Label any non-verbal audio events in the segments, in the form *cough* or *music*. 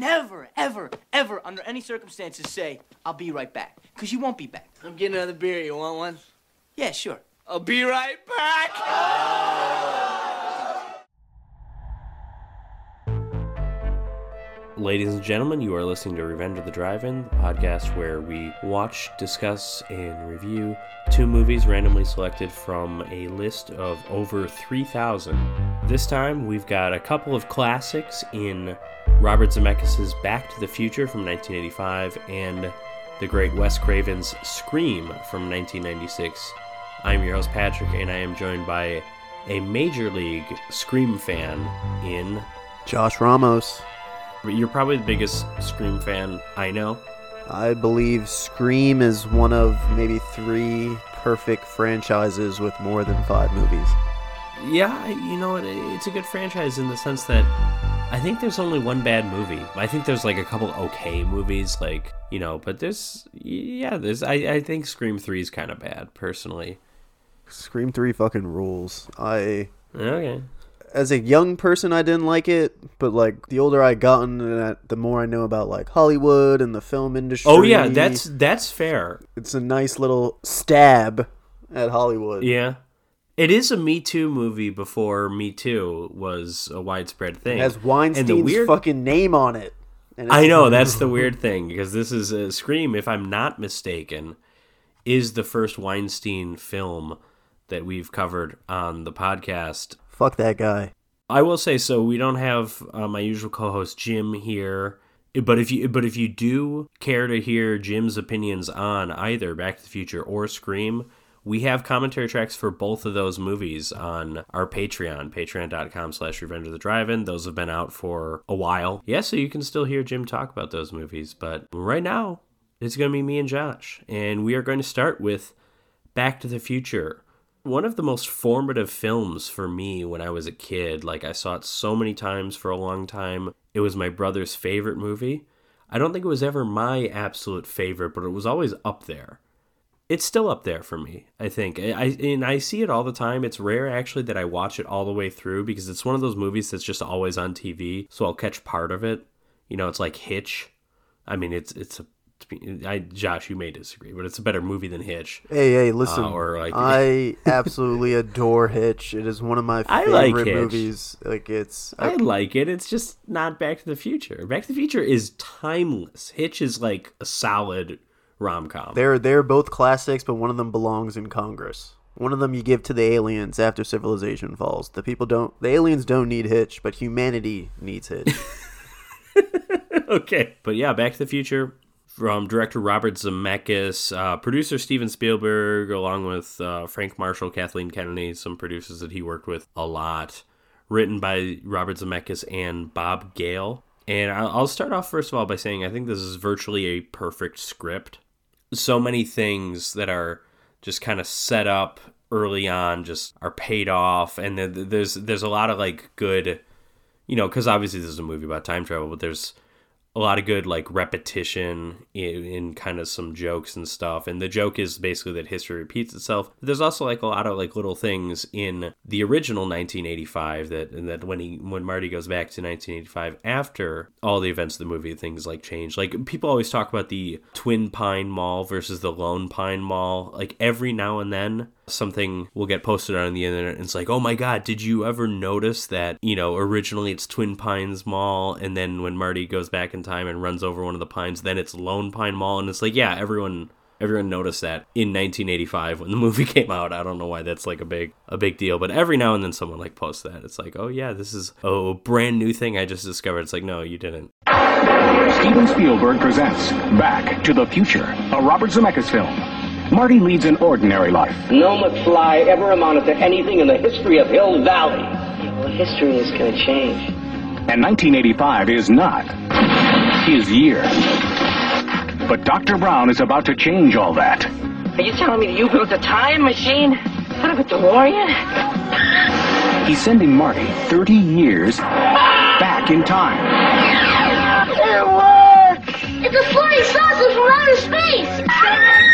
never, ever, ever, under any circumstances, say, I'll be right back. Because you won't be back. I'm getting another beer. You want one? Yeah, sure. I'll be right back. Oh! Ladies and gentlemen, you are listening to Revenge of the Drive-In, the podcast where we watch, discuss, and review two movies randomly selected from a list of over 3,000. This time, we've got a couple of classics in Robert Zemeckis' Back to the Future from 1985 and the great Wes Craven's Scream from 1996. I'm your host, Patrick, and I am joined by a Major League Scream fan in Josh Ramos. But You're probably the biggest Scream fan I know. I believe Scream is one of maybe three perfect franchises with more than five movies. Yeah, you know, it's a good franchise in the sense that I think there's only one bad movie. I think there's like a couple okay movies, like you know, but there's yeah, there's I, I think Scream Three is kind of bad personally. Scream 3 fucking rules. I Okay, as a young person I didn't like it, but like the older I gotten and I- the more I know about like Hollywood and the film industry. oh yeah, that's that's fair. it's a nice little stab at Hollywood. Yeah, it is a Me Too movie before Me Too was a widespread thing. It has And Weinstein's the weird fucking name on it. And I know *laughs* that's the weird thing because this is a Scream, if I'm not mistaken, is the first Weinstein film that we've covered on the podcast. Fuck that guy. I will say so. We don't have uh, my usual co-host Jim here, but if you but if you do care to hear Jim's opinions on either Back to the Future or Scream. We have commentary tracks for both of those movies on our Patreon, patreon.com slash revenge of the drive-in. Those have been out for a while. Yeah, so you can still hear Jim talk about those movies. But right now, it's going to be me and Josh. And we are going to start with Back to the Future. One of the most formative films for me when I was a kid. Like, I saw it so many times for a long time. It was my brother's favorite movie. I don't think it was ever my absolute favorite, but it was always up there. It's still up there for me, I think. I and I see it all the time. It's rare actually that I watch it all the way through because it's one of those movies that's just always on TV, so I'll catch part of it. You know, it's like Hitch. I mean, it's it's a I, Josh, you may disagree, but it's a better movie than Hitch. Hey, hey, listen. Uh, or like- I *laughs* absolutely adore Hitch. It is one of my I favorite like movies. Like it's I like it. It's just not Back to the Future. Back to the Future is timeless. Hitch is like a solid rom com. They're they're both classics, but one of them belongs in Congress. One of them you give to the aliens after civilization falls. The people don't. The aliens don't need Hitch, but humanity needs Hitch. *laughs* okay. But yeah, Back to the Future from director Robert Zemeckis, uh, producer Steven Spielberg, along with uh, Frank Marshall, Kathleen Kennedy, some producers that he worked with a lot. Written by Robert Zemeckis and Bob Gale. And I'll start off first of all by saying I think this is virtually a perfect script. So many things that are just kind of set up early on just are paid off, and there's there's a lot of like good you know, because obviously this is a movie about time travel, but there's a lot of good like repetition in, in kind of some jokes and stuff. And the joke is basically that history repeats itself. But there's also like a lot of like little things in the original 1985 that and that when he when Marty goes back to 1985 after all the events of the movie, things like change. Like people always talk about the Twin Pine Mall versus the Lone Pine Mall. Like every now and then something will get posted on the internet and it's like, oh my god, did you ever notice that, you know, originally it's Twin Pines Mall and then when Marty goes back in time and runs over one of the pines, then it's Lone Pine Mall and it's like, yeah, everyone everyone noticed that in 1985 when the *laughs* movie came out. I don't know why that's like a big a big deal, but every now and then someone like posts that. It's like, "Oh yeah, this is a brand new thing I just discovered." It's like, "No, you didn't." Steven Spielberg presents Back to the Future, a Robert Zemeckis film. Marty leads an ordinary life. No McFly ever amounted to anything in the history of Hill Valley. Well, history is going to change. And 1985 is not his year. But Dr. Brown is about to change all that. Are you telling me that you built a time machine? What of a DeLorean? He's sending Marty 30 years back in time. It worked! It's a flying saucer from outer space!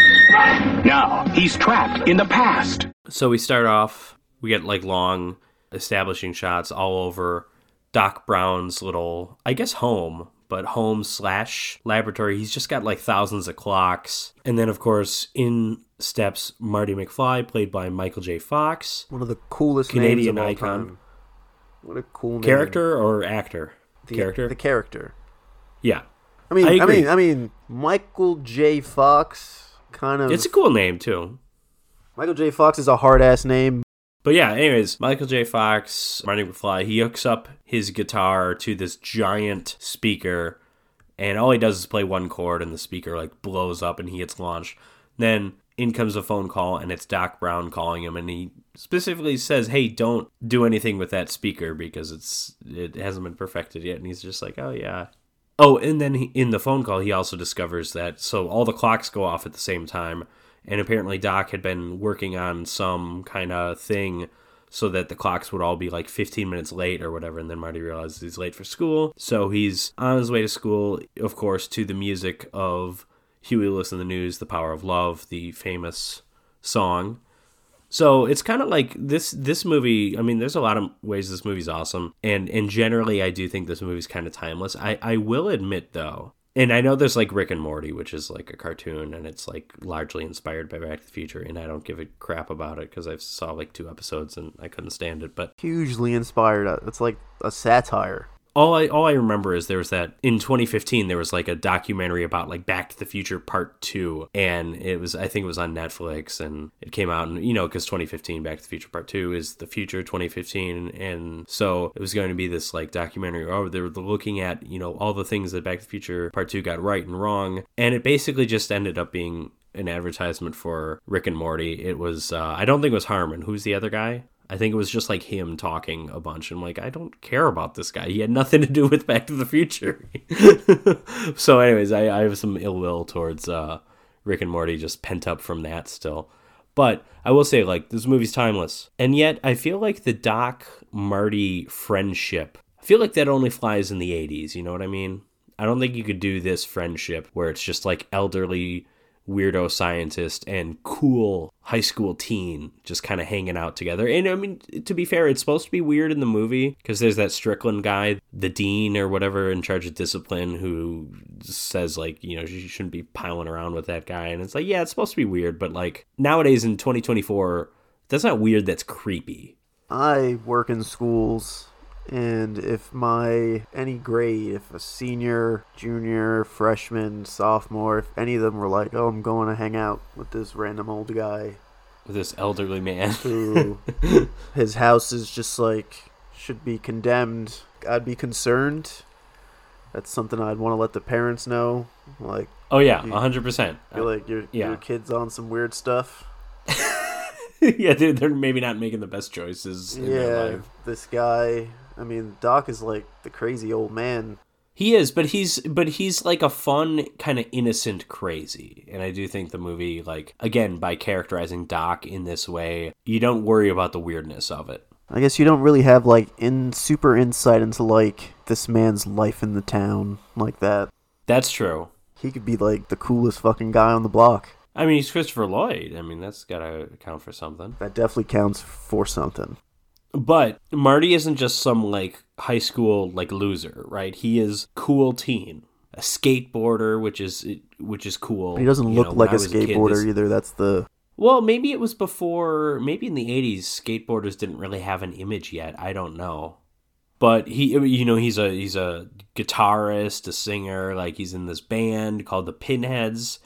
Now, he's trapped in the past. So we start off, we get like long establishing shots all over Doc Brown's little, I guess, home, but home slash laboratory. He's just got like thousands of clocks. And then, of course, in steps Marty McFly, played by Michael J. Fox. One of the coolest Canadian names of all icon. time. What a cool name. Character or actor? The, character? The character. yeah. I mean, I I, mean, I mean, Michael J. Fox kind of. It's a cool name, too. Michael J. Fox is a hard ass name. But yeah, anyways, Michael J. Fox, Marty McFly, he hooks up his guitar to this giant speaker, and all he does is play one chord, and the speaker like blows up, and he gets launched. Then in comes a phone call, and it's Doc Brown calling him, and he specifically says, "Hey, don't do anything with that speaker because it's it hasn't been perfected yet." And he's just like, "Oh yeah." Oh, and then he, in the phone call, he also discovers that so all the clocks go off at the same time, and apparently Doc had been working on some kind of thing so that the clocks would all be like 15 minutes late or whatever. And then Marty realizes he's late for school, so he's on his way to school, of course, to the music of Huey Lewis and the News, "The Power of Love," the famous song. So it's kind of like this this movie. I mean, there's a lot of ways this movie's awesome, and and generally, I do think this movie's kind of timeless. I I will admit though, and I know there's like Rick and Morty, which is like a cartoon, and it's like largely inspired by Back to the Future, and I don't give a crap about it because I saw like two episodes and I couldn't stand it. But Hugely inspired. It's like a satire. All I all I remember is there was that in 2015 there was like a documentary about like Back to the Future Part Two, and it was I think it was on Netflix, and it came out, and you know because 2015 Back to the Future Part Two is the future 2015, and so it was going to be this like documentary. Oh, they were looking at you know all the things that Back to the Future Part Two got right and wrong, and it basically just ended up being an advertisement for Rick and Morty. It was uh, I don't think it was Harmon. Who's the other guy? I think it was just like him talking a bunch. I'm like, I don't care about this guy. He had nothing to do with Back to the Future. *laughs* so, anyways, I, I have some ill will towards uh, Rick and Morty, just pent up from that still. But I will say, like, this movie's timeless. And yet, I feel like the Doc Marty friendship, I feel like that only flies in the 80s. You know what I mean? I don't think you could do this friendship where it's just like elderly weirdo scientist and cool high school teen just kind of hanging out together. And I mean, to be fair, it's supposed to be weird in the movie because there's that Strickland guy, the dean or whatever in charge of discipline, who says, like, you know, you shouldn't be piling around with that guy. And it's like, yeah, it's supposed to be weird, but like nowadays in 2024, that's not weird, that's creepy. I work in schools, and if my any grade, if a senior, junior, freshman, sophomore, if any of them were like, "Oh, I'm going to hang out with this random old guy With this elderly man. who *laughs* his house is just like should be condemned," I'd be concerned. That's something I'd want to let the parents know. Like, oh, yeah, You- 100%. I feel like your yeah. your kid's on some weird stuff. *laughs* yeah, they're, they're maybe not making the best choices in their Yeah, life. this guy. I mean, Doc is like the crazy old man. He is, but he's but he's like a fun kind of innocent crazy. And I do think the movie like again by characterizing Doc in this way, you don't worry about the weirdness of it. I guess you don't really have like in super insight into like this man's life in the town like that. That's true. He could be like the coolest fucking guy on the block. I mean, he's Christopher Lloyd. I mean, that's got to account for something. That definitely counts for something. But Marty isn't just some like high school like loser, right? He is cool teen, a skateboarder, which is which is cool. But he doesn't You look know, like a kid, skateboarder this- either. That's the Well, maybe it was before. Maybe in the '80s, skateboarders didn't really have an image yet. I don't know. But he, you know, he's a he's a guitarist, a singer. Like he's in this band called the Pinheads,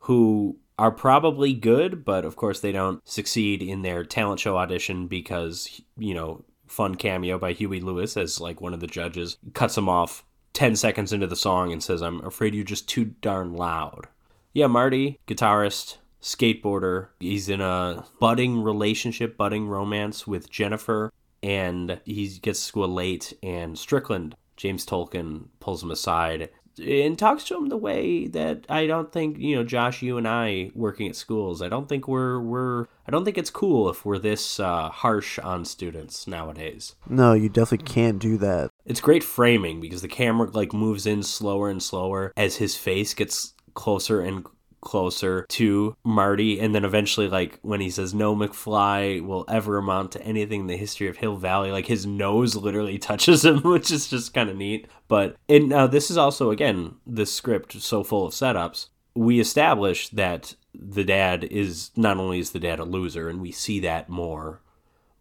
who are probably good, but of course they don't succeed in their talent show audition because you know, fun cameo by Huey Lewis as like one of the judges cuts him off ten seconds into the song and says, "I'm afraid you're just too darn loud." Yeah, Marty, guitarist, skateboarder. He's in a budding relationship, budding romance with Jennifer, and he gets to school late. And Strickland, James Tolkan, pulls him aside and talks to him the way that I don't think you know, Josh, you and I working at schools. I don't think we're we're I don't think it's cool if we're this uh, harsh on students nowadays. no. You definitely can't do that. It's great framing because the camera like moves in slower and slower as his face gets closer and closer to Marty. And then eventually, like, when he says, No McFly will ever amount to anything in the history of Hill Valley, like, his nose literally *laughs* touches him, which is just kind of neat. But, and now this is also, again, this script so full of setups. We establish that the dad is not only is the dad a loser, and we see that more,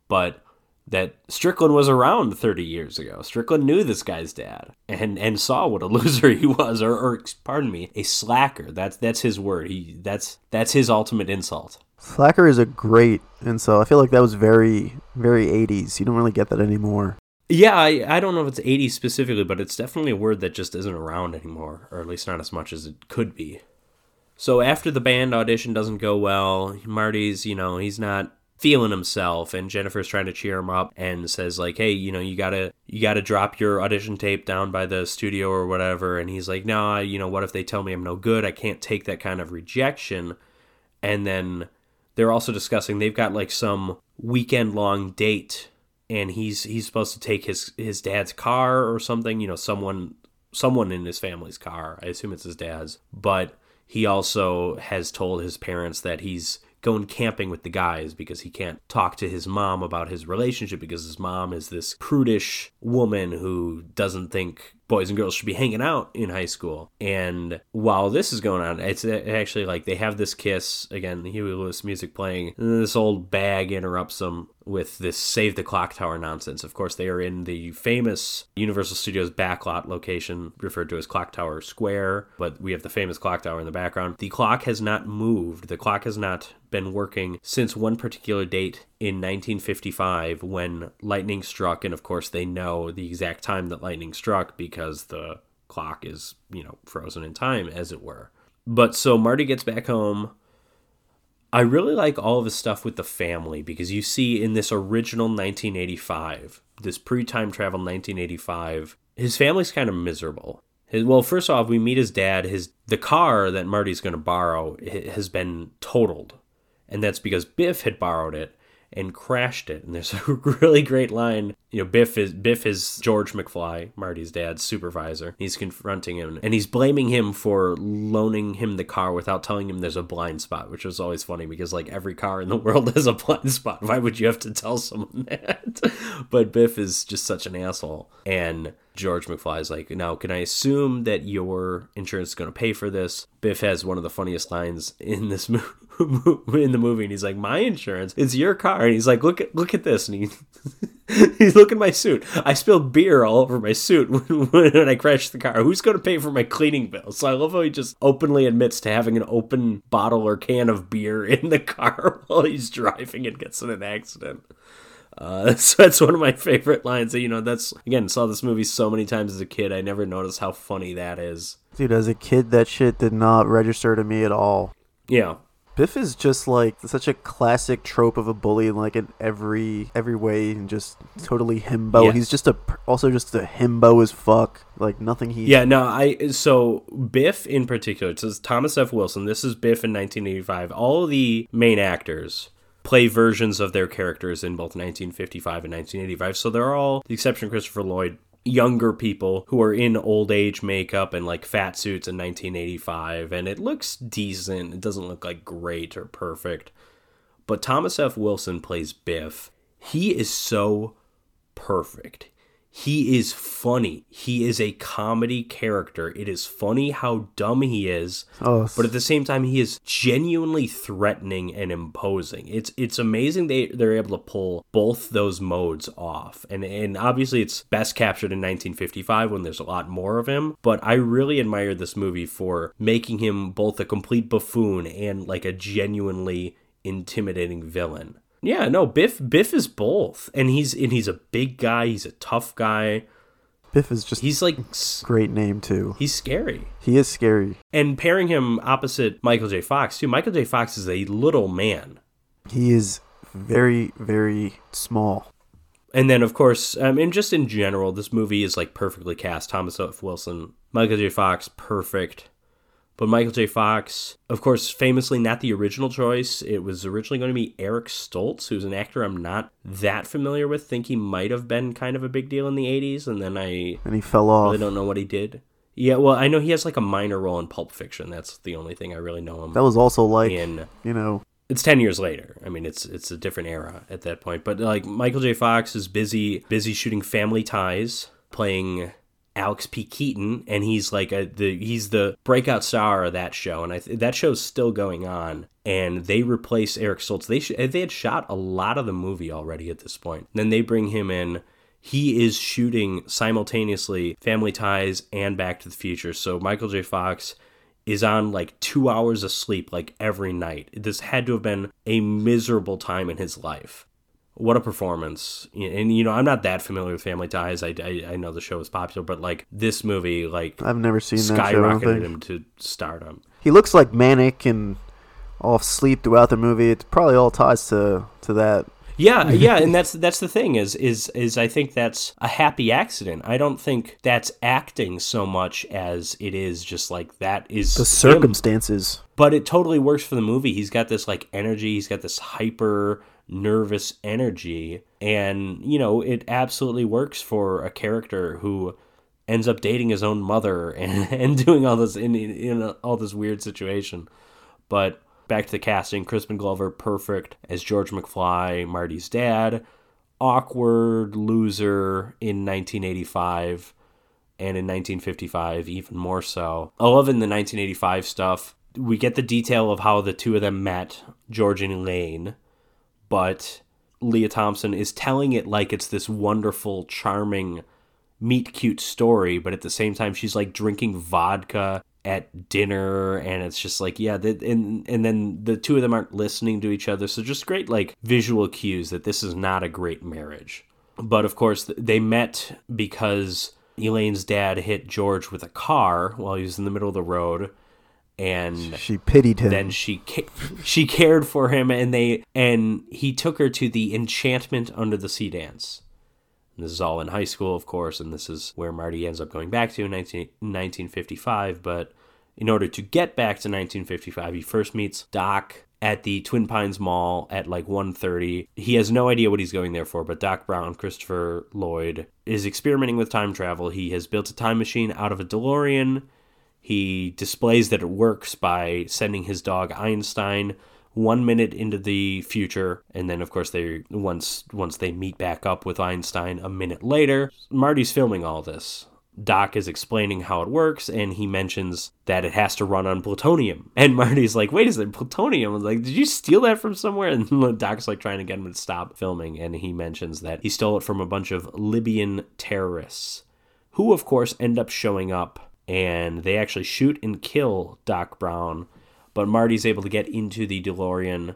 but that Strickland was around 30 years ago. Strickland knew this guy's dad and and saw what a *laughs* loser he was or, or pardon me, a slacker. That's that's his word. He that's that's his ultimate insult. Slacker is a great insult. I feel like that was very, very 80s. You don't really get that anymore. Yeah, I, I don't know if it's 80s specifically, but it's definitely a word that just isn't around anymore, or at least not as much as it could be. So after the band audition doesn't go well, Marty's, you know, he's not feeling himself and Jennifer's trying to cheer him up and says like, "Hey, you know, you got to you got to drop your audition tape down by the studio or whatever." And he's like, "No, you know, what if they tell me I'm no good? I can't take that kind of rejection." And then they're also discussing they've got like some weekend long date and he's he's supposed to take his his dad's car or something, you know, someone someone in his family's car. I assume it's his dad's, but he also has told his parents that he's going camping with the guys because he can't talk to his mom about his relationship because his mom is this prudish woman who doesn't think boys and girls should be hanging out in high school. And while this is going on, it's actually like they have this kiss. Again, the Huey Lewis music playing, and this old bag interrupts them with this save the clock tower nonsense. Of course, they are in the famous Universal Studios backlot location referred to as Clock Tower Square, but we have the famous clock tower in the background. The clock has not moved. The clock has not been working since one particular date in 1955 when lightning struck and of course they know the exact time that lightning struck because the clock is, you know, frozen in time as it were. But so Marty gets back home I really like all of his stuff with the family because you see in this original 1985, this pre-time travel 1985, his family's kind of miserable. His, well, first off, we meet his dad. His the car that Marty's going to borrow has been totaled, and that's because Biff had borrowed it and crashed it. And there's a *laughs* really great line. You know, Biff is Biff is George McFly, Marty's dad's supervisor. He's confronting him and he's blaming him for loaning him the car without telling him there's a blind spot, which was always funny because like every car in the *laughs* world has a blind spot. Why would you have to tell someone *laughs* that? but Biff is just such an asshole. And George McFly is like, now can I assume that your insurance is going to pay for this? Biff has one of the funniest lines in this *laughs* movie in the movie and he's like my insurance it's your car and he's like look at look at this and he *laughs* he's looking my suit. I spilled beer all over my suit when, *laughs* when i crashed the car. Who's going to pay for my cleaning bill? So i love how he just openly admits to having an open bottle or can of beer in the car while he's driving and gets in an accident uh, *laughs* so that's one of my favorite lines. You know, that's again saw this movie so many times as a kid. I never noticed how funny that is. Dude, as a kid, that shit did not register to me at all. Yeah, Biff is just like such a classic trope of a bully, like in every every way, and just totally himbo. Yeah. He's just a also just a himbo as fuck. Like nothing he. Yeah, no, I so Biff in particular. It says Thomas F. Wilson. This is Biff in 1985. All of the main actors play versions of their characters in both 1955 and 1985. So they're all, the exception of Christopher Lloyd, younger people who are in old age makeup and like fat suits in 1985 and it looks decent. It doesn't look like great or perfect. But thomas f. Wilson plays biff. He is so perfect he is funny. He is a comedy character. It is funny how dumb he is Oh, but at the same time he is genuinely threatening and imposing. It's it's amazing they they're able to pull both those modes off. And and obviously it's best captured in 1955 when there's a lot more of him but i really admired this movie for making him both a complete buffoon and like a genuinely intimidating villain yeah no biff biff is both and he's and he's a big guy he's a tough guy Biff is just he's like great name too. he's scary He is scary. and pairing him opposite Michael J. Fox too. Michael J. Fox is a little man, He is very very small. and then of course, um, and just in general, this movie is like perfectly cast. Thomas F. Wilson, Michael J. Fox, perfect. But Michael J. Fox, of course, famously not the original choice. It was originally going to be Eric Stoltz, who's an actor I'm not that familiar with. Think he might have been kind of a big deal in the '80s, and then I And he fell off. really don't know what he did. Yeah, well, I know he has like a minor role in Pulp Fiction. That's the only thing I really know him. That was also like, in you know, it's 10 years later i mean it's it's a different era at that point but like michael j fox is busy busy shooting family ties playing alex p. Keaton and he's like a, the he's the breakout star of that show and I th- that show's still going on and they replace eric stoltz. They sh- they had shot a lot of the movie already at this point. Then they bring him in. He is shooting simultaneously family ties and back to the future so michael j. Fox is on like two hours of sleep like every night. This had to have been a miserable time in his life. What a performance! And you know, I'm not that familiar with Family Ties. I, I, I know the show is popular, but like this movie, like I've never seen that show. Skyrocketed him to stardom. He looks like manic and off sleep throughout the movie. It probably all ties to to that. Yeah, *laughs* yeah, and that's that's the thing is is is I think that's a happy accident. I don't think that's acting so much as it is just like that is The him. circumstances. but it totally works for the movie. He's got this like energy, he's got this hyper nervous energy, and you know, it absolutely works for a character who ends up dating his own mother *laughs* and, and doing all this in, in, in all this weird situation. But back to the casting, Crispin Glover, perfect as George McFly, Marty's dad, awkward loser in 1985 and in 1955 even more so. I love in the 1985 stuff. We get the detail of how the two of them met, George and Elaine, but Lea Thompson is telling it like it's this wonderful, charming, meet cute story, but at the same time she's like drinking vodka at dinner and it's just like yeah and and then the two of them aren't listening to each other so just great like visual cues that this is not a great marriage. But of course they met because Elaine's dad hit George with a car while he was in the middle of the road and She pitied him. then she ca- she cared for him and they and he took her to the enchantment under the sea dance. And this is all in high school of course and this is where marty ends up going back to in 19, 1955 but in order to get back to 1955 he first meets doc at the twin pines mall at like 1.30 he has no idea what he's going there for but doc brown christopher lloyd is experimenting with time travel. He has built a time machine out of a delorean he displays that it works by sending his dog Einstein one minute into the future, and then of course they once once they meet back up with Einstein a minute later. Marty's filming all this. Doc is explaining how it works, and he mentions that it has to run on plutonium. *laughs* And Marty's like, "Wait a second, plutonium?" I was like, "Did you steal that from somewhere?" *laughs* And Doc's like trying to get him to stop filming, and he mentions that he stole it from a bunch of Libyan terrorists who of course end up showing up and they actually shoot and kill Doc Brown, but Marty's able to get into the DeLorean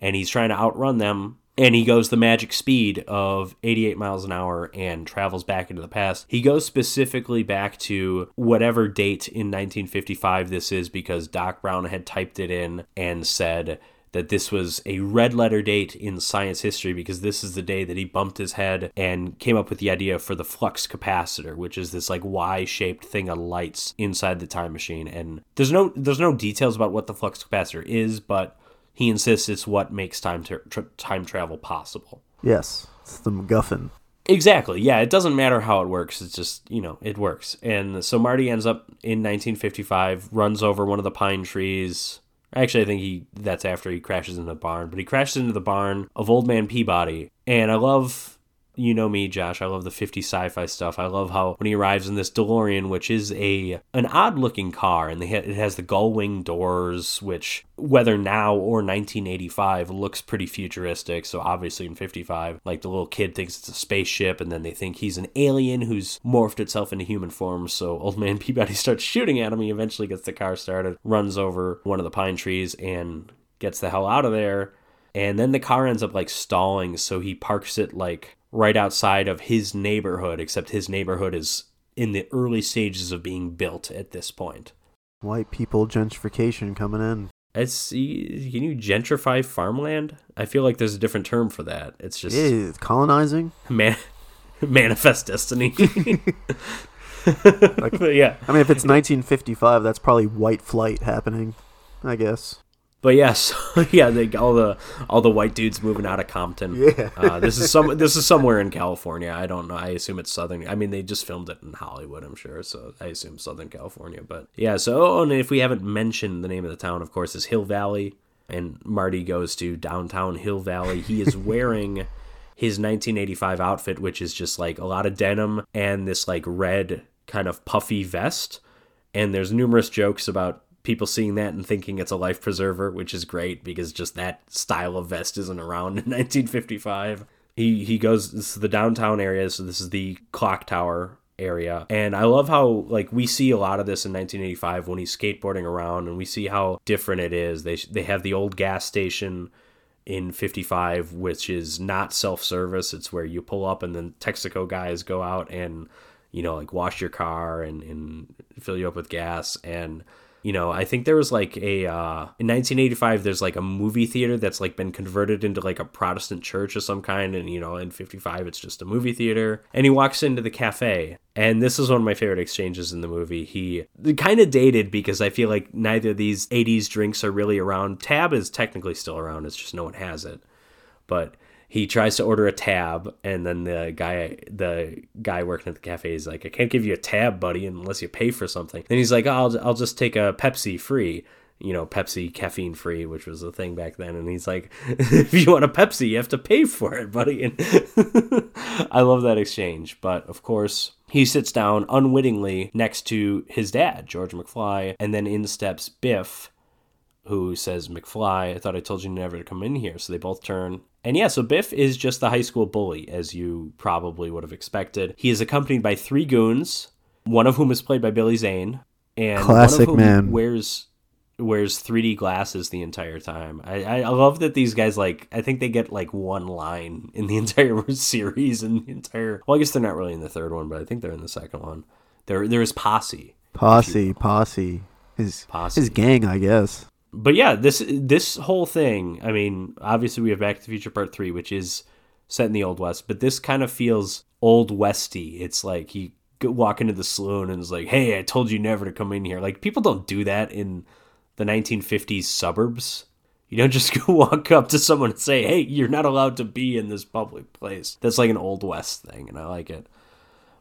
and he's trying to outrun them and he goes the magic speed of 88 miles an hour and travels back into the past. He goes specifically back to whatever date in 1955 this is because Doc Brown had typed it in and said that this was a red letter date in science history because this is the day that he bumped his head and came up with the idea for the flux capacitor, which is this like Y-shaped thing of lights inside the time machine. And there's no there's no details about what the flux capacitor is, but he insists it's what makes time tra- tra- time travel possible. yes, it's the MacGuffin. Exactly. Yeah, it doesn't matter how it works. It's just, you know, it works. And so Marty ends up in 1955, runs over one of the pine trees. Actually, I think he that's after he crashes into the barn, but he crashes into the barn of Old Man Peabody. And I love you know me, Josh. I love the 50 sci-fi stuff. I love how when he arrives in this DeLorean, which is a an odd-looking car, and ha- it has the gull wing doors, which whether now or 1985 looks pretty futuristic. So obviously in 55, like the little kid thinks it's a spaceship, and then they think he's an alien who's morphed itself into human form. So old man *laughs* Peabody starts shooting at him. He eventually gets the car started, runs over one of the pine trees, and gets the hell out of there. And then the car ends up like stalling, so he parks it like right outside of his neighborhood, except his neighborhood is in the early stages of being built at this point. White people gentrification coming in. It's can you gentrify farmland? I feel like there's a different term for that. It's just Yeah, colonizing. man, *laughs* manifest destiny. *laughs* *laughs* But yeah, I mean, if it's 1955, that's probably white flight happening. I guess. But yes, *laughs* yeah, they all the all the white dudes moving out of Compton. Yeah. uh, this is some this is somewhere in California. I don't know. I assume it's Southern. I mean, they just filmed it in Hollywood. I'm sure, so I assume Southern California. But yeah, so oh, and if we haven't mentioned the name of the town, of course, is Hill Valley, and Marty goes to downtown Hill Valley. He is *laughs* wearing his 1985 outfit, which is just like a lot of denim and this like red kind of puffy vest. And there's numerous jokes about people seeing that and thinking it's a life preserver, which is great because just that style of vest isn't around *laughs* in 1955. He he goes this is the downtown area, so this is the clock tower area. And I love how like we see a lot of this in 1985 when he's skateboarding around and we see how different it is. They they have the old gas station in 55 which is not self-service. It's where you pull up and then Texaco guys go out and you know like wash your car and and fill you up with gas and you know i think there was like a uh, in 1985 there's like a movie theater that's like been converted into like a protestant church of some kind and you know in 55 it's just a movie theater. And he walks into the cafe and this is one of my favorite exchanges in the movie. He kind of dated because i feel like neither of these 80s drinks are really around. Tab is technically still around it's just no one has it. But he tries to order a tab and then the guy the guy working at the cafe is like i can't give you a tab buddy unless you pay for something then he's like oh, I'll, I'll just take a pepsi free you know pepsi caffeine free which was a thing back then and he's like *laughs* if you want a pepsi you have to pay for it buddy and *laughs* i love that exchange but of course he sits down unwittingly next to his dad george mcfly and then in steps biff who says, McFly, I thought I told you never to come in here. So they both turn. And yeah, so Biff is just the high school bully, as you probably would have expected. He is accompanied by three goons, one of whom is played by Billy Zane, and Classic one of whom man. wears wears 3D glasses the entire time. I, I I love that these guys like I think they get like one line in the *laughs* entire series and the entire well I guess they're not really in the third one, but I think they're in the second one. There there is Posse. Posse, posse. His Posse. his gang, I guess. But yeah, this this whole thing. I mean, obviously we have Back to the Future Part Three, which is set in the Old West, but this kind of feels Old Westy. It's like he walk into the saloon and is like, "Hey, I told you never to come in here." Like people don't do that in the 1950s suburbs. You don't *laughs* just go walk up to someone and say, "Hey, you're not allowed to be in this public place." That's like an Old West thing, and I like it.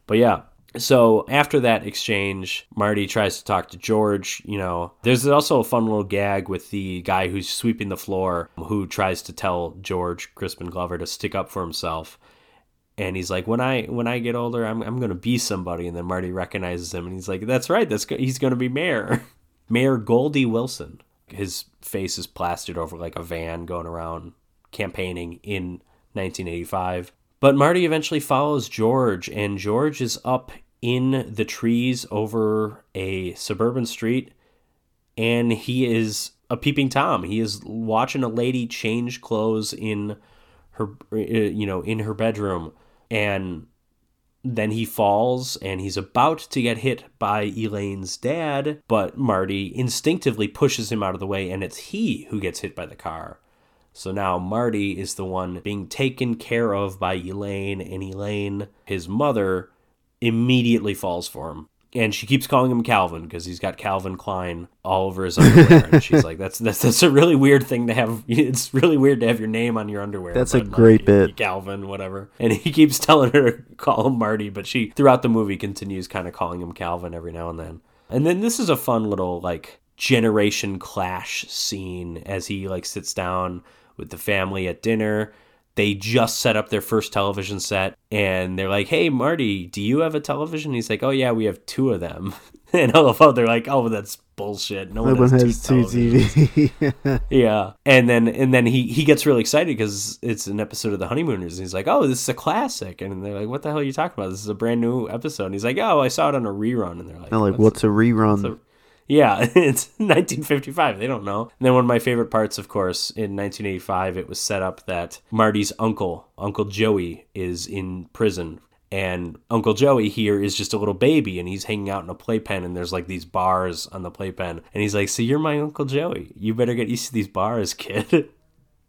But yeah, so after that exchange, Marty tries to talk to George. You know, there's also a fun little gag with the guy who's sweeping the floor who tries to tell George Crispin Glover to stick up for himself. And he's like, when I when I get older, I'm I'm gonna be somebody. And then Marty recognizes him, and he's like, that's right, that's he's gonna be mayor, *laughs* Mayor Goldie Wilson. His face is plastered over like a van going around campaigning in 1985. But Marty eventually follows George, and George is up in the trees over a suburban street, and he is a peeping Tom. He is watching a lady change clothes in her, uh, you know, in her bedroom, and then he falls and he's about to get hit by Elaine's dad, but Marty instinctively pushes him out of the way, and it's he who gets hit by the car. So now Marty is the one being taken care of by Elaine, and Elaine, his mother, immediately falls for him. And she keeps calling him Calvin because he's got Calvin Klein all over his underwear. and she's like, "That's that's that's a really weird thing to have. *laughs* It's really weird to have your name on your underwear." That's a great Marty, bit. Calvin, whatever. And he keeps *laughs* telling her to call him Marty, but she throughout the movie continues kind of calling him Calvin every now and then. And then this is a fun little like generation clash scene as he like sits down with the family at dinner. They just set up their first television set and they're like, Hey, Marty, do you have a television? He's like, Oh, yeah, we have two of them. *laughs* And I love how they're like, Oh, that's bullshit. No one, Everyone has, has two, two televisions." TV. *laughs* Yeah, and then and then he he gets really excited because it's an episode of The Honeymooners. And he's like, "Oh, this is a classic," and they're like, "What the hell are you talking about? This is a brand new episode." And he's like, "Oh, I saw it on a rerun," and they're like, I'm like, what's a rerun? Yeah, *laughs* it's 1955. They don't know. And then one of my favorite parts, of course, in 1985, it was set up that Marty's uncle, Uncle Joey, is in prison. And Uncle Joey here is just a little baby and he's hanging out in a playpen and there's like these bars on the playpen. And he's like, So you're my Uncle Joey. You better get used to these bars, *laughs* kid.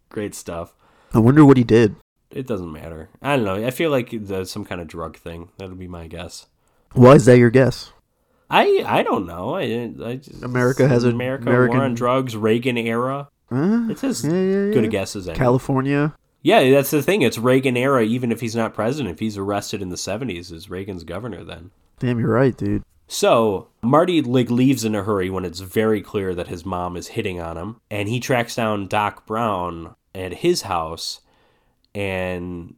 Great stuff. I wonder what he did. It doesn't matter. I don't know. I feel like there's some kind of drug thing. That'll be my guess. Why is that your guess? I I don't know. I, I just, America has a- America American- war on drugs, Reagan era. Huh? It's as Yeah, yeah, good a guess as any. California. yeah, that's the thing. It's Reagan era. Even if he's not president, if he's arrested in the '70s, is Reagan's governor then? Damn, you're right, dude. So Marty like leaves in a hurry when it's very clear that his mom is hitting on him, and he tracks down Doc Brown at his house, and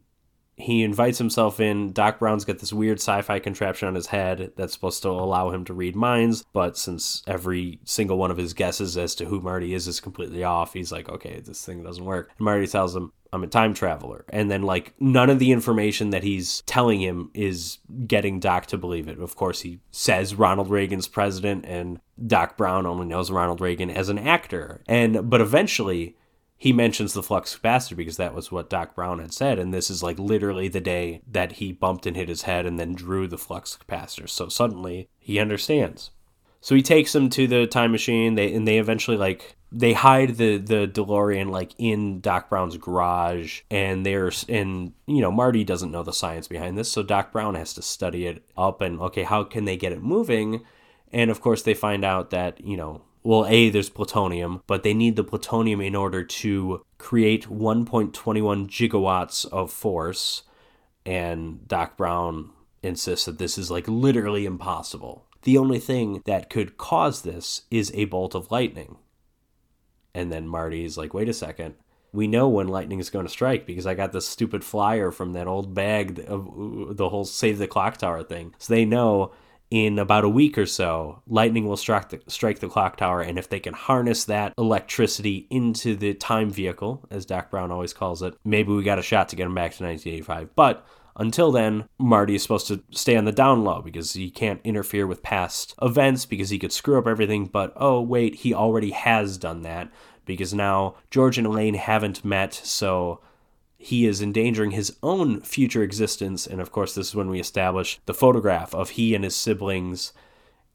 he invites himself in. Doc Brown's got this weird sci-fi contraption on his head that's supposed to allow him to read minds, but since every single one of his guesses as to who Marty is is completely off, he's like, okay, this thing doesn't work. And Marty tells him, I'm a time traveler. And then, like, none of the information that he's telling him is getting Doc to believe it. Of course, he says Ronald Reagan's president, and Doc Brown only knows Ronald Reagan as an actor. And, but eventually, he mentions the flux capacitor because that was what Doc Brown had said. And this is like literally the day that he bumped and hit his head and then drew the flux capacitor. So suddenly he understands. So he takes him to the time machine. They and they eventually like they hide the the DeLorean like in Doc Brown's garage, and there's and you know Marty doesn't know the science behind this, so Doc Brown has to study it up and okay, how can they get it moving? And of course, they find out that you know well, A, there's plutonium, but they need the plutonium in order to create 1.21 gigawatts of force. And Doc Brown insists that this is like literally impossible. The only thing that could cause this is a bolt of lightning. And then Marty's like, wait a second. We know when lightning is going to strike because I got this stupid flyer from that old bag of the whole Save the Clock Tower thing. So they know in about a week or so, lightning will strike the, strike the clock tower, and if they can harness that electricity into the time vehicle, as Doc Brown always calls it, maybe we got a shot to get him back to 1985. But until then, Marty is supposed to stay on the down low because he can't interfere with past events because he could screw up everything. But oh, wait, he already has done that because now George and Elaine haven't met, so he is endangering his own future existence. And of course, this is when we establish the photograph of he and his siblings.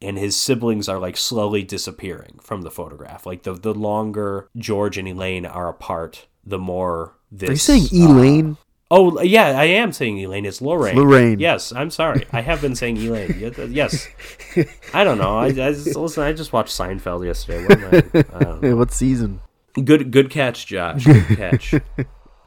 And his siblings are like slowly disappearing from the photograph. Like the the longer George and Elaine are apart, the more this. Are you saying uh, Elaine? Oh yeah, I am saying Elaine. It's Lorraine. Lorraine. Yes, I'm sorry. I have been saying Elaine. Yes. I don't know. I, I just, listen. I just watched Seinfeld yesterday. What am I, I don't *laughs* know. what season? Good, good catch, Josh. Good catch. *laughs*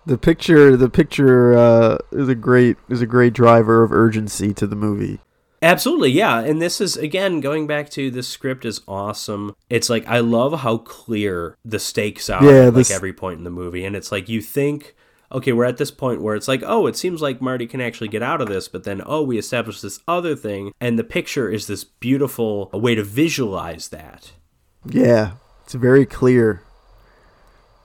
The picture, the picture uh, is a great is a great driver of urgency to the movie. Absolutely, yeah. And this is again going back to the script is awesome. It's like I love how clear the stakes are Yeah, at this- like every point in the movie, and it's like you think. Okay, we're at this point where it's like, oh, it seems like Marty can actually get out of this, but then, oh, we establish this other thing, and the picture is this beautiful way to visualize that. Yeah, it's very clear.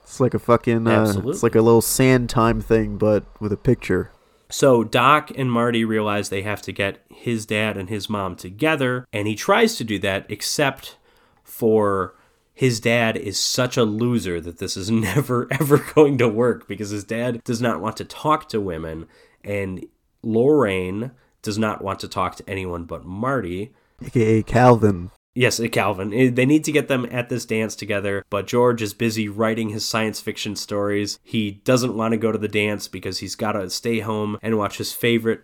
It's like a fucking uh, it's like a little sand time thing, but with a picture. So Doc and Marty realize they have to get his dad and his mom together, and he tries to do that, except for his dad is such a loser that this is *laughs* never ever going to work because his dad does not want to talk to women, and Lorraine does not want to talk to anyone but Marty. AKA Calvin. Yes, uh, Calvin. Eh, They need to get them at this dance together, but George is busy writing his science fiction stories. He doesn't want to go to the dance because he's got to stay home and watch his favorite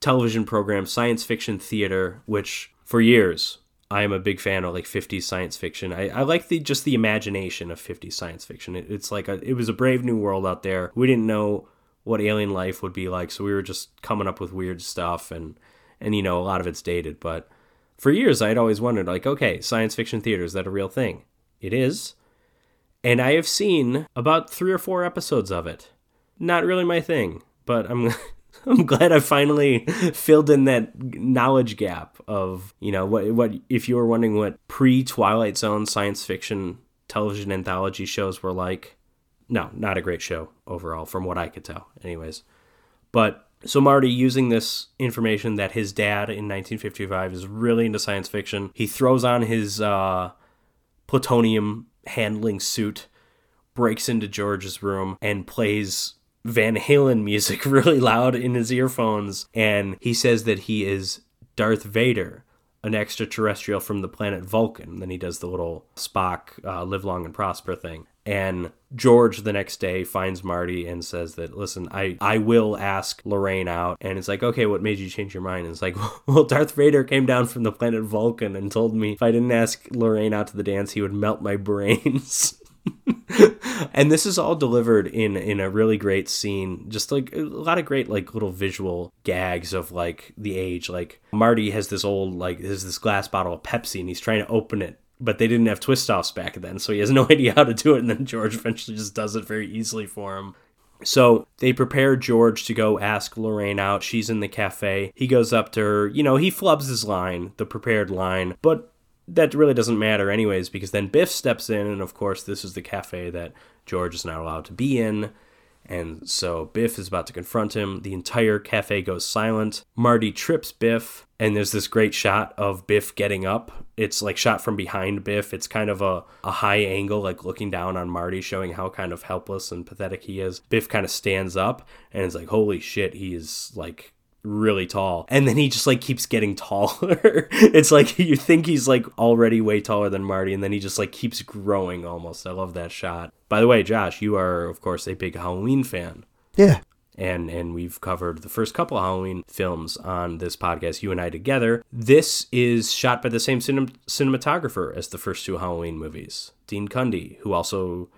television program, Science Fiction Theater, which for years I am a big fan of like 50s science fiction. I, I like the just the imagination of 50s science fiction. It, it's like a, it was a brave new world out there. We didn't know what alien life would be like, so we were just coming up with weird stuff and and you know a lot of it's dated, but for years I'd always wondered like okay, science fiction theater is that a real thing? It is. And I have seen about 3 or 4 episodes of it. Not really my thing, but I'm *laughs* I'm glad I finally *laughs* filled in that knowledge gap of, you know, what what if you were wondering what pre-Twilight Zone science fiction television anthology shows were like. No, not a great show overall from what I could tell. Anyways, but so Marty using this information that his dad in 1955 is really into science fiction, he throws on his uh plutonium handling suit, breaks into George's room, and plays Van Halen music *laughs* really loud in his earphones. And he says that he is Darth Vader, an extraterrestrial from the planet Vulcan. Then he does the little Spock uh, live long and prosper thing. And George the next day finds Marty and says that, listen, I, I will ask Lorraine out. And it's like, okay, what made you change your mind? And it's like, *laughs* well, Darth Vader came down from the planet Vulcan and told me if I didn't ask Lorraine out to the dance, he would melt my *laughs* brains. *laughs* and this is all delivered in in a really great scene just like a lot of great like little visual gags of like the age like marty has this old like has this glass bottle of pepsi and he's trying to open it but they didn't have twist offs back then so he has no *laughs* idea how to do it and then george eventually just does it very easily for him so they prepare George to go ask Lorraine out. She's in the cafe. He goes up to her. You know, he flubs his line, the prepared line, but that really doesn't matter anyways because then Biff steps in and of course this is the cafe that George is not allowed to be in. And so Biff is about to confront him. The entire cafe goes silent. Marty trips Biff, and there's this great shot of Biff getting up. It's like shot from behind Biff. It's kind of a, a high angle, like looking down on Marty, showing how kind of helpless and pathetic he is. Biff kind of stands up, and it's like, holy shit, he is like really tall. And then he just like keeps getting taller. *laughs* It's like you think he's like already way taller than marty and then he just like keeps growing almost. I love that shot. By the way josh you are of course a big halloween fan. Yeah. and and we've covered the first couple of halloween films on this podcast you and i together. This is shot by the same cinem- cinematographer as the first two halloween movies. Dean Cundey who also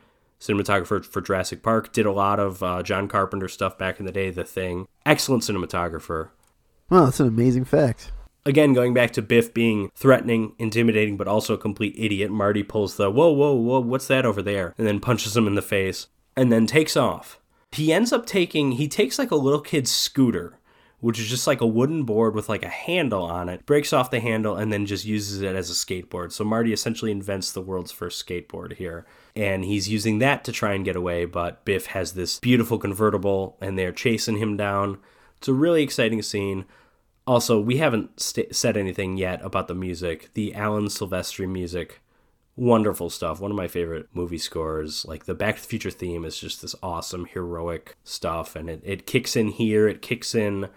cinematographer for Jurassic Park, did a lot of uh, John Carpenter stuff back in the day, The Thing. Excellent cinematographer. Wow, that's an amazing fact. Again, going back to Biff being threatening, intimidating, but also a complete idiot, Marty pulls the whoa, whoa, whoa, what's that over there? And then punches him in the face and then takes off. He ends up taking, he takes like a little kid's scooter, which is just like a wooden board with like a handle on it, breaks off the handle, and then just uses it as a skateboard. So Marty essentially invents the world's first skateboard here. And he's using that to try and get away, but Biff has this beautiful convertible and they're chasing him down. It's a really exciting scene. Also, we haven't st- said anything yet about the music. The Alan Silvestri music, wonderful stuff. One of my favorite movie scores. Like the Back to the Future theme is just this awesome, heroic stuff. And it, it kicks in here, it kicks in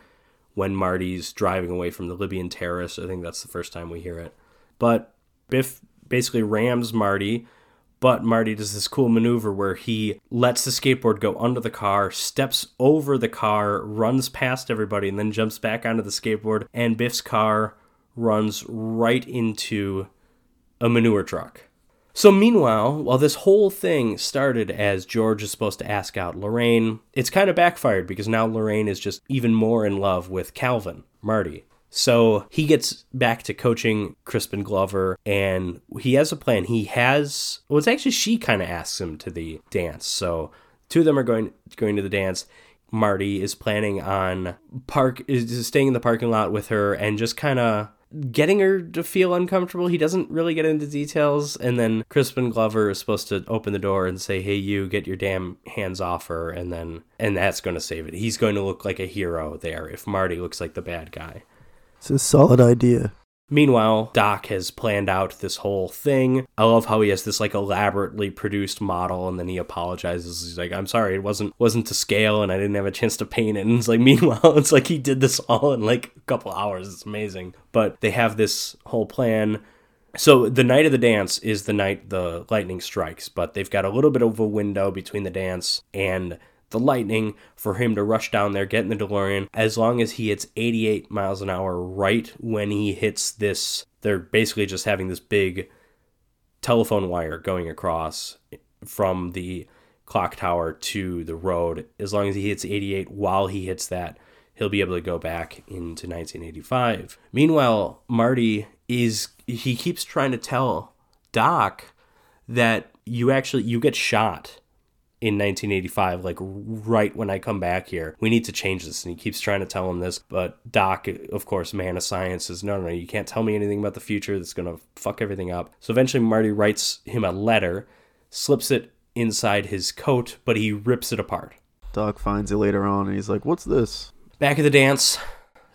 when Marty's driving away from the Libyan terrorists. I think that's the first time we hear it. But Biff basically rams Marty but Marty does this cool maneuver where he lets the skateboard go under the car, steps over the car, runs past everybody, and then jumps back onto the skateboard. And Biff's car runs right into a manure truck. So, meanwhile, while this whole thing started as George is supposed to ask out Lorraine, it's kind of backfired because now Lorraine is just even more in love with Calvin, Marty. So he gets back to coaching Crispin Glover and he has a plan. He has well it's actually she kind of asks him to the dance. So two of them are going going to the dance. Marty is planning on park is staying in the parking lot with her and just kind of getting her to feel uncomfortable. He doesn't really get into details and then Crispin Glover is supposed to open the door and say, "Hey you, get your damn hands off her." And then and that's going to save it. He's going to look like a hero there if Marty looks like the bad guy. It's a solid idea. Meanwhile, Doc has planned out this whole thing. I love how he has this like elaborately produced model and then he apologizes. He's like, I'm sorry, it wasn't wasn't to scale and I didn't have a chance to paint it. *laughs* And it's like meanwhile, *laughs* it's like he did this all in like a couple hours. It's amazing. But they have this whole plan. So the night of the dance is the night the lightning strikes, but they've got a little bit of a window between the dance and the lightning for him to rush down there, get in the DeLorean, as long as he hits 88 miles an hour right when he hits this. They're basically just having this big telephone wire going across from the clock tower to the road. As long as he hits 88 while he hits that, he'll be able to go back into 1985. Meanwhile, Marty is he keeps trying to tell Doc that you actually you get shot in 1985 like right when i come back here we need to change this. And he keeps trying to tell him this but doc of course man of science says no no you can't tell me anything about the future. That's going to fuck everything up. So eventually marty writes him a letter slips it inside his coat but he rips it apart. Doc finds it later on and he's like, What's this? back at the dance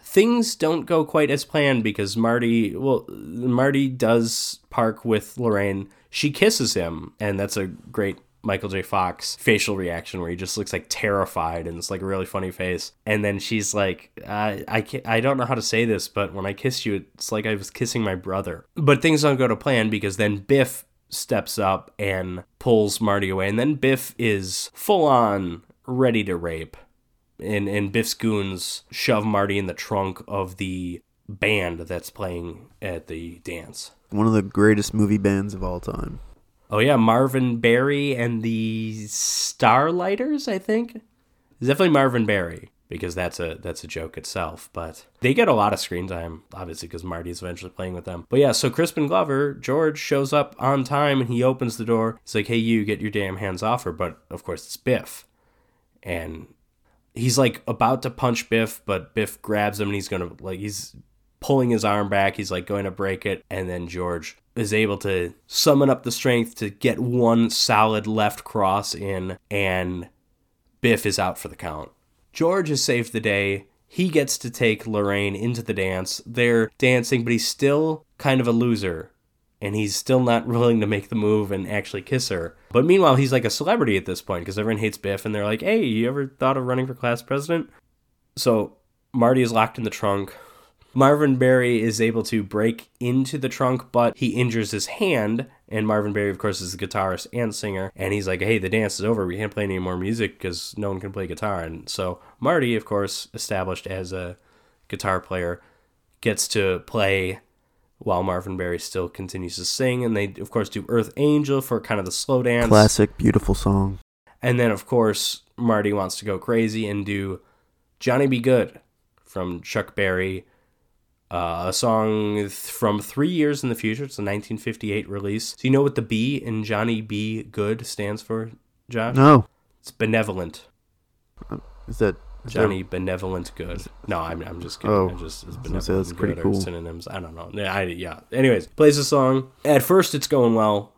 things don't go quite as planned because marty well marty does park with lorraine. She kisses him and that's a great Michael J. Fox facial reaction where he just looks like terrified and it's like a really funny face. And then she's like, I, I, can't, I don't know how to say this, but when I kissed you, it's like I was kissing my brother. But things don't go to plan because then Biff steps up and pulls Marty away. And then Biff is full on ready to rape. And, and Biff's goons shove Marty in the trunk of the band that's playing at the dance. One of the greatest movie bands of all time. Oh yeah, Marvin Berry and the Starlighters, I think. It's definitely Marvin Berry because that's a that's a joke itself. But they get a lot of screen time, obviously, because Marty's eventually playing with them. But yeah, so Crispin Glover, George shows up on time and he opens the door. He's like, "Hey, you get your damn hands off her!" But of course, it's Biff, and he's like about to punch Biff, but Biff grabs him and he's gonna like he's pulling his arm back. He's like going to break it, and then George is able to summon up the strength to get one solid left cross in, and Biff is out for the count. George has saved the day. He gets to take Lorraine into the dance. They're dancing, but he's still kind of a loser. And he's still not *laughs* willing to make the move and actually kiss her. But meanwhile, he's like a celebrity at this point because everyone hates Biff and they're like, hey, you ever thought of running for class president? So Marty is locked in the trunk. Marvin Berry is able to break into the trunk, but he injures his hand. And Marvin Berry, of course, is the guitarist and singer. And he's like, hey, the dance is over. We can't play any more music because no one can play guitar. And so Marty, of course, established as a guitar player, gets to play while Marvin Berry still continues to sing. And they, of course, do Earth Angel for kind of the slow dance. Classic, beautiful song. And then, of course, Marty wants to go crazy and do Johnny B. Goode from Chuck Berry uh, a song th- from three years in the future. It's a 1958 release. Do you know what the B in Johnny B. Goode stands for, Josh? No. It's benevolent. Is that is Johnny Benevolent Good. No, I'm, I'm just kidding. Oh, I'm just it's I say, benevolent that's pretty cool. synonyms. I don't know. I, yeah. Anyways, plays a song. At first, it's going well.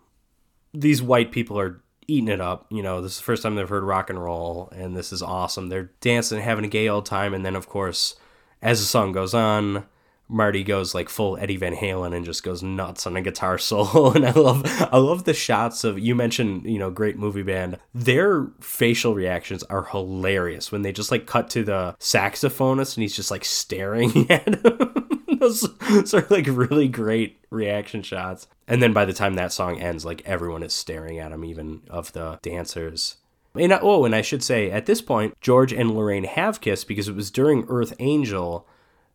These white people are eating it up. You know, this is the first time they've heard rock and roll, and this is awesome. They're dancing, and having a gay old time, and then of course, as the song goes on, Marty goes like full Eddie Van Halen and just goes nuts on a guitar *laughs* solo. And I love I love the shots of you mentioned, you know, great movie band. Their facial reactions are hilarious when they just like cut to the saxophonist and he's just like staring *laughs* at him. Those, are like really great reaction shots. And then by the time that song ends, like everyone is staring at him, even of the dancers. And oh, and I should say, at this point, George and Lorraine have kissed because it was during Earth Angel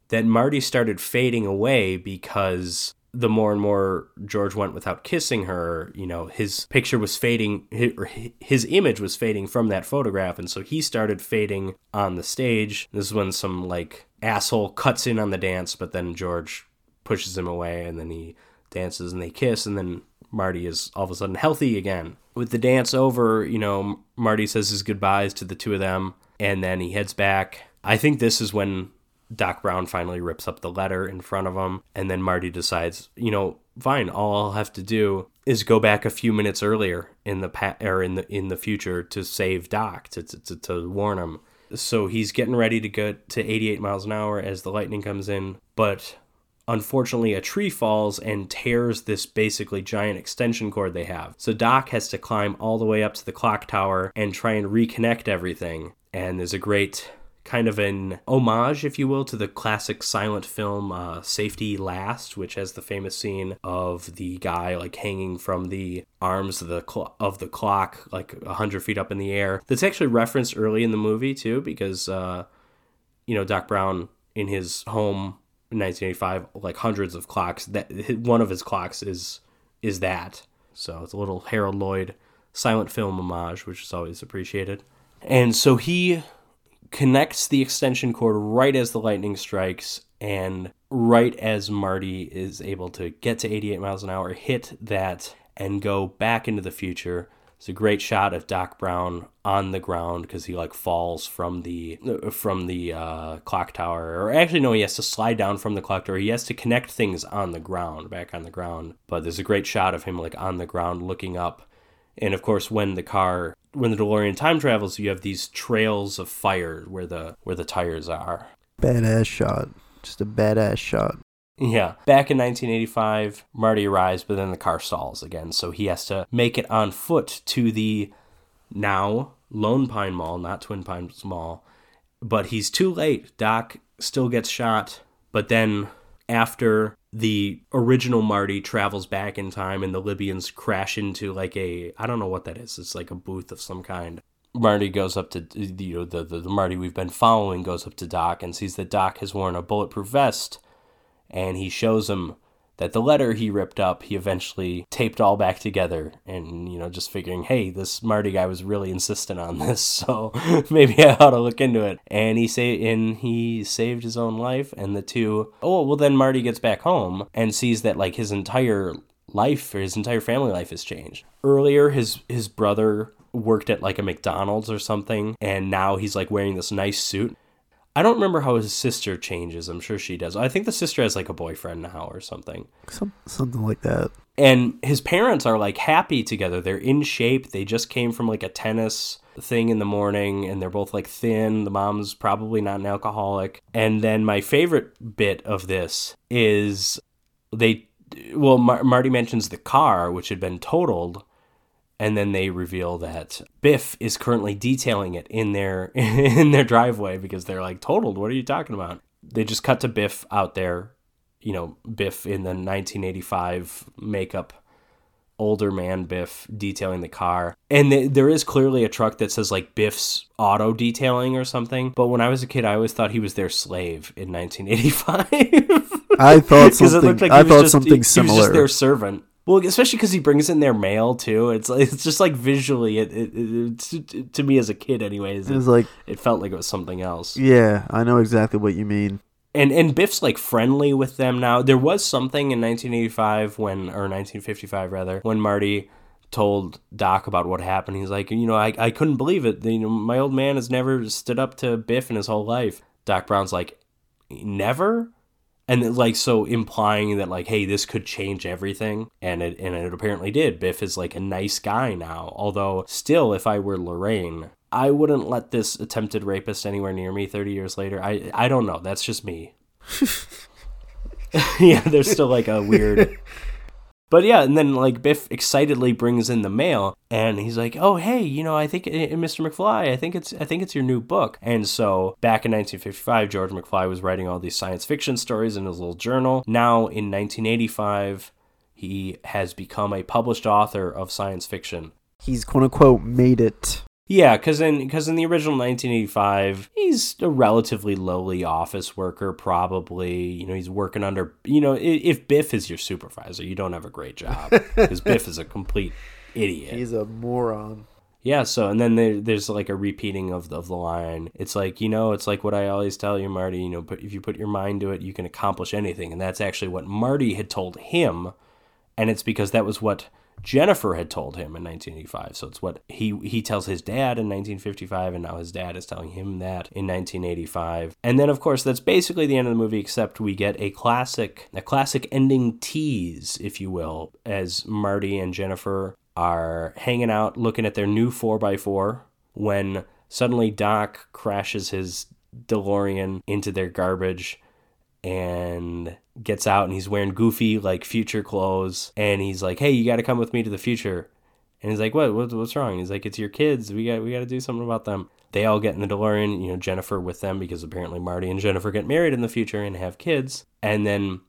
that Marty started fading away because the more and more George went without kissing her, you know, his picture was fading, hi- his image was fading from that photograph. And so he started fading on the stage. This is when some like asshole cuts in on the dance, but then George pushes him away and then he dances and they kiss. And then Marty is all of a sudden healthy again. With the dance over, you know, Marty says his goodbyes to the two of them and then he heads back. I think this is when Doc Brown finally rips up the letter in front of him, and then Marty decides, you know, fine, all I'll have to do is go back a few minutes earlier in the pa- or in the in the future to save Doc to to, to, to warn him. So he's getting ready to go to 88 miles an hour as the lightning comes in, but unfortunately a tree falls and tears this basically giant extension cord they have. So Doc has to climb all the way up to the clock tower and try and reconnect everything. And there's a great kind of an homage, if you will, to the classic silent film uh, Safety Last, which has the famous scene of the guy like hanging from the arms of the cl- of the clock, like hundred feet up in the air. That's actually referenced early in the movie too, because uh, you know Doc Brown in his home in 1985, like hundreds of clocks. That one of his clocks is is that. So it's a little Harold Lloyd silent film homage, which is always appreciated. And so he connects the extension cord right as the lightning strikes and right as Marty is able to get to 88 miles an hour, hit that and go back into the future. It's a great shot of Doc Brown on the ground because he like falls from the from the uh, clock tower, or actually no, he has to slide down from the clock tower. He has to connect things on the ground, back on the ground. But there's a great shot of him like on the ground looking up, and of course when the car when the DeLorean time travels, you have these trails of fire where the where the tires are. Badass shot. Just a badass shot. Yeah. Back in 1985, Marty arrives, but then the car stalls again, so he has to make it on foot to the now Lone Pine Mall, not Twin Pines Mall. But he's too late. Doc still gets shot, but then after the original Marty travels back in time and the Libyans crash into like a I don't know what that is. It's like a booth of some kind. Marty goes up to you know the, the the Marty we've been following goes up to Doc and sees that Doc has worn a bulletproof vest and he shows him that the letter he ripped up, he eventually taped all back together and, you know, just figuring, hey, this Marty guy was really insistent on this, *laughs* so *laughs* maybe I ought to look into it. And he say and he saved his own life and the two oh well then Marty gets back home and sees that like his entire life or his entire family life has changed. Earlier his his brother worked at like a McDonald's or something and now he's like wearing this nice suit. I don't remember how his sister changes. I'm sure she does. I think the sister has like a boyfriend now or something. Some, something like that. And his parents are like happy together. They're in shape. They just came from like a tennis thing in the morning and they're both like thin. The mom's probably not an alcoholic. And then my favorite bit of this is they well Mar- Marty mentions the car which had been totaled and then they reveal that Biff is currently detailing it in their *laughs* in their driveway because they're like totaled. What are you talking about? They just cut to Biff out there, you know, Biff in the 1985 makeup, older man Biff detailing the car, and th- there is clearly a truck that says like Biff's Auto Detailing or something. But when I was a kid, I always thought he was their slave in 1985. I thought *laughs* something. looked like I thought just- something he- He was similar. just their servant. Well, especially because he brings in their mail too. It's like it's just like visually, it, it, it, to, to me as a kid, anyways, it was like, it felt like it was something else. yeah, I know exactly what you mean. And and Biff's like friendly with them now. There was something in 1985 when, or 1955 rather, when Marty told Doc about what happened. He's like, you know, I, I couldn't believe it. You know, my old man has never stood up to Biff in his whole life. Doc Brown's like, never. And like so implying that like hey this could change everything and it and it apparently did. Biff is like a nice guy now. Although still if I were Lorraine, I wouldn't let this attempted rapist anywhere near me 30 years later. I I don't know. That's just me. *laughs* yeah, there's still like a weird But yeah, and then like Biff excitedly brings in the mail, and he's like, "Oh, hey, you know, I think uh, Mr. McFly, I think it's I think it's your new book." And so back in 1955, George McFly was writing all these science fiction stories in his little journal. Now in 1985, he has become a published author of science fiction. He's quote unquote made it. Yeah, because in because in the original 1985, he's a relatively lowly office worker. Probably, you know, he's working under. You know, if Biff is your supervisor, you don't have a great job *laughs* because Biff is a complete idiot. He's a moron. Yeah, so and then there, there's like a repeating of the, of the line. It's like you know, it's like what I always tell you, Marty. You know, but if you put your mind to it, you can accomplish anything, and that's actually what Marty had told him, and it's because that was what Jennifer had told him in 1985. So it's what he he tells his dad in 1955, and now his dad is telling him that in 1985. And then of course that's basically the end of the movie, except we get a classic a classic ending tease, if you will, as Marty and Jennifer are hanging out looking at their new 4x4 when suddenly Doc crashes his DeLorean into their garbage and gets out and he's wearing goofy like future clothes. And he's like hey you got to come with me to the future. And he's like what, what what's wrong? He's like it's your kids. We got we got to do something about them. They all get in the DeLorean you know Jennifer with them because apparently Marty and Jennifer get married in the future and have kids. And then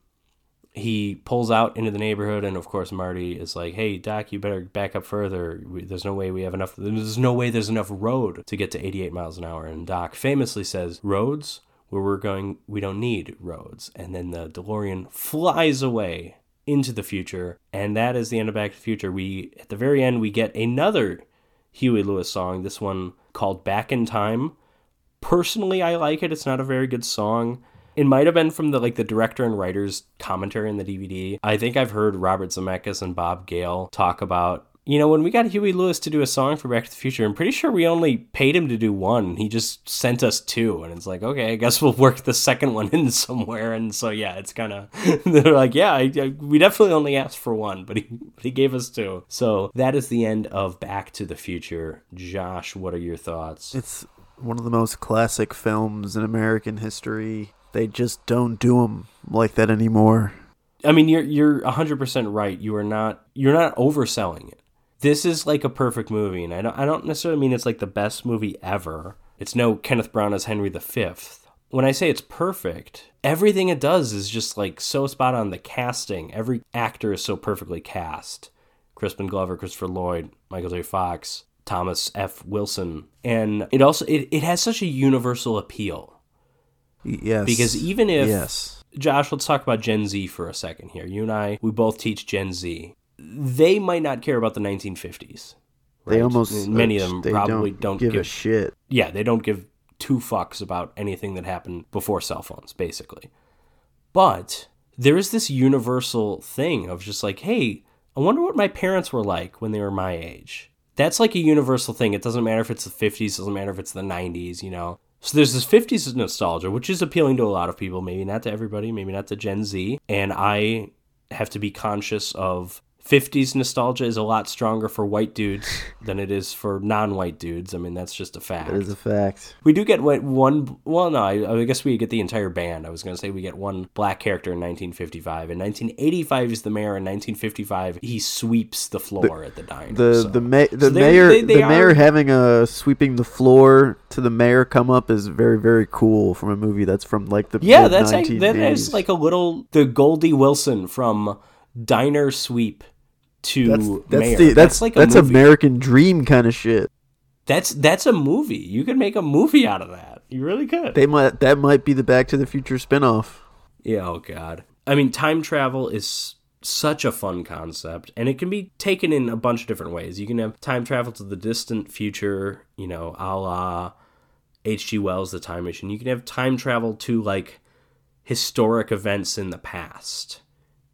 he pulls out into the neighborhood and of course marty is like hey doc you better back up further. There's no way we have enough there's no way there's enough road to get to 88 miles an hour. And doc famously says roads where we're going we don't need roads. And then the delorean flies away into the future. And that is the end of back to the future. We at the very end we get another huey lewis song this one called back in time. Personally i like it. It's not a very good song. It might have been from the like the director and writer's commentary in the dvd i think i've heard robert zemeckis and bob gale talk about you know when we got huey lewis to do a song for back to the future i'm pretty sure we only paid him to do one he just sent us two and it's like okay i guess we'll work the second one *laughs* in somewhere and so yeah it's kind of *laughs* they're like yeah I, I, we definitely only asked for one but he, but he gave us two so that is the end of back to the future josh what are your thoughts It's one of the most classic films in American history. They just don't do them like that anymore. I mean, you're you're hundred percent right. You are not you're not overselling it. This is like a perfect movie, and I don't I don't necessarily mean it's like the best movie ever. It's no Kenneth Branagh as Henry V. When I say it's perfect, everything it does is just like so spot on. The casting, every actor is so perfectly cast. Crispin Glover, Christopher Lloyd, Michael J. Fox, Thomas F. Wilson, and it also it, it has such a universal appeal Yes. because even if yes, Josh, let's talk about Gen Z for a second here. You and I, we both teach Gen Z. They might not care about the 1950s. They almost many of them probably don't, don't, give, give a shit. yeah, they don't give two fucks about anything that happened before cell phones, basically. But there is this universal thing of just like, hey, I wonder what my parents were like when they were my age. That's like a universal thing. It doesn't matter if it's the 50s, doesn't matter if it's the 90s, you know. So there's this 50s nostalgia, which is appealing to a lot of people, maybe not to everybody, maybe not to Gen Z. And I have to be conscious of 50s nostalgia is a lot stronger for white dudes than it is for non-white dudes. I mean, that's just a fact. It is a fact. We do get what one. Well, no, I, I guess we get the entire band. I was going to say we get one black character in 1955. In 1985 is the mayor. In 1955, he sweeps the floor at the diner. The so- the ma- the so they- mayor they- they the mayor having a sweeping the floor to the mayor come up is very very cool from a movie that's from like the Yeah, that's like, that 1980s. is like a little the Goldie Wilson from diner sweep to that's that's mayor. the, that's like a that's movie. American Dream kind of shit. That's that's a movie. You could make a movie out of that. You really could. They might that might be the Back to the Future spinoff. Yeah, oh god. I mean, time travel is such a fun concept, and it can be taken in a bunch of different ways. You can have time travel to the distant future, you know, a la H.G. Wells' The Time Machine. You can have time travel to like historic events in the past.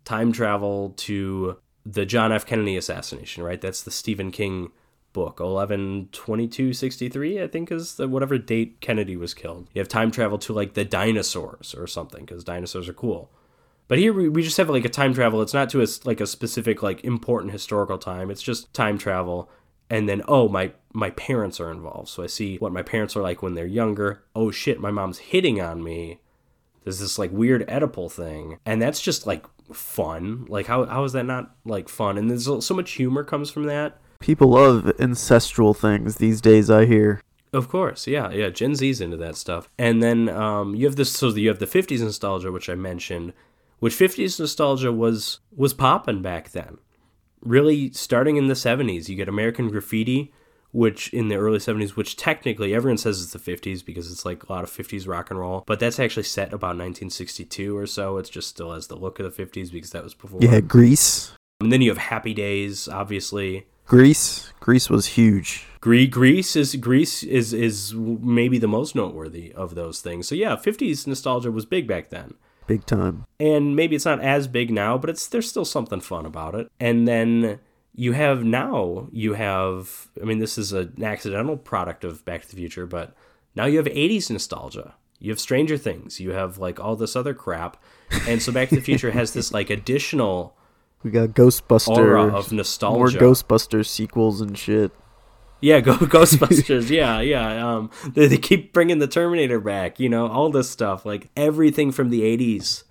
Time travel to the John F. Kennedy assassination, right? That's the Stephen King book. 112263 i think is the whatever date kennedy was killed. You have time travel to like the dinosaurs or something because dinosaurs are cool. But here we, we just have like a time travel. It's not to a like a specific like important historical time. It's just time travel. And then oh my my parents are involved. So i see what my parents are like when they're younger. Oh shit my mom's hitting on me. There's this like weird Oedipal thing, and that's just like fun. Like how how is that not like fun? And there's so much humor comes from that. People love ancestral things these days. I hear. Of course, yeah, yeah. Gen Z's into that stuff, and then um, you have this. So you have the '50s nostalgia, which I mentioned, which '50s nostalgia was was popping back then. Really, starting in the '70s, you get American Graffiti, which in the early 70s, which technically everyone says it's the 50s because it's like a lot of 50s rock and roll, but that's actually set about 1962 or so. It's just still has the look of the 50s because that was before. Yeah, Grease. And then you have Happy Days, obviously. Grease, Grease was huge. Gre- Grease is Grease is is maybe the most noteworthy of those things. So yeah, 50s nostalgia was big back then. Big time. And maybe it's not as big now, but it's there's still something fun about it. And then you have now you have I mean this is an accidental product of Back to the Future, but now you have 80s nostalgia. You have Stranger Things, you have like all this other crap. And so Back to the Future has this like additional We got Ghostbusters. aura of nostalgia. More. Ghostbusters sequels and shit. Yeah, go *laughs* Ghostbusters. yeah, yeah. Um, they, they keep bringing the Terminator back. You know, all this stuff, like everything from the '80s.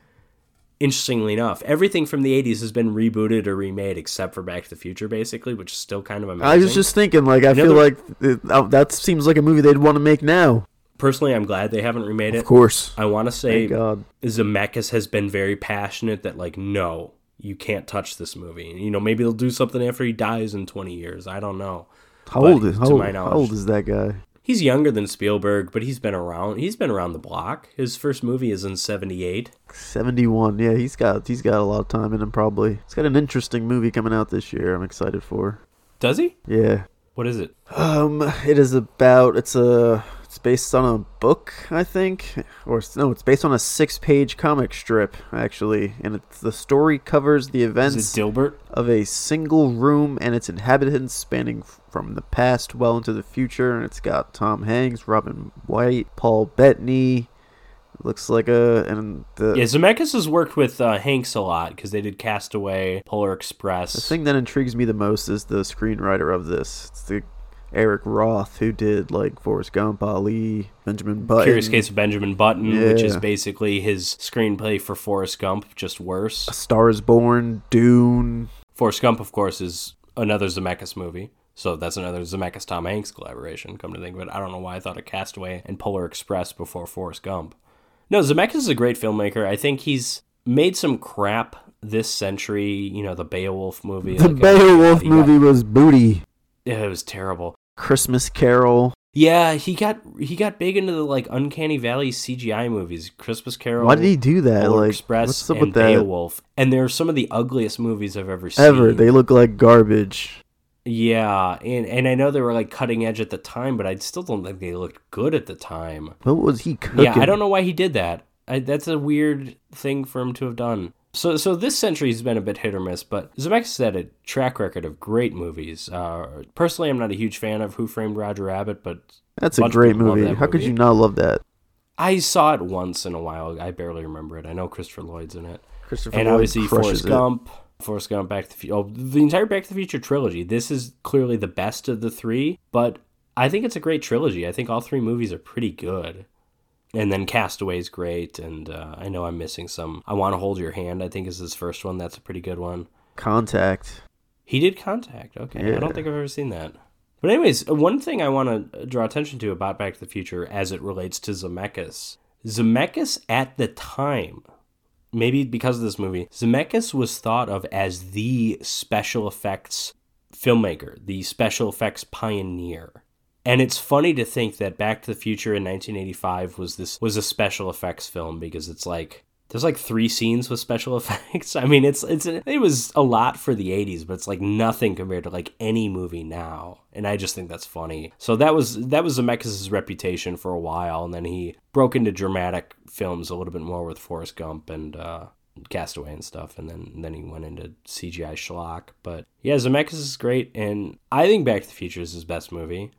Interestingly enough, everything from the '80s has been rebooted or remade, except for Back to the Future, basically, which is still kind of amazing. I was just thinking, like, I know, feel like it, uh, that seems like a movie they'd want to make now. personally, I'm glad they haven't remade it. Of course. I want to say God. Zemeckis has been very passionate that, like, no, you can't touch this movie. You know, maybe they'll do something after he dies in 20 years. I don't know. How But old is how old, how old is that guy? He's younger than Spielberg, but he's been around. He's been around the block. His first movie is in '78. Seventy one. Yeah, he's got he's got a lot of time in him. Probably. He's got an interesting movie coming out this year. I'm excited for. Does he? Yeah. What is it? Um, it is about it's a it's based on a book, I think, or no, it's based on a six page comic strip actually, and it's the story covers the events Dilbert? of a single room and its inhabitants spanning f- from the past well into the future, and it's got Tom Hanks, Robin Wright, Paul Bettany. Looks like a and the Yeah, Zemeckis has worked with uh, Hanks a lot because they did Castaway, Polar Express. The thing that intrigues me the most is the screenwriter of this. It's the Eric Roth who did like Forrest Gump, Ali, Benjamin Button. Curious Case of Benjamin Button, which is basically his screenplay for Forrest Gump, just worse. A Star is Born, Dune. Forrest Gump, of course, is another Zemeckis movie. So that's another Zemeckis Tom Hanks collaboration, come to think of it. I don't know why I thought of Castaway and Polar Express before Forrest Gump. No, Zemeckis is a great filmmaker. I think he's made some crap this century. You know, the Beowulf movie. The like, uh, Beowulf he got- movie was booty. yeah, it was terrible. Christmas Carol. Yeah, he got he got big into the like Uncanny Valley CGI movies, Christmas Carol. Why did he do that? Polar Like, Express what's up and with that? Beowulf, and they're some of the ugliest movies I've ever seen. Ever. They look like garbage. Yeah, and and I know they were like cutting edge at the time, but I still don't think they looked good at the time. What was he cooking? Yeah, I don't know why he did that. I, that's a weird thing for him to have done. So, so this century's been a bit hit or miss, but Zemeckis has had a track record of great movies. Uh, personally, I'm not a huge fan of Who Framed Roger Rabbit, but That's a of great movie. How could you not love that? I saw it once in a while. I barely remember it. I know Christopher Lloyd's in it, Christopher and Lloyd obviously Forrest it. Gump, Forrest Gump, Back to the Future. Oh, the entire Back to the Future trilogy. This is clearly the best of the three, but I think it's a great trilogy. I think all three movies are pretty good. And then Castaway is great, and uh, I know I'm missing some. I Want to Hold Your Hand, I think is his first one. That's a pretty good one. Contact. He did Contact. Okay, I don't think I've ever seen that. But anyways, one thing I want to draw attention to about Back to the Future as it relates to Zemeckis. Zemeckis at the time, maybe because of this movie, Zemeckis was thought of as the special effects filmmaker, the special effects pioneer. And it's funny to think that Back to the Future in 1985 was this was a special effects film because it's like there's like three scenes with special *laughs* effects. I mean, it's it's it was a lot for the 80s, but it's like nothing compared to like any movie now. And I just think that's funny. So that was that was Zemeckis' reputation for a while, and then he broke into dramatic films a little bit more with Forrest Gump and uh, Castaway and stuff, and then then he went into CGI schlock. But yeah, Zemeckis is great, and I think Back to the Future is his best movie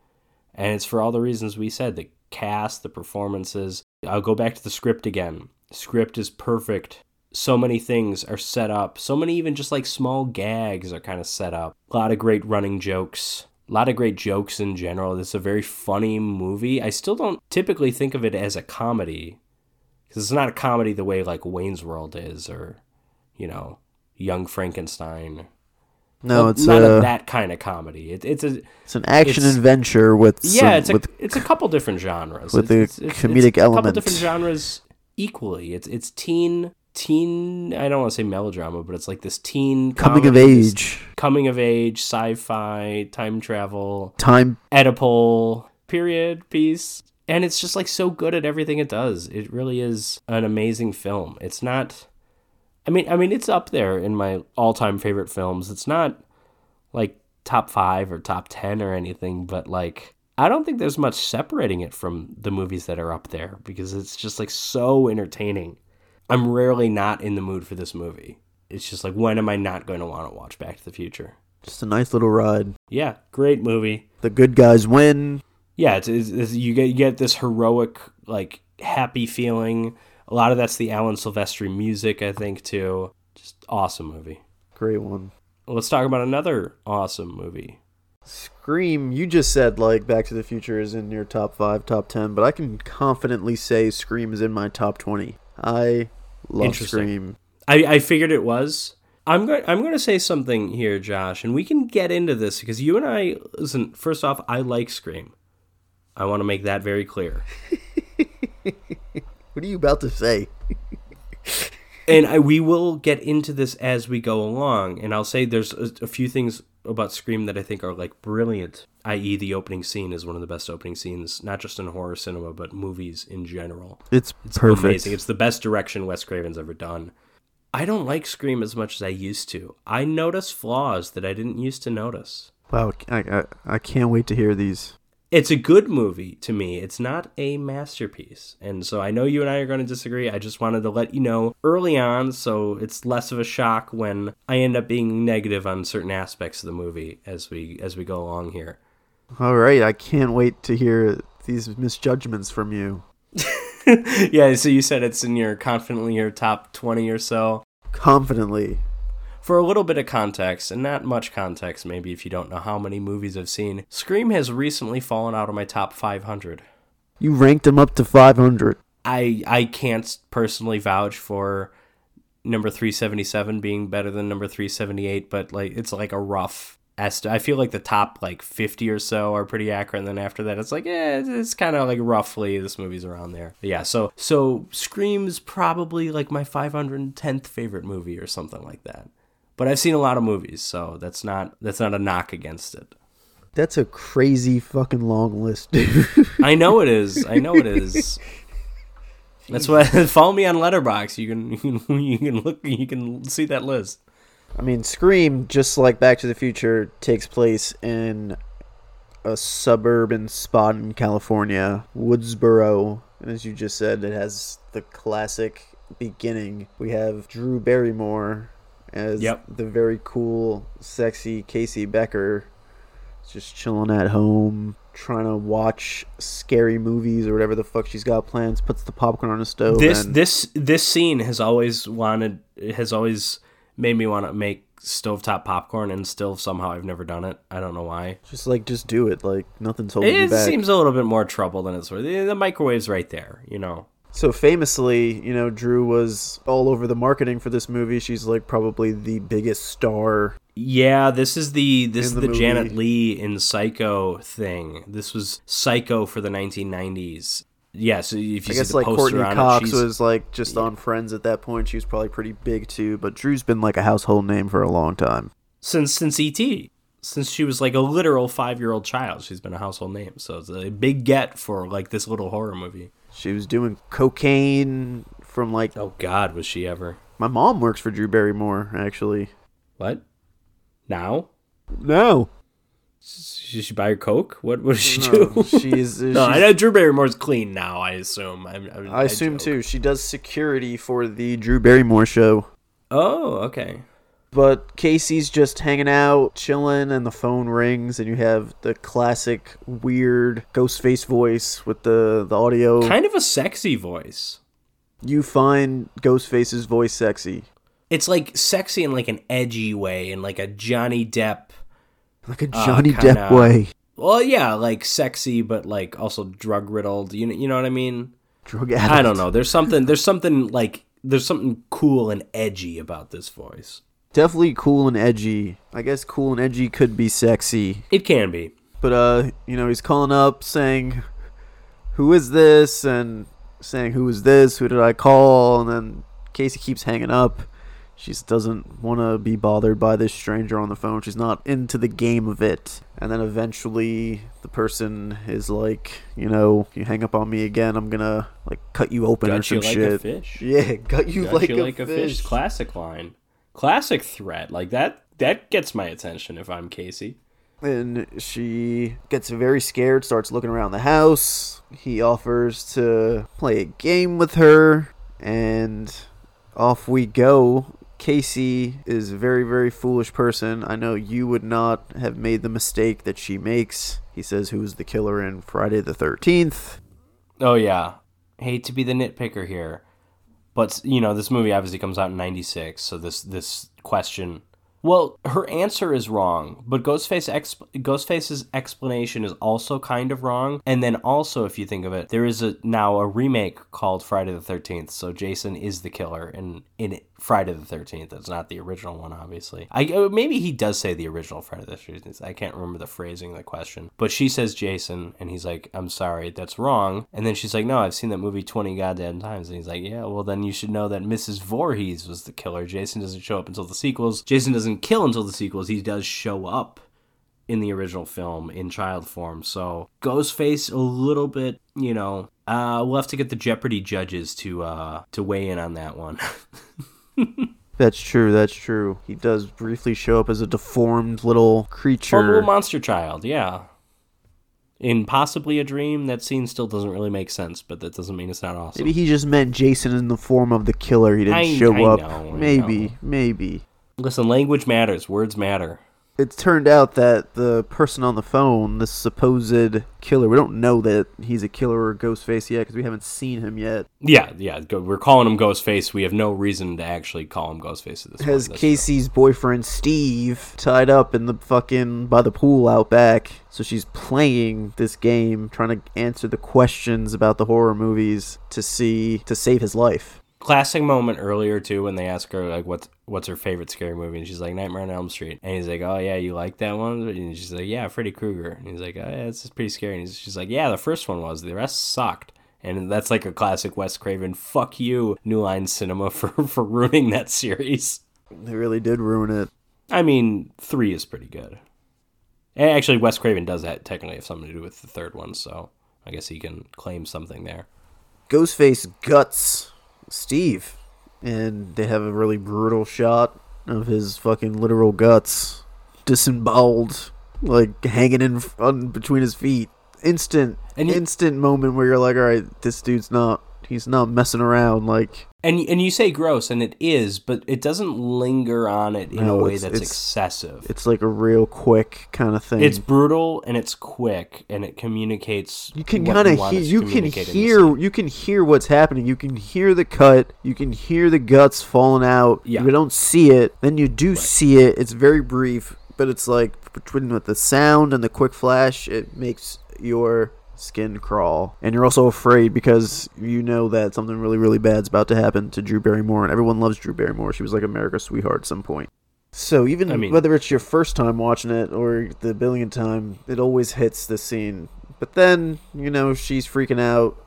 and it's for all the reasons we said the cast the performances. I'll go back to the script again. Script is perfect. So many things are set up. So many even just like small gags are kind of set up. A lot of great running jokes. A lot of great jokes in general. It's a very funny movie. I still don't typically think of it as a comedy because it's not a comedy the way like wayne's world is or you know young frankenstein No, it's not a a, that kind of comedy it, it's a it's an action it's- adventure with yeah, some, it's a with it's a couple different genres with It's- the it's- comedic it's a couple different genres equally. It's it's teen teen. I don't want to say melodrama, but it's like this teen coming of comedy, this age, coming of age, sci-fi, time travel, time. Oedipal period piece. And it's just like so good at everything it does. It really is an amazing film. It's not I mean I mean it's up there in my all-time favorite films. It's not like top 5 or top 10 or anything, but like I don't think there's much separating it from the movies that are up there because it's just like so entertaining. I'm rarely not in the mood for this movie. It's just like when am I not going to want to watch Back to the Future? Just a nice little ride. Yeah, great movie The good guys win. yeah, it's, it's, it's- you get you get this heroic like happy feeling. A lot of that's the Alan Silvestri music, I think, too. Just awesome movie. Great one. Let's talk about another awesome movie. Scream, you just said like Back to the Future is in your top five, top ten, but I can confidently say Scream is in my top twenty. I love. Scream. I, I figured it was. I'm going. I'm going to say something here, Josh, and we can get into this because you and I. Listen, first off, I like Scream. I want to make that very clear. *laughs* What are you about to say? and I, we will get into this as we go along and i'll say there's a, a few things about scream that i think are like brilliant i.e the opening scene is one of the best opening scenes not just in horror cinema but movies in general It's, it's perfect. amazing it's the best direction wes craven's ever done i don't like scream as much as i used to i notice flaws that i didn't used to notice Wow, I, I I can't wait to hear these. It's a good movie to me. It's not a masterpiece. And so I know you and I are going to disagree. I just wanted to let you know early on so it's less of a shock when I end up being negative on certain aspects of the movie as we as we go along here. All right, I can't wait to hear these misjudgments from you. *laughs* yeah, so you said it's in your confidently your top 20 or so. Confidently. For a little bit of context, and not much context maybe if you don't know how many movies I've seen, Scream has recently fallen out of my top 500. You ranked them up to 500. I I can't personally vouch for number 377 being better than number 378, but like it's like a rough estimate. I feel like the top like 50 or so are pretty accurate, and then after that it's like yeah, it's, it's kind of like roughly this movie's around there. But yeah, so so Scream's probably like my 510th favorite movie or something like that. But I've seen a lot of movies, so that's not that's not a knock against it. That's a crazy fucking long list, dude. I know it is. *laughs* I know it is. That's why *laughs* follow me on Letterboxd. You can you can *laughs* you can look you can see that list. I mean, Scream, just like Back to the Future, takes place in a suburban spot in California, Woodsboro. And as you just said, it has the classic beginning. We have Drew Barrymore as Yep. the very cool, sexy Casey Becker, just chilling at home, trying to watch scary movies or whatever the fuck she's got plans. Puts the popcorn on the stove. This and this this scene has always wanted has always made me want to make stovetop popcorn and still somehow I've never done it. I don't know why. just like just do it. Like nothing's holding you It back. seems a little bit more trouble than it's worth. The microwave's right there, you know. So famously, you know, Drew was all over the marketing for this movie. She's like probably the biggest star. Yeah, this is the this is the the Janet. Leigh in Psycho thing. This was Psycho for the 1990s. Yeah, so if you I guess like Courteney Cox it, was like just on Friends at that point. She was probably pretty big too. But Drew's been like a household name for a long time. since since ET, since she was like a literal five year old child, she's been a household name. So it's a big get for like this little horror movie. She was doing cocaine from like Oh God, was she ever? my mom works for Drew Barrymore actually. What? Now? No, She Should she buy her coke? What what does she no, do? *laughs* she's. *laughs* no, I know Drew Barrymore's clean now. I assume. I, I, I assume too. She does security for the Drew Barrymore show. Oh, okay. But Casey's just hanging out, chilling, and the phone rings, and you have the classic weird ghost face voice with the, the audio. Kind of a sexy voice. You find Ghostface's voice sexy. It's like sexy in like an edgy way, in like a Johnny Depp. Like a Uh, Johnny kinda- Depp way. Well, yeah, like sexy, but like also drug riddled. You know, you know what I mean? Drug addict. I don't know. There's something. There's something like there's something cool and edgy about this voice. Definitely cool and edgy. I guess cool and edgy could be sexy. It can be. But, uh, you know, he's calling up saying, Who is this? And saying, Who is this? Who did I call? And then Casey keeps hanging up. She just doesn't want to be bothered by this stranger on the phone. She's not into the game of it. And then eventually the person is like, you know, you hang up on me again, I'm gonna like cut you open or some *laughs* you like shit. a fish. Yeah, gut you, Got like, you a, like a fish. fish. Classic line. Classic threat. Like that. That gets my attention if I'm Casey. And she gets very scared, starts looking around the house. He offers to play a game with her, and off we go. Casey is a very, very foolish person. I know you would not have made the mistake that she makes. He says, Who's the killer in Friday the 13th? Oh yeah. Hate to be the nitpicker here, but you know this movie obviously comes out in '96, so this this question. Well, her answer is wrong, but Ghostface exp- Ghostface's explanation is also kind of wrong. And then also, if you think of it, there is a now a remake called Friday the Thirteenth. So Jason is the killer in in Friday the Thirteenth. That's not the original one, obviously. I uh, maybe he does say the original Friday the Thirteenth. I can't remember the phrasing of the question, but she says Jason, and he's like, "I'm sorry, that's wrong." And then she's like, "No, I've seen that movie twenty goddamn times." And he's like, "Yeah, well then you should know that Mrs. Voorhees was the killer. Jason doesn't show up until the sequels. Jason doesn't kill until the sequels. He does show up." in the original film in child form. So Ghostface a little bit, you know, uh we'll have to get the Jeopardy judges to uh to weigh in on that one. *laughs* *laughs* That's true, that's true. He does briefly show up as a deformed little creature. little monster child, yeah. In possibly a dream, that scene still doesn't really make sense, but that doesn't mean it's not awesome. Maybe he just meant Jason in the form of the killer. He didn't I- show I up. know, maybe, maybe. Listen, language matters, words matter. It turned out that the person on the phone, this supposed killer, we don't know that he's a killer or Ghostface yet because we haven't seen him yet. Yeah, yeah, we're calling him Ghostface. We have no reason to actually call him Ghostface at this Has point. That's Casey's boyfriend Steve tied up in the fucking by the pool out back. So she's playing this game, trying to answer the questions about the horror movies to see to save his life. Classic moment earlier too when they ask her like what's what's her favorite scary movie? And she's like Nightmare on Elm Street. And he's like oh yeah you like that one? And she's like yeah Freddy Krueger. And he's like oh yeah it's pretty scary. And he's, she's like yeah the first one was. The rest sucked. And that's like a classic Wes Craven fuck you New Line Cinema *laughs* for for ruining that series. They really did ruin it. I mean three is pretty good. And actually, Wes Craven does that technically have something to do with the third one, so I guess he can claim something there. Ghostface guts Steve, and they have a really brutal shot of his fucking literal guts disemboweled, like hanging in on between his feet. Instant, And you- instant moment where you're like, all right, this dude's not, he's not messing around. Like, And and you say gross, and it is, but it doesn't linger on it in No, a way that's it's- excessive. it's like a real quick kind of thing. It's brutal and it's quick, and it communicates. you can kind of you can communicate in the hear you can hear what's happening you can hear the cut you can hear the guts falling out Yeah. you don't see it then you do see it it's very brief but it's like between with the sound and the quick flash it makes your skin crawl and you're also afraid because you know that something really really bad's about to happen to drew barrymore and everyone loves drew barrymore she was like america's sweetheart at some point so even I mean- whether it's your first time watching it or the billionth time, it always hits the scene. But then, you know, she's freaking out.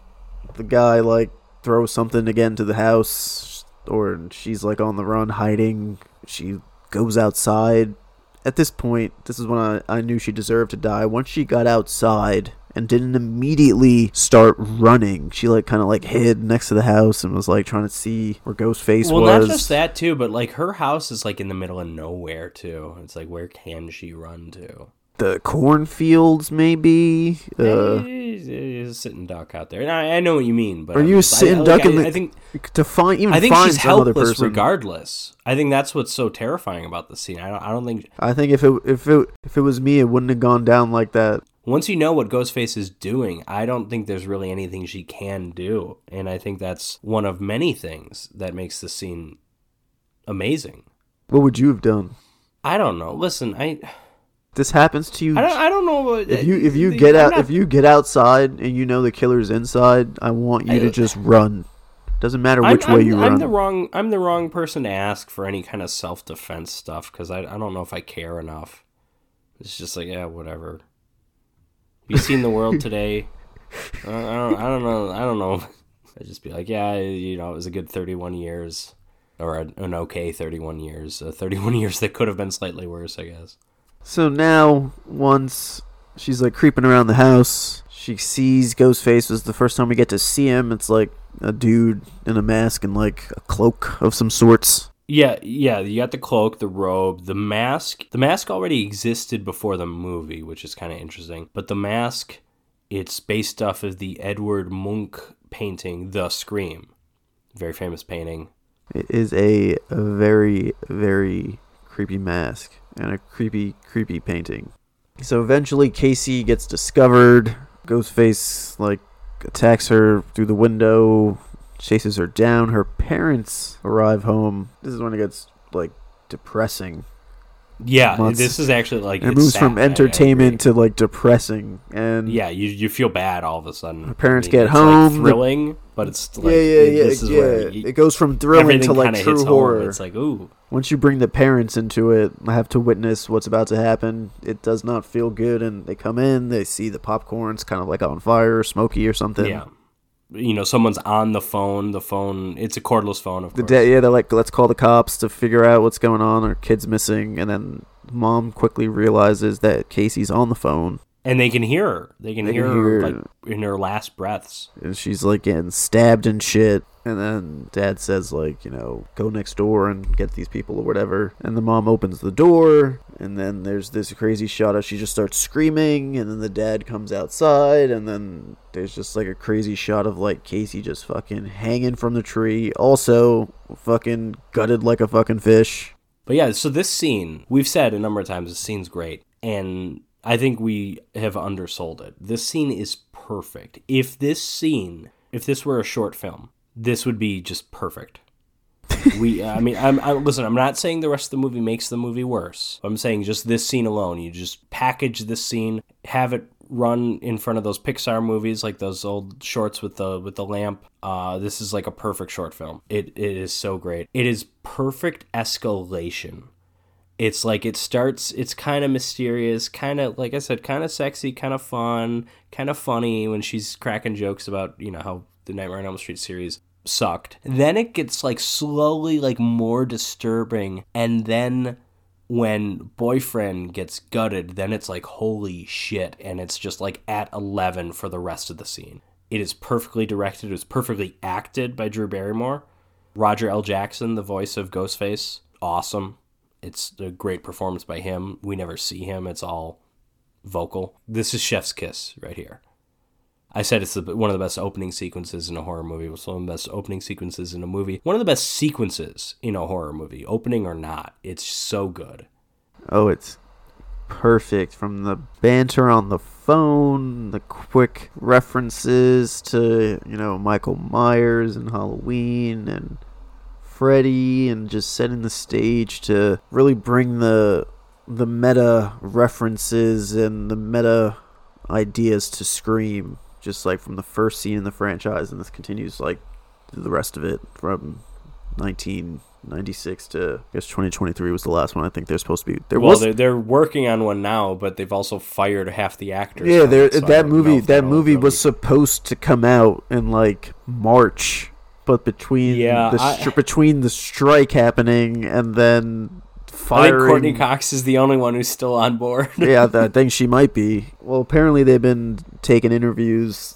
The guy like throws something again to the house or she's like on the run hiding. She goes outside. At this point, this is when I, I knew she deserved to die. Once she got outside and didn't immediately start running, she like kind of like hid next to the house and was like trying to see where Ghostface Well, was. Well, not just that too, but like her house is like in the middle of nowhere too. It's like where can she run to? the cornfields, maybe. Uh, Eh, sitting duck out there. And I, I know what you mean, but Are I'm you just- I- sitting like, duck I, the? I think to find even I think find she's helpless person. regardless. I think that's what's so terrifying about the scene. I don't, I don't think I think if it if it if it was me, it wouldn't have gone down like that. Once you know what Ghostface is doing, I don't think there's really anything she can do, and I think that's one of many things that makes the scene amazing. What would you have done? I don't know. Listen, I This happens to you. I don't, I don't know what if you if you get I'm out not- if you get outside and you know the killer's inside, I want you I- to just run. Doesn't matter I'm, which way I'm- you I'm the wrong I'm the wrong person to ask for any kind of self defense stuff because I, I don't know if I care enough. It's just like yeah, whatever. You seen the world today? I don't, I don't know I don't know. I'd just be like yeah, you know, it was a good 31 years or an, an okay 31 years, uh, 31 *laughs* years that could have been slightly worse, I guess. So now, once she's like creeping around the house, she sees Ghostface. This is the first time we get to see him. It's like a dude in a mask and like a cloak of some sorts. Yeah, yeah, you got the cloak, the robe, the mask. The mask already existed before the movie, which is kind of interesting. But the mask, it's based off of the Edward Munch painting, The Scream. Very famous painting. It is a, very, very creepy mask and a creepy, creepy painting. So eventually, Casey gets discovered. Ghostface, like, attacks her through the window, chases her down. Her parents arrive home. This is when it gets, like, depressing. Yeah, Months. this is actually like it moves sad, from entertainment to, like, depressing. And yeah, you you feel bad all of a sudden. Her parents I get it's, home, like thrilling, but it's like yeah, yeah, yeah, This is yeah. where you- it goes from thrilling to like true hits home. horror. It's like ooh, Once you bring the parents into it, I have to witness what's about to happen. It does not feel good, and they come in, they see the popcorn's kind of like on fire, smoky, or something. yeah. You know, someone's on the phone. The phone, it's a cordless phone, of The course. da- yeah, they're like, let's call the cops to figure out what's going on. Our kid's missing, and then mom quickly realizes that Casey's on the phone, and they can hear her. They can They hear can her hear- like in her last breaths. and she's like getting stabbed and shit. And then dad says like, you know, go next door and get these people or whatever. And the mom opens the door, and then there's this crazy shot of she just starts screaming, and then the dad comes outside, and then there's just like a crazy shot of like Casey just fucking hanging from the tree, also fucking gutted like a fucking fish. But yeah, so this scene, we've said a number of times, this scene's great, and I think we have undersold it. This scene is perfect. If this scene, if this were a short film, this would be just perfect. *laughs* we, I mean, I'm, I, listen. I'm not saying the rest of the movie makes the movie worse. I'm saying just this scene alone. You just package this scene, have it run in front of those Pixar movies, like those old shorts with the with the lamp. Uh, this is like a perfect short film. It it is so great. It is perfect escalation. It's like it starts. It's kind of mysterious, kind of like I said, kind of sexy, kind of fun, kind of funny when she's cracking jokes about you know how the Nightmare on Elm Street series sucked. Then it gets like slowly like more disturbing, and then when boyfriend gets gutted, then it's like holy shit, and it's just like at eleven for the rest of the scene. It is perfectly directed. It was perfectly acted by Drew Barrymore. Roger L. Jackson, the voice of Ghostface, awesome. It's a great performance by him. We never see him. It's all vocal. This is Chef's Kiss right here. I said it's the, one of the best opening sequences in a horror movie. It's one of the best opening sequences in a movie. One of the best sequences in a horror movie, opening or not. It's so good. Oh, it's perfect from the banter on the phone, the quick references to, you know, Michael Myers and Halloween and Freddy and just setting the stage to really bring the the meta references and the meta ideas to Scream just like from the first scene in the franchise and this continues like the rest of it from 1996 to I guess 2023 was the last one I think they're supposed to be there well, was they're, they're working on one now, but they've also fired half the actors. yeah from there it, so that movie that movie was supposed to come out in like March but between Yeah, the I- between the strike happening and then I think firing Courteney Cox is the only one who's still on board. *laughs* yeah I *laughs* think she might be well apparently they've been taking interviews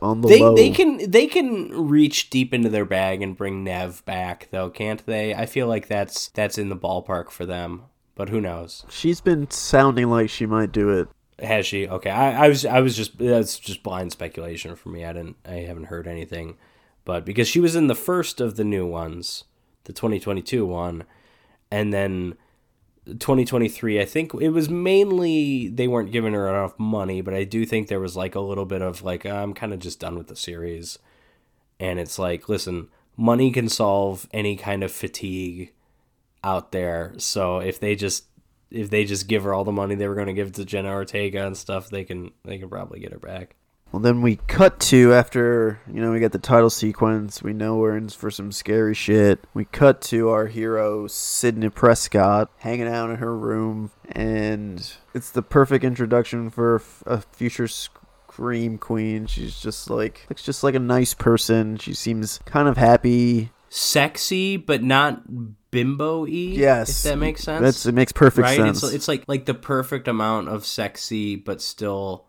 on the they low they can they can reach deep into their bag and bring Neve back though, can't they? I feel like that's that's in the ballpark for them, but who knows? she's been sounding like she might do it Has she? Okay, I, I was I was just that's just blind speculation for me. I didn't I haven't heard anything, but because she was in the first of the new ones, the 2022 one, and then 2023. I think it was mainly they weren't giving her enough money, but I do think there was like a little bit of like I'm kind of just done with the series, and it's like listen, money can solve any kind of fatigue out there. So if they just if they just give her all the money they were going to give to Jenna Ortega and stuff, they can they can probably get her back. Well, then we cut to after you know we get the title sequence. We know we're in for some scary shit. We cut to our hero Sidney Prescott hanging out in her room, and it's the perfect introduction for a future scream queen. She's just like looks just like a nice person. She seems kind of happy. Sexy, but not bimbo y. Yes, if that makes sense. That's it makes perfect right. sense. It's it's like like the perfect amount of sexy, but still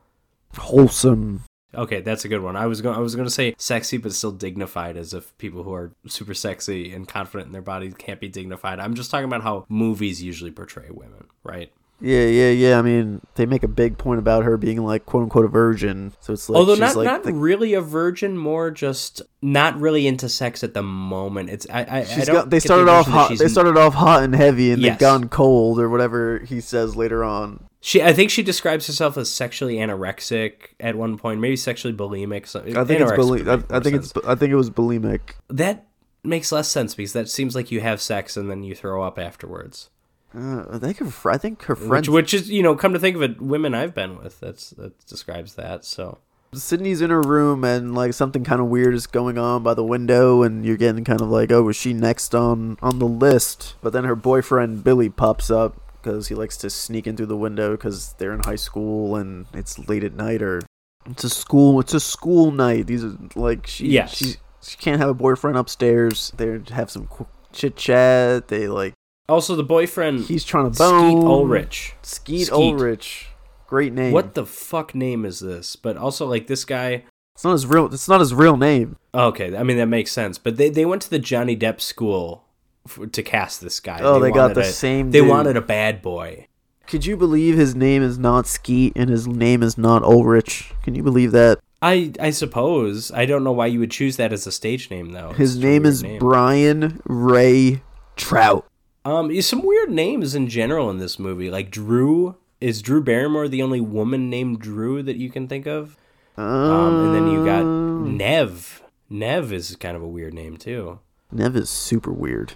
wholesome. Okay, that's a good one. I was going I was going to say sexy but still dignified as if people who are super sexy and confident in their bodies can't be dignified. I'm just talking about how movies usually portray women, right? Yeah, yeah, yeah. I mean, they make a big point about her being like quote unquote a virgin. So it's like Although she's not like not the- really a virgin, more just not really into sex at the moment. It's I I, I don't got, they get the started off hot. They started off hot and heavy, and Yes. they've gone cold, or whatever he says later on. She, I think she describes herself as sexually anorexic at one point, maybe sexually bulimic. So, I think it's anorexic bule- would make I, I think it's. I think it was bulimic. that makes less sense because that seems like you have sex and then you throw up afterwards. Uh, I think her. I think her friend Which, which is, you know, come to think of it, women I've been with, that's that describes that. So Sidney's in her room, and like something kind of weird is going on by the window, and you're getting kind of like, oh, was she next on on the list? But then her boyfriend Billy pops up because he likes to sneak in through the window because they're in high school and it's late at night or it's a school. It's a school night. These are like she. Yes. She, she can't have a boyfriend upstairs. They have some chit chat. They like also the boyfriend, he's trying to Skeet bone Ulrich. Skeet, Skeet. Ulrich. Great name. What the fuck name is this? But also like this guy. It's not his real. It's not his real name. Oh, okay, I mean that makes sense. But they they went to the Johnny Depp school f to cast this guy. Oh, they got the a- same They dude. wanted a bad boy. Could you believe his name is not Skeet and his name is not Ulrich? Can you believe that? I I suppose I don't know why you would choose that as a stage name though. His a name is Bryan Ray Trout. Um, some weird names in general in this movie, like Drew. Is Drew Barrymore the only woman named Drew that you can think of? Um, and then you got Neve. Neve is kind of a weird name too. Neve is super weird.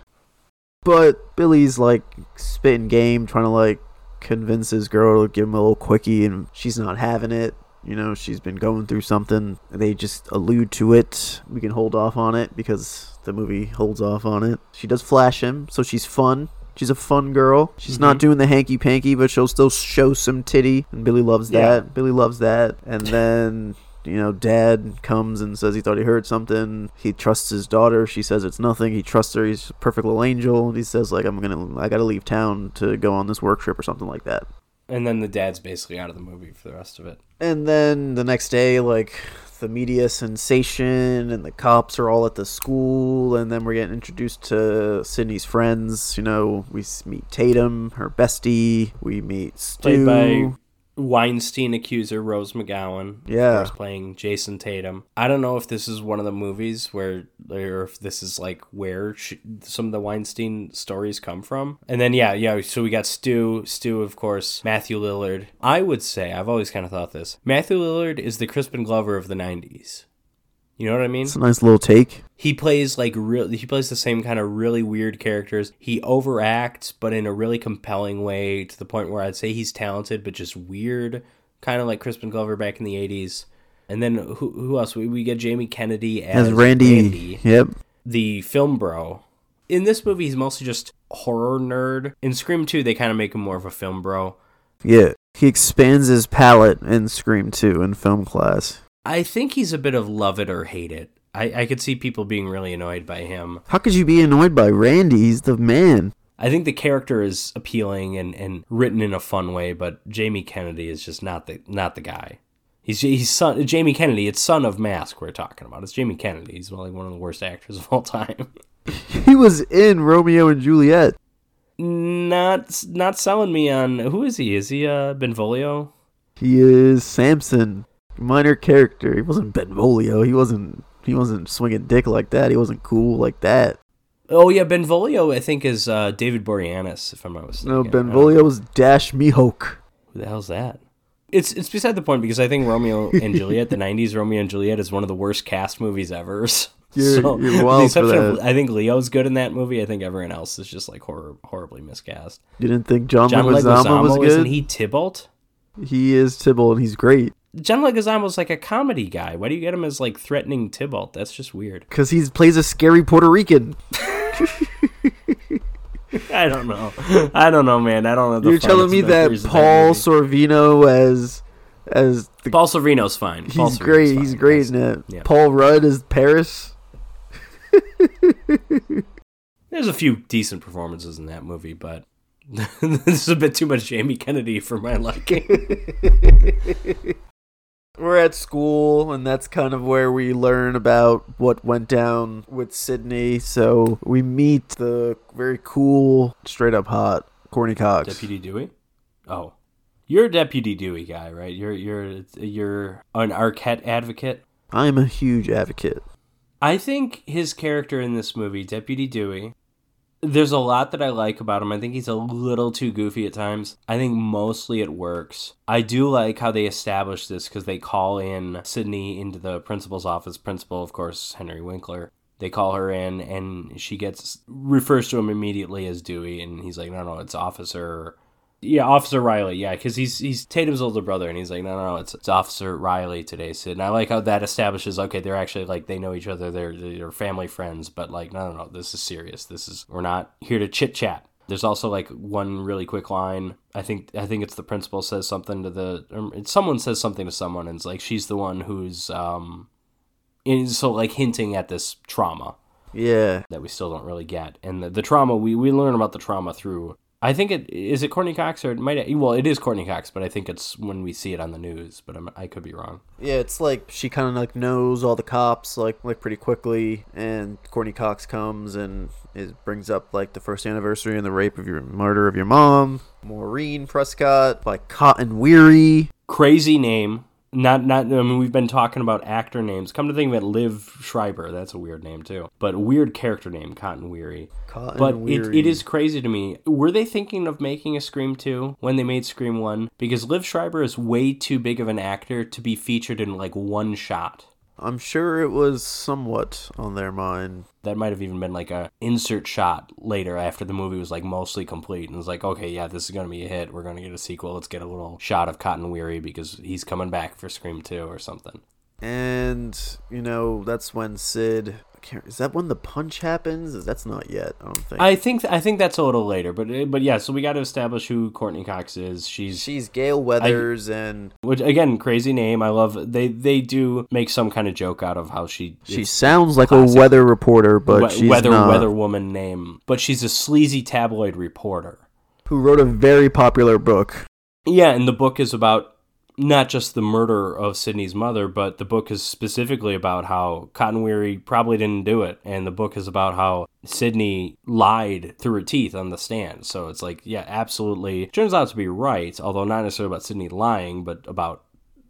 But Billy's like spitting game, trying to like convince his girl to give him a little quickie, and she's not having it. You know, she's been going through something. They just allude to it. We can hold off on it because the movie holds off on it. She does flash him, so she's fun. She's a fun girl. She's not mm-hmm. doing the hanky panky, but she'll still show some titty, and Billy loves Yeah. that. Billy loves that. And then you know, dad comes and says he thought he heard something. He trusts his daughter. She says it's nothing. He trusts her. He's a perfect little angel. And he says like, I'm gonna, I gotta leave town to go on this work trip or something like that. And then the dad's basically out of the movie for the rest of it. And then the next day, like the media sensation and the cops are all at the school, and then we're getting introduced to Sidney's friends. You know, we meet Tatum, her bestie. We meet Stu. Played by Weinstein accuser Rose McGowan. Yeah. Course, playing Jason Tatum. I don't know if this is one of the movies where, or if this is like where sh some of the Weinstein stories come from. And then, yeah, yeah, so we got Stu. Stu, of course, Matthew Lillard. I would say, I've always kind of thought this Matthew Lillard is the Crispin Glover of the 90s. You know what I mean? It's a nice little take. he plays like real he plays the same kind of really weird characters he overacts but in a really compelling way to the point where i'd say he's talented but just weird kind of like crispin glover back in the 80s and then who, who else we, we get jamie kennedy as, As Randy. Yep. the film bro in this movie he's mostly just horror nerd in scream 2 they kind of make him more of a film bro Yeah. He expands his palette in Scream 2 in film class. I think he's a bit of love it or hate it I, I could see people being really annoyed by him How could you be annoyed by Randy? He's the man. I think the character is appealing and, and written in a fun way, but Jamie Kennedy is just not the not the guy. He's he's son Jamie Kennedy. It's son of Mask we're talking about. It's Jamie Kennedy. He's like one of the worst actors of all time. *laughs* He was in Romeo and Juliet. not not selling me on who is he? Is he uh Benvolio? He is Samson, minor character. He wasn't Benvolio. He wasn't. He wasn't swinging dick like that. He wasn't cool like that. Oh yeah, Benvolio I think is uh, David Boreanaz if I'm not mistaken. No, Benvolio was Dash Mihok. Who the hell's that? It's it's beside the point because I think Romeo *laughs* and Juliet, the '90s Romeo and Juliet, is one of the worst cast movies ever. *laughs* So, You're- so, you're wild for of- I think Leo's good in that movie. I think everyone else is just like horror, horribly miscast. You didn't think John, John Leguizamo, Leguizamo was isn't he Tybalt? He is Tybalt, and he's great John Leguizamo's like a comedy guy. Why do you get him as like threatening Tybalt? That's just weird. because he plays a scary Puerto Rican. *laughs* I don't know. I don't know, man. I don't know. The You're telling me that Paul movie. Sorvino as as the Paul Sorvino's fine. He's great. fine. He's great in it. yeah. Paul Rudd as Paris. *laughs* There's a few decent performances in that movie, but *laughs* this is a bit too much Jamie Kennedy for my liking. We're at school, and that's kind of where we learn about what went down with Sidney. So we meet the very cool, straight up hot Courteney Cox. Deputy Dewey? Oh. You're a Deputy Dewey guy, right? You're you're you're an Arquette advocate. I am a huge advocate. I think his character in this movie, Deputy Dewey, there's a lot that I like about him. I think he's a little too goofy at times. I think mostly it works. I do like how they establish this because they call in Sidney into the principal's office. Principal, of course, Henry Winkler. They call her in, and she gets refers to him immediately as Dewey, and he's like, "No, no, it's Officer." Yeah, Officer Riley. Yeah, because he's he's Tatum's older brother, and he's like, no, no, no, it's, it's Officer Riley today, Sid. And I like how that establishes, okay, they're actually like they know each other, they're they're family friends, but like, no, no, no, this is serious. This is we're not here to chit chat. There's also like one really quick line. I think I think it's the principal says something to the or someone says something to someone, and it's like she's the one who's um, in, so like hinting at this trauma Yeah. that we still don't really get. And the, the trauma we we learn about the trauma through. I think it is it Courteney Cox or it might well it is Courteney Cox, but I think it's when we see it on the news. But I'm, I could be wrong. Yeah, it's like she kind of like knows all the cops like like pretty quickly, and Courteney Cox comes and it brings up like the first anniversary and the rape of your murder of your mom, Maureen Prescott by Cotton Weary. Crazy name. Not not. I mean, we've been talking about actor names. Come to think of it, Liev Schreiber. That's a weird name too. But weird character name, Cotton Weary. Cotton But it, it is crazy to me. Were they thinking of making a Scream 2 when they made Scream 1? Because Liev Schreiber is way too big of an actor to be featured in like one shot. I'm sure it was somewhat on their mind. that might have even been like a insert shot later after the movie was like mostly complete and it's like okay yeah this is gonna be a hit. We're gonna get a sequel. Let's get a little shot of cotton weary because he's coming back for scream 2 or something. And, you know, that's when Sid can't- Is that when the punch happens? That's not yet. I don't think. I think I think that's a little later, but eh, but yeah. So we got to establish who Courteney Cox is. She's She's Gale Weathers, and which again crazy name. I love they they do make some kind of joke out of how she she sounds like classic a weather reporter, but we- she's weather not. weather woman name, but she's a sleazy tabloid reporter. Who wrote a very popular book? Yeah, and the book is about not just the murder of Sidney's mother, but the book is specifically about how Cotton Weary probably didn't do it, and the book is about how Sidney lied through her teeth on the stand. So it's like, yeah, absolutely. Turns out to be right, although not necessarily about Sidney lying, but about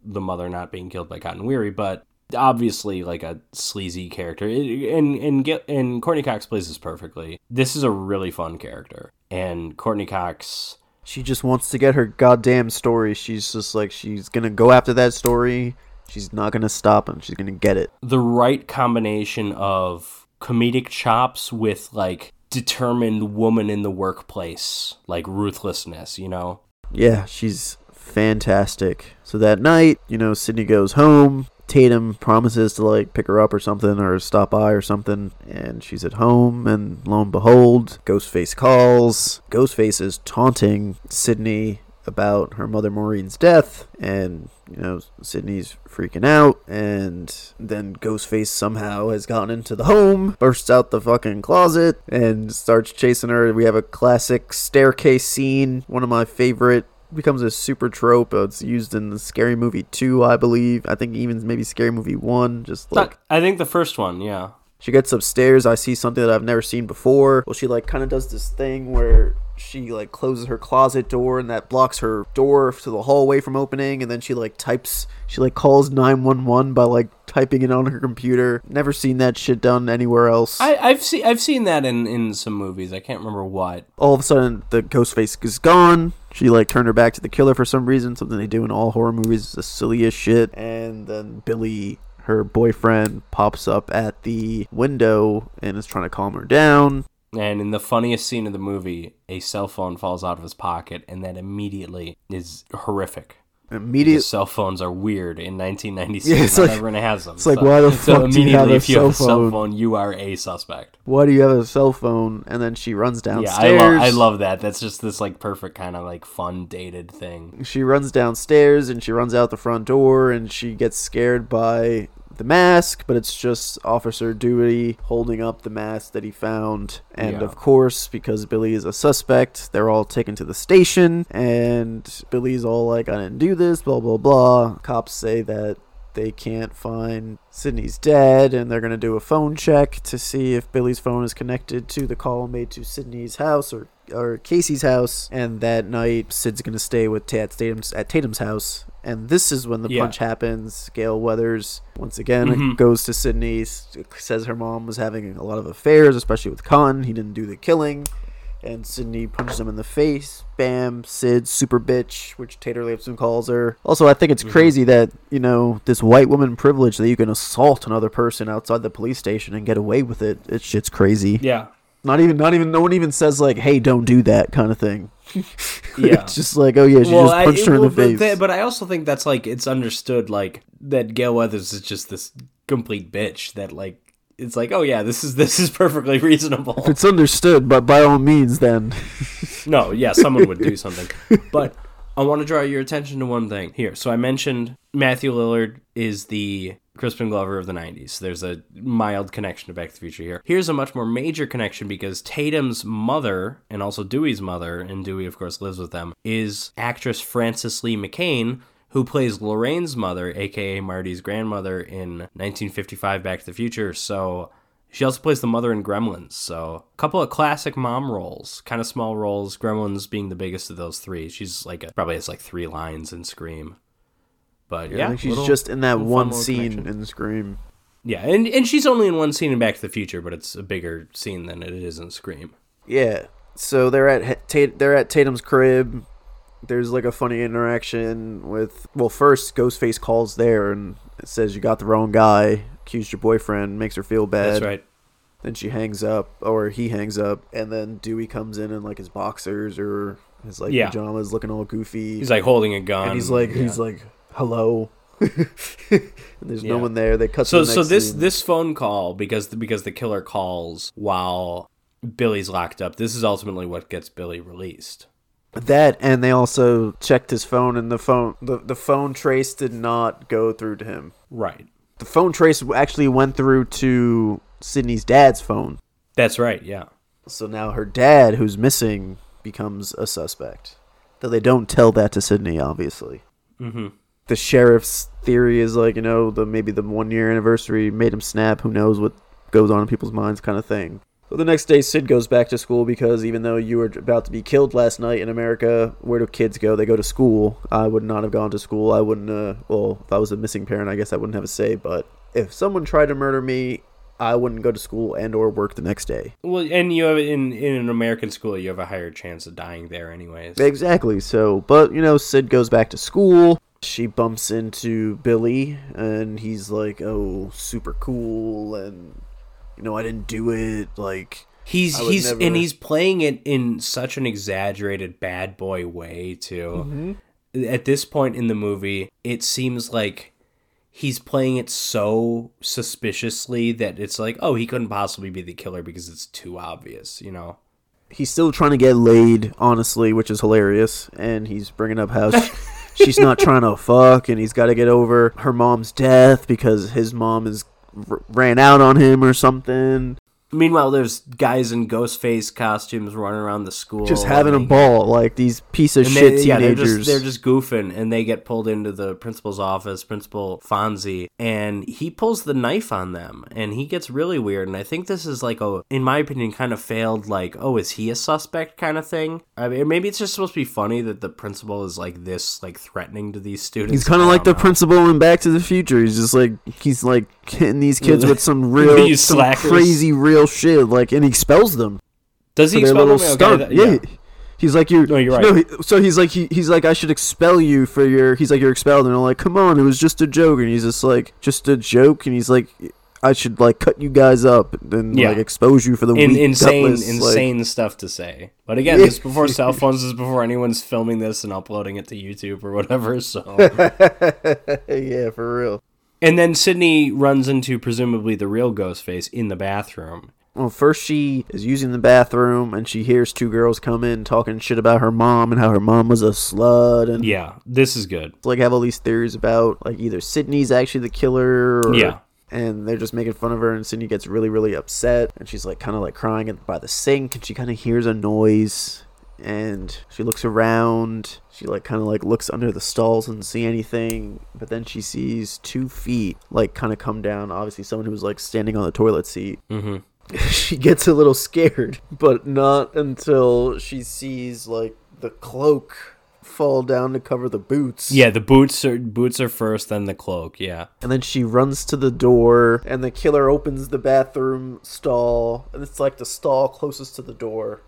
the mother not being killed by Cotton Weary, but obviously like a sleazy character. And and get and Courteney Cox plays this perfectly. This is a really fun character, and Courteney Cox. She just wants to get her goddamn story. She's just like she's gonna go after that story. She's not gonna stop him. she's gonna get it. the right combination of comedic chops with like determined woman in the workplace, like ruthlessness, you know? Yeah, she's fantastic. So that night, you know, Sidney goes home. Tatum promises to like pick her up or something or stop by or something, and she's at home. And lo and behold, Ghostface calls. Ghostface is taunting Sidney about her mother Maureen's death, and you know Sidney's freaking out. And then Ghostface somehow has gotten into the home, bursts out the fucking closet, and starts chasing her. We have a classic staircase scene, one of my favorite becomes a super trope. Uh, it's used in the Scary Movie 2, I believe. I think even maybe Scary Movie 1. Just like I think the first one, yeah. she gets upstairs, I see something that I've never seen before. Well, she like kind of does this thing where she like closes her closet door and that blocks her door to the hallway from opening and then she like types she like calls 911 by like typing it on her computer. Never seen that shit done anywhere else. I, I've seen I've seen that in, in some movies. I can't remember what. all of a sudden the ghost face is gone. She like turned her back to the killer for some reason, something they do in all horror movies, is the silliest shit. And then Billy, her boyfriend, pops up at the window and is trying to calm her down. And in the funniest scene of the movie, a cell phone falls out of his pocket, and that immediately is horrific. Immediate cell phones are weird in 1996. Yeah, it's Not like- everyone has them. it's like, why the *laughs* so fuck do you have a if you have a cell cell phone? phone, you are a suspect. why do you have a cell phone? And then she runs Yeah, downstairs. I, lo- I love that. That's just this like perfect kind of like fun dated thing. she runs downstairs and she runs out the front door and she gets scared by the mask, but it's just Officer Dewey holding up the mask that he found. And Yeah. of course, because Billy is a suspect, they're all taken to the station and Billy's all like, I didn't do this, blah, blah, blah. Cops say that they can't find Sidney's dead and they're going to do a phone check to see if Billy's phone is connected to the call made to Sidney's house or or Casey's house. And that night Sid's going to stay with Ta- at Tatum's at Tatum's house. And this is when the Yeah. punch happens. Gale Weathers once again Mhm. goes to Sidney says her mom was having a lot of affairs especially with Cotton he didn't do the killing and Sidney punches him in the face. Bam, Sid, super bitch, which Tater Lipson calls her. Also, I think it's mm-hmm. crazy that, you know, this white woman privilege that you can assault another person outside the police station and get away with it. It shit's crazy. Yeah. Not even, not even, no one even says, like, hey, don't do that kind of thing. *laughs* Yeah. it's just like, oh yeah, she just I- punched her in the face. th- but I also think that's like it's understood like that Gale Weathers is just this complete bitch that like it's like oh yeah this is this is perfectly *laughs* reasonable. if it's understood, but by all means, then. *laughs* No, yeah, someone would do *laughs* something. But I want to draw your attention to one thing here. So I mentioned Matthew Lillard is the Crispin Glover of the 90s. There's a mild connection to Back to the Future here. Here's a much more major connection because Tatum's mother, and also Dewey's mother, and Dewey, of course, lives with them, is actress Frances Lee McCain, who plays Lorraine's mother, aka Marty's grandmother, in 1955 Back to the Future. So she also plays the mother in Gremlins, so a couple of classic mom roles, kind of small roles. Gremlins being the biggest of those three. She's like a, probably has like three lines in Scream, but yeah, I think she's little- just in that one scene connection. in Scream. Yeah, and and she's only in one scene in Back to the Future, but it's a bigger scene than it is in Scream. Yeah. So they're at Tat- they're at Tatum's crib. There's like a funny interaction with well, first Ghostface calls there and says you got the wrong guy, accused your boyfriend, makes her feel bad. That's right. Then she hangs up, or he hangs up, and then Dewey comes in in like his boxers or his like Yeah. pajamas, looking all goofy. He's like holding a gun. and he's like Yeah. he's like hello. *laughs* and there's no one there. They cut. So the so this scene. this phone call because because the killer calls while Billy's locked up. This is ultimately what gets Billy released. That and they also checked his phone and the phone the, the phone trace did not go through to him. Right. The phone trace actually went through to Sidney's dad's phone. That's right. Yeah. So now her dad, who's missing, becomes a suspect. Though they don't tell that to Sidney, obviously. Mm-hmm. The sheriff's theory is like, you know, the maybe the one year anniversary made him snap. Who knows what goes on in people's minds, kind of thing. So the next day, Sid goes back to school because even though you were about to be killed last night in America, where do kids go? They go to school. I would not have gone to school. I wouldn't. Uh, well, if I was a missing parent, I guess I wouldn't have a say. But if someone tried to murder me, I wouldn't go to school and or work the next day. Well, and you have in in an American school, you have a higher chance of dying there, anyways. Exactly. So, but you know, Sid goes back to school. She bumps into Billy, and he's like, "Oh, super cool," and know, I didn't do it. Like, He's he's never- and he's playing it in such an exaggerated bad boy way too. Mm-hmm. At this point in the movie, it seems like he's playing it so suspiciously that it's like, oh, he couldn't possibly be the killer because it's too obvious, you know. he's still trying to get laid, honestly, which is hilarious. And he's bringing up how *laughs* she's not trying to fuck, and he's got to get over her mom's death because his mom is r- ran out on him or something. Meanwhile, there's guys in ghost face costumes running around the school, Just having a ball, like these piece of And shit they, yeah, they're teenagers. just they're just goofing, and they get pulled into the principal's office, Principal Fonzie, and he pulls the knife on them, and he gets really weird. And I think this is like a, in my opinion, kind of failed. Like, oh, is he a suspect kind of thing? I mean, maybe it's just supposed to be funny that the principal is like this, like threatening to these students. He's kind of like the principal in Back to the Future. He's just like he's like hitting these kids *laughs* with some *laughs* real, some slackers. crazy real shit. Like, and he expels them Does he expel little them? Okay, that- yeah. He's like you. No, you're No, right. he, so he's like he, he's like I should expel you for your. He's like you're expelled, and I'm like, come on, it was just a joke, and he's just like just a joke, and he's like. I should like cut you guys up and Yeah. like expose you for the In, weak, insane, gutless, like- insane stuff to say. But again, Yeah. this is before *laughs* cell phones. This is before anyone's filming this and uploading it to YouTube or whatever. So yeah, for real. And then Sidney runs into presumably the real Ghostface in the bathroom. Well, first she is using the bathroom and she hears two girls come in talking shit about her mom and how her mom was a slut and Yeah, this is good. like have all these theories about like either Sidney's actually the killer or Yeah. and they're just making fun of her and Sidney gets really really upset and she's like kind of like crying by the sink and she kind of hears a noise and she looks around she like kind of like looks under the stalls and see anything but then she sees two feet like kind of come down obviously someone who was like standing on the toilet seat hmm *laughs* she gets a little scared, but not until she sees like the cloak fall down to cover the boots. Yeah, the boots are boots are first, then the cloak. Yeah, And then she runs to the door, and the killer opens the bathroom stall, and it's like the stall closest to the door.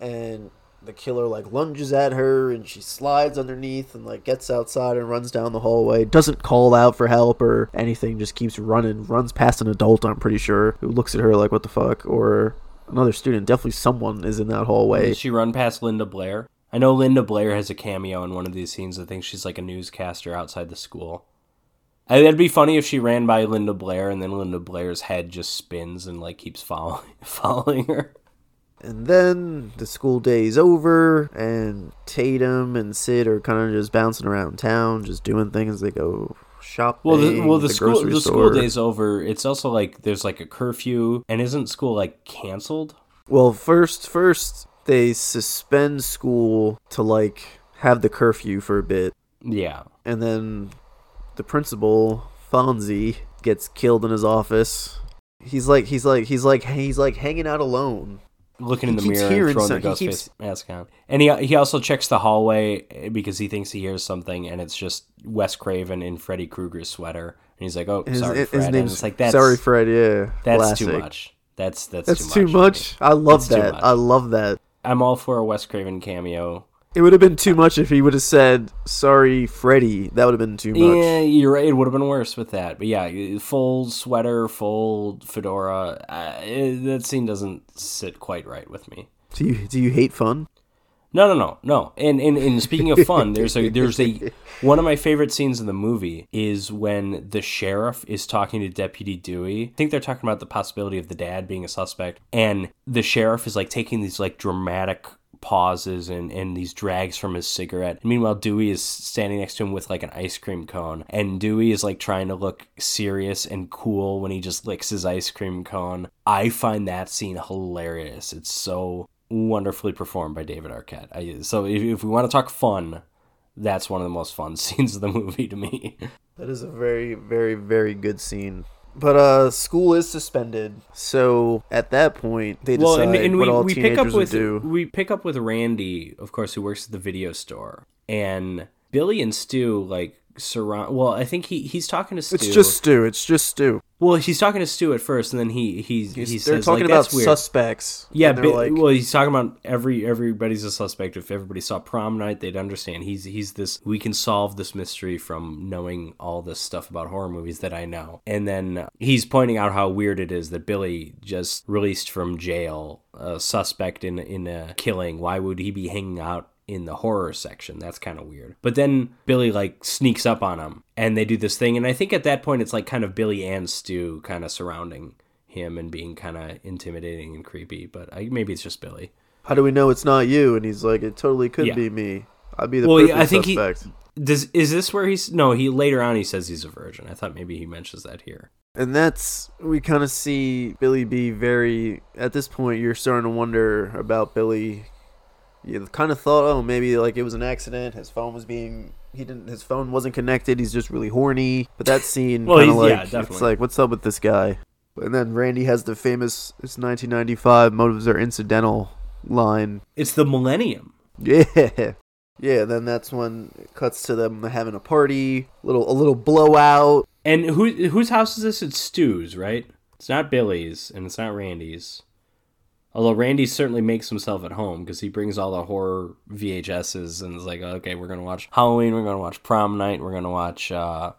And the killer like lunges at her, and she slides underneath, and like gets outside and runs down the hallway. Doesn't call out for help or anything, just keeps running. Runs past an adult, I'm pretty sure, who looks at her like, "What the fuck?" or another student. Definitely someone is in that hallway. did she run past Linda Blair? I know Linda Blair has a cameo in one of these scenes. I think she's like a newscaster outside the school. Uh, It'd be funny if she ran by Linda Blair and then Linda Blair's head just spins and like keeps following *laughs* following her. And then the school day's over, and Tatum and Sid are kind of just bouncing around town, just doing things. They go shopping. Well, the, well, the, at school the store. school day's over. It's also like there's like a curfew, and isn't school like canceled? Well, first, first they suspend school to like have the curfew for a bit, Yeah, and then the principal Fonzie gets killed in his office. He's like, he's like, he's like, he's like hanging out alone. Looking He in the mirror and throwing the some- he ghost keeps- face mask on. And he he also checks the hallway because he thinks he hears something, and it's just Wes Craven in Freddy Krueger's sweater. And he's like, "Oh, His, sorry, his Fred." and name's it's like that's Sorry, Fred. Yeah, that's too much. That's that's That's too too much. much. I love That's that. I love that. I'm all for a Wes Craven cameo. It would have been too much if he would have said, "Sorry, Freddy." That would have been too much. Yeah, you're right. It would have been worse with that. But yeah, full sweater, full fedora. Uh, eh, that scene doesn't sit quite right with me. Do you do you hate fun? No, no, no, no. And and, and speaking of fun, there's a there's a *laughs* one of my favorite scenes in the movie is when the sheriff is talking to Deputy Dewey. I think they're talking about the possibility of the dad being a suspect, and the sheriff is like taking these like dramatic pauses and, and these drags from his cigarette. Meanwhile, Dewey is standing next to him with like an ice cream cone, and Dewey is like trying to look serious and cool when he just licks his ice cream cone. I find that scene hilarious. It's so wonderfully performed by David Arquette. I, so if, if we want to talk fun, that's one of the most fun *laughs* scenes of the movie to me. That is a very, very, very good scene. But uh, school is suspended, so at that point they decide well, and, and what we, all we teenagers pick up with do. we pick up with Randy, of course, who works at the video store, and Billy and Stu like surround. Well, I think he he's talking to Stu. It's just Stu. It's just Stu. Well, he's talking to Stu at first, and then he he he He's- says they're talking like, about suspects. Yeah, but, like, well, he's talking about every everybody's a suspect. If everybody saw prom night, they'd understand. He's he's this. We can solve this mystery from knowing all this stuff about horror movies that I know. And then he's pointing out how weird it is that Billy just released from jail, a suspect in in a killing. Why would he be hanging out? In the horror section that's kind of weird but then billy like sneaks up on him and they do this thing and i think at that point it's like kind of billy and stu kind of surrounding him and being kind of intimidating and creepy. But I, maybe it's just Billy. how do we know it's not you? And he's like, it totally could Yeah. be me. I'd be the Well, perfect yeah, I think suspect. he does. Is this where he's? No, he later on he says he's a virgin. I thought maybe he mentions that here. And that's we kind of see Billy be very. At this point, you're starting to wonder about Billy. You kind of thought, oh, maybe like it was an accident. His phone was being he didn't. His phone wasn't connected. He's just really horny. But that scene, *laughs* Well, kind of he's- yeah, like it's like, what's up with this guy? And then Randy has the famous "It's 1995. Motives are incidental" line. It's the Millennium. *laughs* Yeah. Yeah, then that's when it cuts to them having a party, little a little blowout. And who whose house is this? It's Stu's, right? It's not Billy's, and it's not Randy's. Although Randy certainly makes himself at home because he brings all the horror VHSs and is like, okay, we're gonna watch Halloween, we're gonna watch Prom Night, we're gonna watch uh,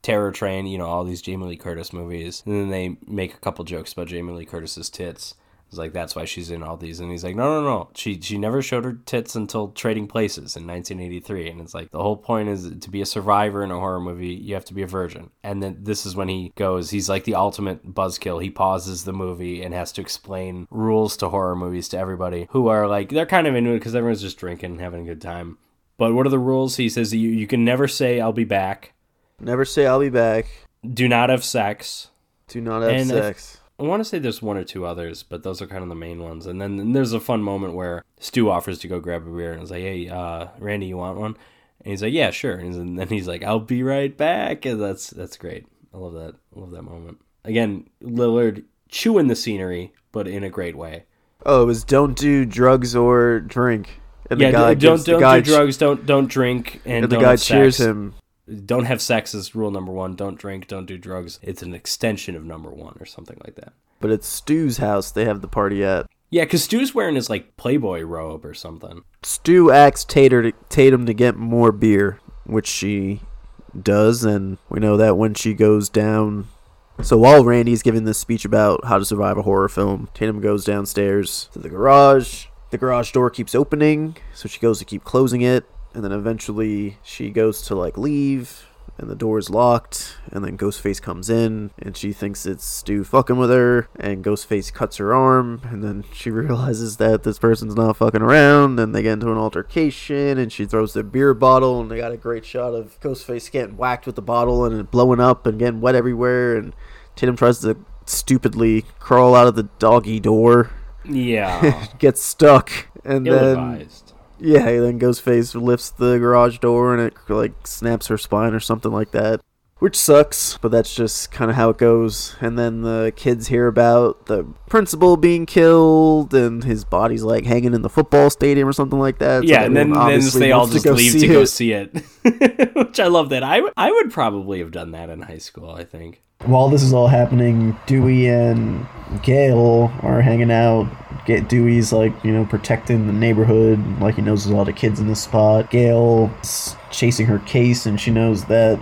Terror Train, you know, all these Jamie Lee Curtis movies, and then they make a couple jokes about Jamie Lee Curtis's tits. It's like that's why she's in all these, and he's like, no, no, no, she she never showed her tits until Trading Places in 1983, and it's like the whole point is to be a survivor in a horror movie, you have to be a virgin, and then this is when he goes, he's like the ultimate buzzkill. He pauses the movie and has to explain rules to horror movies to everybody who are like they're kind of into it because everyone's just drinking and having a good time. But what are the rules? He says you you can never say I'll be back. Never say I'll be back. Do not have sex. Do not have And if- sex. I want to say there's one or two others, but those are kind of the main ones. And then there's a fun moment where Stu offers to go grab a beer and is like, "Hey, uh, Randy, you want one?" And he's like, "Yeah, sure." And then he's like, "I'll be right back." And that's that's great. I love that. I love that moment. Again, Lillard chewing the scenery, but in a great way. Oh, it was don't do drugs or drink. And yeah, the guy don't gives- don't do drugs, don't don't drink, and, And the guy have cheers him. Don't have sex is rule number one. Don't drink, don't do drugs. It's an extension of number one or something like that. But it's Stu's house they have the party at. Yeah, because Stu's wearing his like Playboy robe or something. Stu asks Tater to, Tatum to get more beer, which she does, and we know that when she goes down. So while Randy's giving this speech about how to survive a horror film, Tatum goes downstairs to the garage. The garage door keeps opening, so she goes to keep closing it, and then eventually she goes to like leave, and the door is locked, and then Ghostface comes in, and she thinks it's Stu fucking with her, and Ghostface cuts her arm, and then she *laughs* realizes that this person's not fucking around, and they get into an altercation, and she throws the beer bottle, and they got a great shot of Ghostface getting whacked with the bottle and it blowing up and getting wet everywhere, and Tatum tries to stupidly crawl out of the doggy door, Yeah, *laughs* gets stuck, and then yeah, then Ghostface lifts the garage door and it like snaps her spine or something like that. Which sucks, but that's just kind of how it goes. And then the kids hear about the principal being killed and his body's like hanging in the football stadium or something like that. So yeah, and then, then obviously they all just go leave to go it. see it, *laughs* which I love. That I I would probably have done that in high school. I think. While this is all happening, Dewey and Gale are hanging out. Get Dewey's like you know protecting the neighborhood, like he knows there's a lot of kids in this spot. Gale's chasing her case, and she knows that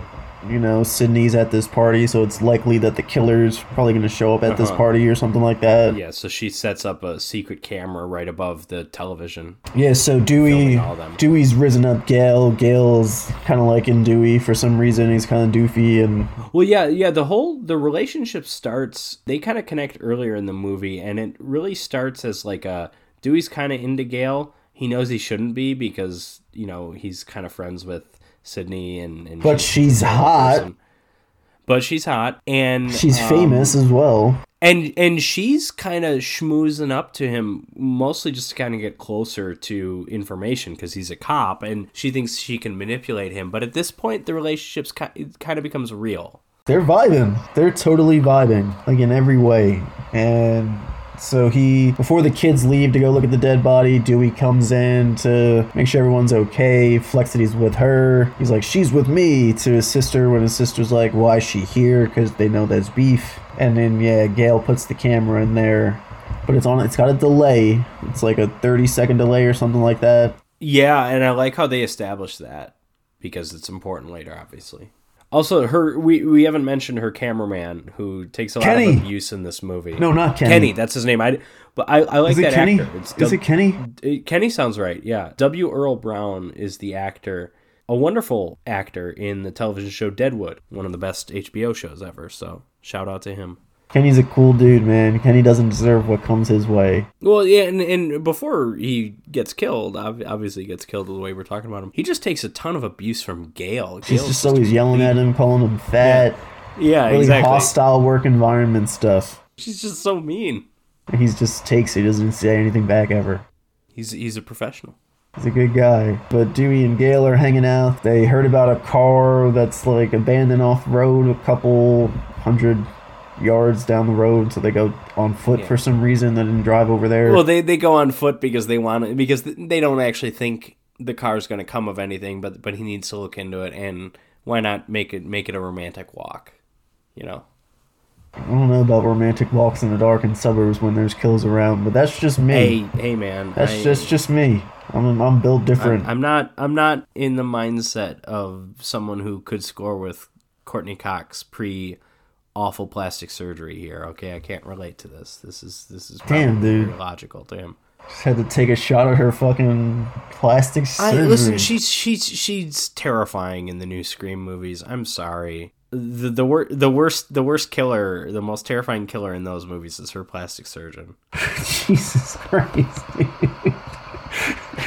you know, Sidney's at this party, so it's likely that the killer's probably going to show up at this Uh-huh. party or something like that. Yeah, so she sets up a secret camera right above the television. Yeah, so Dewey Filming all them. Dewey's risen up Gale. Gale's kind of liking Dewey for some reason. He's kind of doofy and Well, yeah, yeah. The whole the relationship starts. They kind of connect earlier in the movie, and it really starts as like a Dewey's kind of into Gale. He knows he shouldn't be because you know he's kind of friends with Sidney, and, and But she's hot. person. But she's hot, and she's um, famous as well. and and she's kind of schmoozing up to him mostly just to kind of get closer to information because he's a cop and she thinks she can manipulate him but at this point the relationship's ki- kind of becomes real They're vibing. They're totally vibing, like in every way. And so he, before the kids leave to go look at the dead body, Dewey comes in to make sure everyone's okay. Flex that he's with her. He's like, "She's with me." To his sister, when his sister's like, "Why is she here?" Because they know there's beef. And then yeah, Gale puts the camera in there, but it's on. It's got a delay. It's like a thirty second delay or something like that. yeah and i like how they establish that because it's important later obviously also her we, we haven't mentioned her cameraman who takes a lot Kenny! of abuse in this movie No, not Kenny. kenny that's his name i but i, I like Is it that Kenny? actor it's Is it Kenny? Uh, Kenny sounds right. Yeah. W. Earl Brown is the actor, a wonderful actor in the television show Deadwood, one of the best HBO shows ever. So shout out to him. Kenny's a cool dude, man. Kenny doesn't deserve what comes his way. Well, yeah, and, and before he gets killed, ob- obviously gets killed the way we're talking about him, he just takes a ton of abuse from Gale. She's Gale's just always yelling at him, calling him fat. Yeah, really exactly. hostile work environment stuff. She's just so mean. He just takes it. He doesn't say anything back ever. He's he's a professional. He's a good guy. But Dewey and Gale are hanging out. They heard about a car that's like abandoned off road a couple hundred yards down the road, so they go on foot Yeah. for some reason. They didn't drive over there. Well, they they go on foot because they want it because they don't actually think the car's going to come of anything, but but he needs to look into it, and why not make it make it a romantic walk, you know? I don't know about romantic walks in the dark in suburbs when there's kills around, but that's just me. Hey, hey, man, that's I- just just me. I'm I'm built different. I'm, I'm not I'm not in the mindset of someone who could score with Courteney Cox pre awful plastic surgery here. Okay, I can't relate to this. This is this is Damn, dude. logical to him. Just had to take a shot at her fucking plastic I surgery. listen. She's she's she's terrifying in the new Scream movies. I'm sorry. The the wor- the worst the worst killer, the most terrifying killer in those movies is her plastic surgeon. *laughs* Jesus Christ.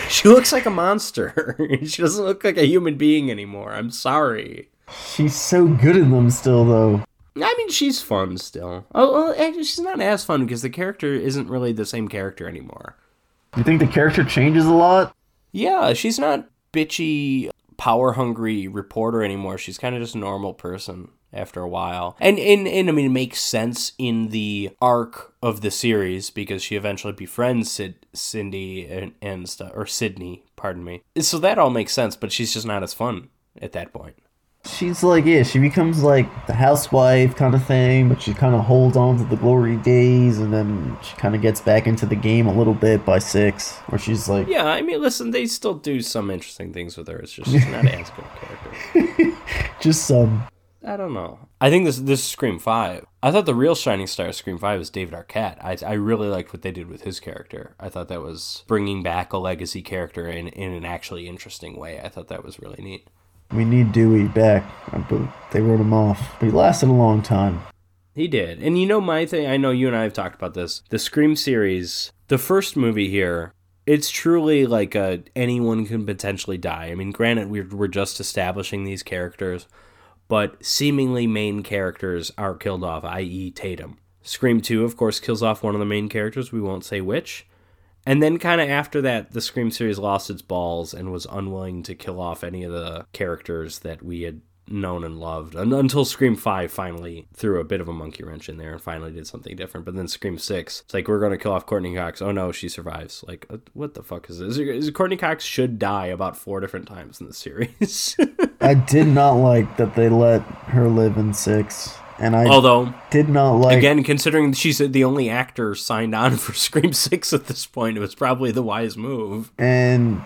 She looks like a monster. *laughs* she doesn't look like a human being anymore. I'm sorry. She's so good in them still, though. I mean, she's fun still. Oh, well, actually, she's not as fun because the character isn't really the same character anymore. You think the character changes a lot? Yeah, she's not bitchy, power hungry reporter anymore. She's kind of just a normal person after a while. And, and and I mean it makes sense in the arc of the series because she eventually befriends Sid, Cindy and, and stuff or Sidney, pardon me. So that all makes sense, but she's just not as fun at that point. She's like, yeah, she becomes like the housewife kind of thing, but she kind of holds on to the glory days, and then she kind of gets back into the game a little bit by six, where she's like, Yeah, I mean, listen, they still do some interesting things with her. It's just she's not *laughs* as good a character. *laughs* just some. I don't know. I think this this is Scream Five. I thought the real shining star of Scream Five was David Arquette. I I really liked what they did with his character. I thought that was bringing back a legacy character in in an actually interesting way. I thought that was really neat. We need Dewey back, but they wrote him off. But he lasted a long time. He did. And you know my thing, I know you and I have talked about this. The Scream series, the first movie here, it's truly like a anyone can potentially die. I mean, granted we're we're just establishing these characters, but seemingly main characters are killed off, i.e. Tatum. Scream 2 of course kills off one of the main characters, we won't say which. And then kind of after that, the Scream series lost its balls and was unwilling to kill off any of the characters that we had known and loved Un- until Scream 5 finally threw a bit of a monkey wrench in there and finally did something different. But then Scream 6, it's like, we're going to kill off Courteney Cox. Oh no, she survives. Like, uh, what the fuck is this? Is, Courteney Cox should die about four different times in the series. *laughs* I did not like that they let her live in six, and I Although, did not like again, considering she's the only actor signed on *laughs* for Scream 6 at this point, it was probably the wise move. and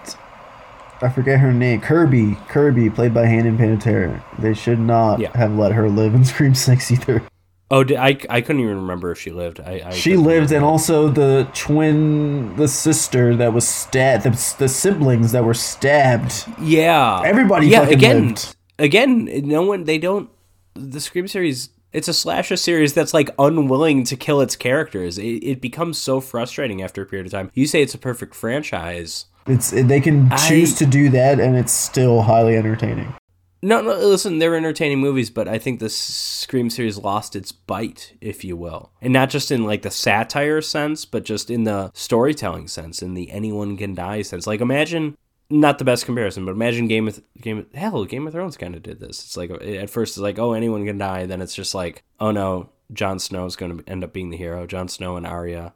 I forget her name. Kirby. Kirby, played by Hannah Panettiere. They should not Yeah. have let her live in *laughs* Scream Six either. Oh, did, I I couldn't even remember if she lived. I, I She lived, and remember. also the twin, the sister that was stabbed, the, the siblings that were stabbed. yeah, Everybody yeah. fucking again, lived. again, no one. They don't. The Scream series. It's a slasher series that's like unwilling to kill its characters. It, it becomes so frustrating after a period of time. You say it's a perfect franchise. It's they can I- choose to do that, and it's still highly entertaining. No, no, listen, they're entertaining movies, but I think the Scream series lost its bite, if you will. And not just in like the satire sense, but just in the storytelling sense, in the anyone can die sense. Like imagine not the best comparison, but imagine Game of Game of, hell, Game of Thrones kind of did this. It's like at first it's like, oh, anyone can die, then it's just like, oh no, Jon Snow is going to end up being the hero. Jon Snow and Arya.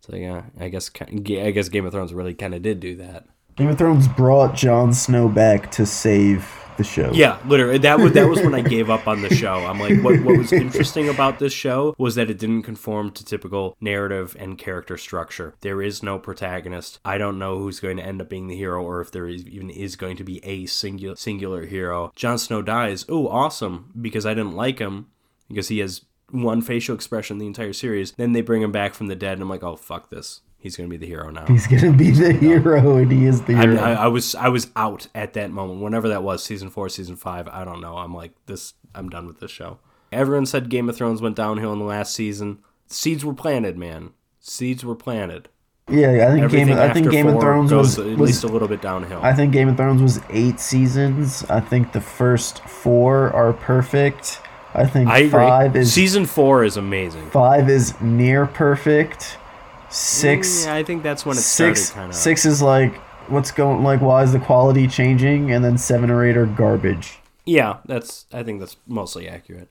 So yeah, I guess I guess Game of Thrones really kind of did do that. Game of Thrones brought Jon Snow back to save the show. Yeah, literally. That was that was when I gave up on the show. I'm like, what what was interesting about this show was that it didn't conform to typical narrative and character structure. There is no protagonist. I don't know who's going to end up being the hero or if there is, even is going to be a singular singular hero. Jon Snow dies. Oh, awesome! Because I didn't like him because he has one facial expression the entire series. Then they bring him back from the dead, and I'm like, oh fuck this. He's gonna be the hero now. He's gonna be the *laughs* hero, and he is the I, hero. I, I was I was out at that moment. Whenever that was, season four, season five, I don't know. I'm like this. I'm done with this show. Everyone said Game of Thrones went downhill in the last season. Seeds were planted, man. Seeds were planted. yeah, I think Everything Game. Of, I think Game of Thrones was, at was least a little bit downhill. I think Game of Thrones was eight seasons. I think the first four are perfect. I think I five is season four is amazing. five is near perfect. Six, Yeah, I think that's when it six, started. Kind of. six is like what's going like why is the quality changing, and then seven or eight are garbage. Yeah, that's. I think that's mostly accurate.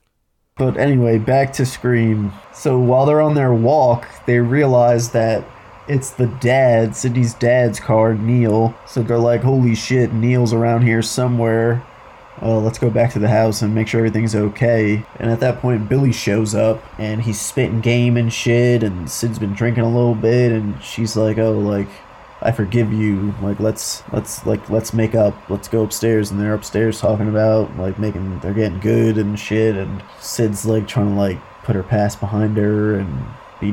But anyway, back to Scream. So while they're on their walk, they realize that it's the dad, Sidney's dad's car, Neil. So they're like, holy shit, Neil's around here somewhere. Uh, let's go back to the house and make sure everything's okay. And at that point, Billy shows up and he's spitting game and shit. And Sid's been drinking a little bit, and she's like, "Oh, like I forgive you. Like let's let's like let's make up. Let's go upstairs." And they're upstairs talking about like making they're getting good and shit. And Sid's like trying to like put her past behind her and be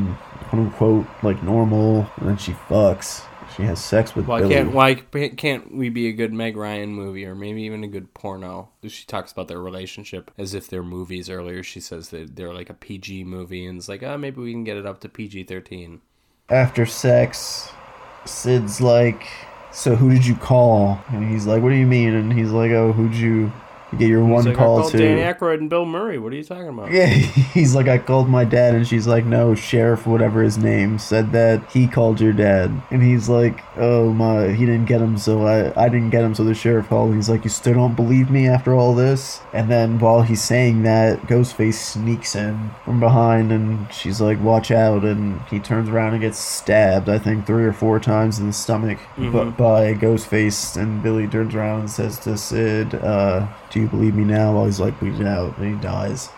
quote unquote like normal. And then she fucks. She has sex with Why Billy. can't why can't we be a good Meg Ryan movie or maybe even a good porno? She talks about their relationship as if they're movies. Earlier, she says that they're like a PG movie, and it's like, oh, maybe we can get it up to PG thirteen. after sex, Sid's like, "So who did you call?" And he's like, "What do you mean?" And he's like, "Oh, who'd you get your one like, I call called to?" Dan Aykroyd and Bill Murray. What are you talking about? Yeah, *laughs* he's like, I called my dad, and she's like, no, sheriff, whatever his name, said that he called your dad, and he's like, oh my, he didn't get him, so I, I didn't get him, so the sheriff called. He's like, you still don't believe me after all this? And then while he's saying that, Ghostface sneaks in from behind, and she's like, watch out, and he turns around and gets stabbed, I think three or four times in the stomach, but by Ghostface, and Billy turns around and says to Sid, uh, do you believe me now? While he's like bleeding out, and he dies.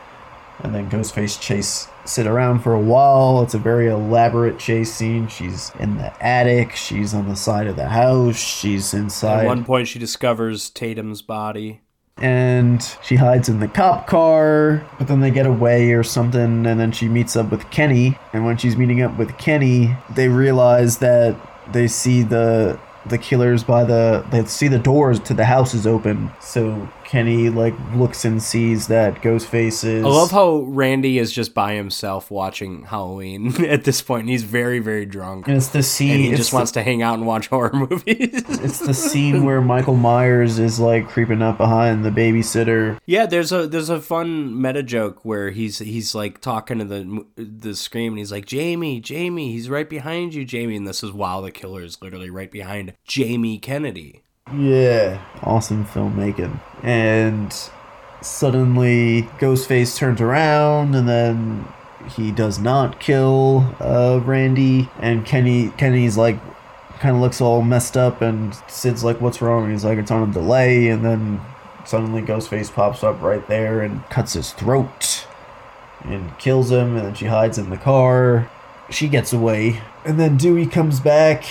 And then Ghostface chase sit around for a while. It's a very elaborate chase scene. She's in the attic. She's on the side of the house. She's inside. At one point, she discovers Tatum's body. and she hides in the cop car. But then they get away or something, and then she meets up with Kenny. And when she's meeting up with Kenny, they realize that they see the the killers by the they see the doors to the house is open. So Kenny like looks and sees that Ghostface is. I love how Randy is just by himself watching Halloween *laughs* at this point. And he's very, very drunk. and it's the scene. And he just the- wants to hang out and watch *laughs* horror movies. *laughs* It's the scene where Michael Myers is like creeping up behind the babysitter. Yeah, there's a there's a fun meta joke where he's he's like talking to the the scream and he's like Jamie, Jamie, he's right behind you, Jamie, and this is while the killer is literally right behind Jamie Kennedy. Yeah. Awesome filmmaking. And suddenly Ghostface turns around and then he does not kill uh, Randy. And Kenny Kenny's like kind of looks all messed up and Sid's like what's wrong? And he's like it's on a delay. And then suddenly Ghostface pops up right there and cuts his throat and kills him. And then she hides in the car. She gets away. And then Dewey comes back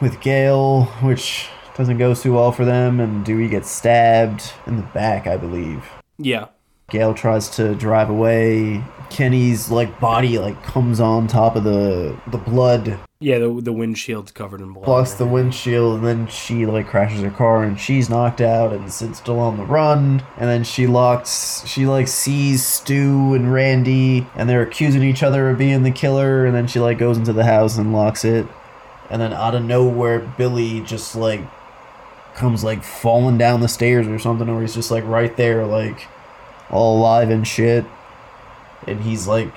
with Gale which doesn't go too well for them, and Dewey gets stabbed in the back, I believe. Yeah. Gale tries to drive away. Kenny's like body like comes on top of the the blood, Yeah, the, the windshield's covered in blood. blocks the windshield, and then she like crashes her car and she's knocked out and Sid's still on the run. And then she locks she like sees Stu and Randy and they're accusing each other of being the killer, and then she like goes into the house and locks it. And then out of nowhere, Billy just like comes like falling down the stairs or something, or he's just like right there, like all alive and shit. And he's like,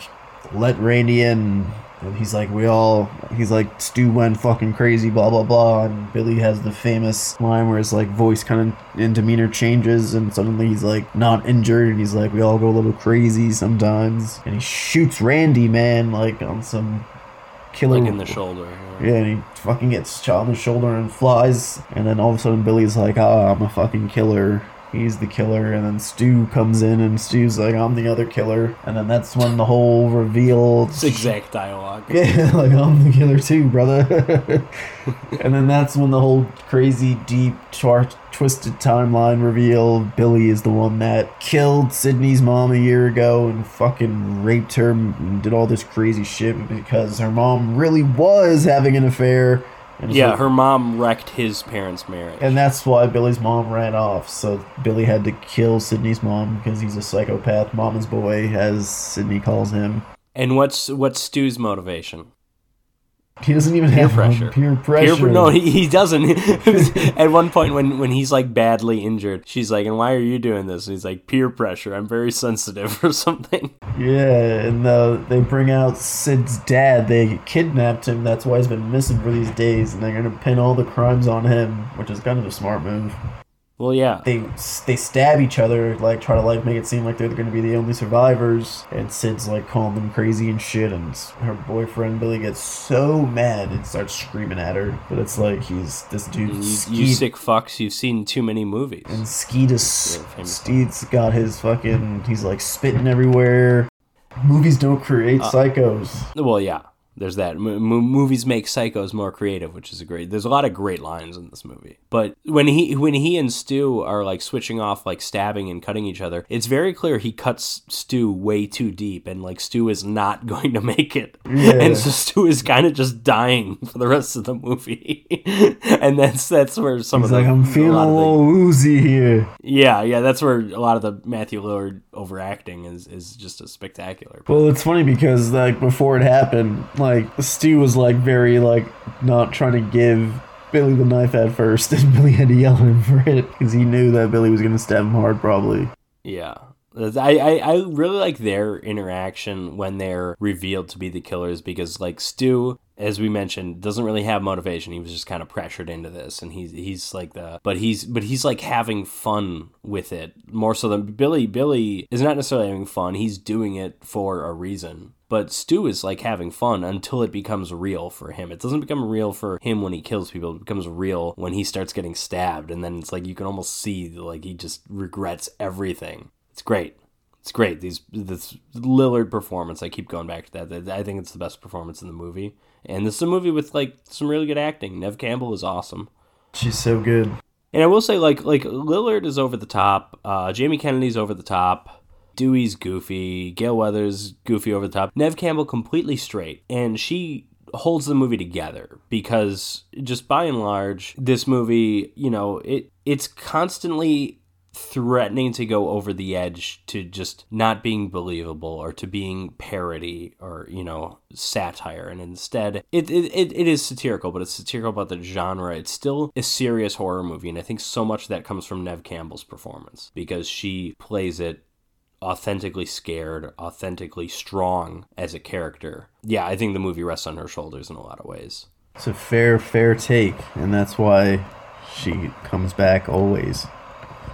let Randy in. And he's like, we all, he's like, Stu went fucking crazy, blah, blah, blah. And Billy has the famous line where his like voice kind of and demeanor changes, and suddenly he's like not injured, and he's like, we all go a little crazy sometimes. And he shoots Randy, man, like on some killer. Like in the shoulder. Yeah, and he fucking gets shot in the shoulder and flies. And then all of a sudden, Billy's like, ah, I'm a fucking killer. He's the killer. And then Stu comes in, and Stu's like, I'm the other killer. And then that's when the whole reveal. It's exact dialogue. Yeah, *laughs* like, I'm the killer too, brother. *laughs* and then that's when the whole crazy, deep, twar- twisted timeline reveal Billy is the one that killed Sidney's mom a year ago and fucking raped her and did all this crazy shit because her mom really was having an affair. Yeah, so- her mom wrecked his parents' marriage. and that's why Billy's mom ran off. So Billy had to kill Sidney's mom because he's a psychopath, mama's boy, as Sidney calls him. And what's what's Stu's motivation? He doesn't even Peer have pressure. Peer pressure. Peer- no, he, he doesn't. *laughs* At one point, when, when he's like badly injured, she's like, "And why are you doing this?" And he's like, "Peer pressure. I'm very sensitive, *laughs* or something." Yeah, and uh, they bring out Sid's dad. They kidnapped him. That's why he's been missing for these days, and they're gonna pin all the crimes on him, which is kind of a smart move. Well, yeah. They they stab each other, like try to like make it seem like they're gonna be the only survivors. And Sid's like calling them crazy and shit, and her boyfriend Billy gets so mad and starts screaming at her. But it's like he's this dude. You, you sick fucks. You've seen too many movies. and Yeah, famous Steed's got his fucking. He's like spitting everywhere. Movies don't create Uh, psychos. Well, yeah. There's that. M- m- movies make psychos more creative, which is a great. There's a lot of great lines in this movie. But when he when he and Stu are like switching off, like stabbing and cutting each other, it's very clear he cuts Stu way too deep, and like Stu is not *laughs* going to make it, Yeah. and so Stu is kind of just dying *laughs* for the rest of the movie, *laughs* and that's that's where some He's of the like, I'm feeling a lot of the- little woozy here. yeah yeah that's where a lot of the Matthew Lillard overacting is is just a spectacular. Well, it's funny because like before it happened, like Stu was like very like not trying to give Billy the knife at first, *laughs* and Billy had to yell at him for it because he knew that Billy was gonna stab him hard, probably. Yeah. I, I, I really like their interaction when they're revealed to be the killers because like Stu, as we mentioned, doesn't really have motivation. He was just kind of pressured into this and he's he's like the but he's but he's like having fun with it more so than Billy Billy is not necessarily having fun. He's doing it for a reason. But Stu is like having fun until it becomes real for him. It doesn't become real for him when he kills people. It becomes real when he starts getting stabbed, and then it's like you can almost see like he just regrets everything. It's great. It's great. These this Lillard performance. I keep going back to that. I think it's the best performance in the movie. And this is a movie with like some really good acting. Neve Campbell is awesome. She's so good. And I will say, like, like Lillard is over the top. Uh, Jamie Kennedy's over the top. Dewey's goofy. Gale Weathers goofy over the top. Neve Campbell completely straight, and she holds the movie together because just by and large, this movie, you know, it it's constantly threatening to go over the edge to just not being believable or to being parody or you know satire and instead it, it, it, is satirical but it's satirical about the genre it's still a serious horror movie and i think so much of that comes from neve campbell's performance because she plays it authentically scared authentically strong as a character yeah i think the movie rests on her shoulders in a lot of ways It's a fair, fair take, and that's why she comes back always.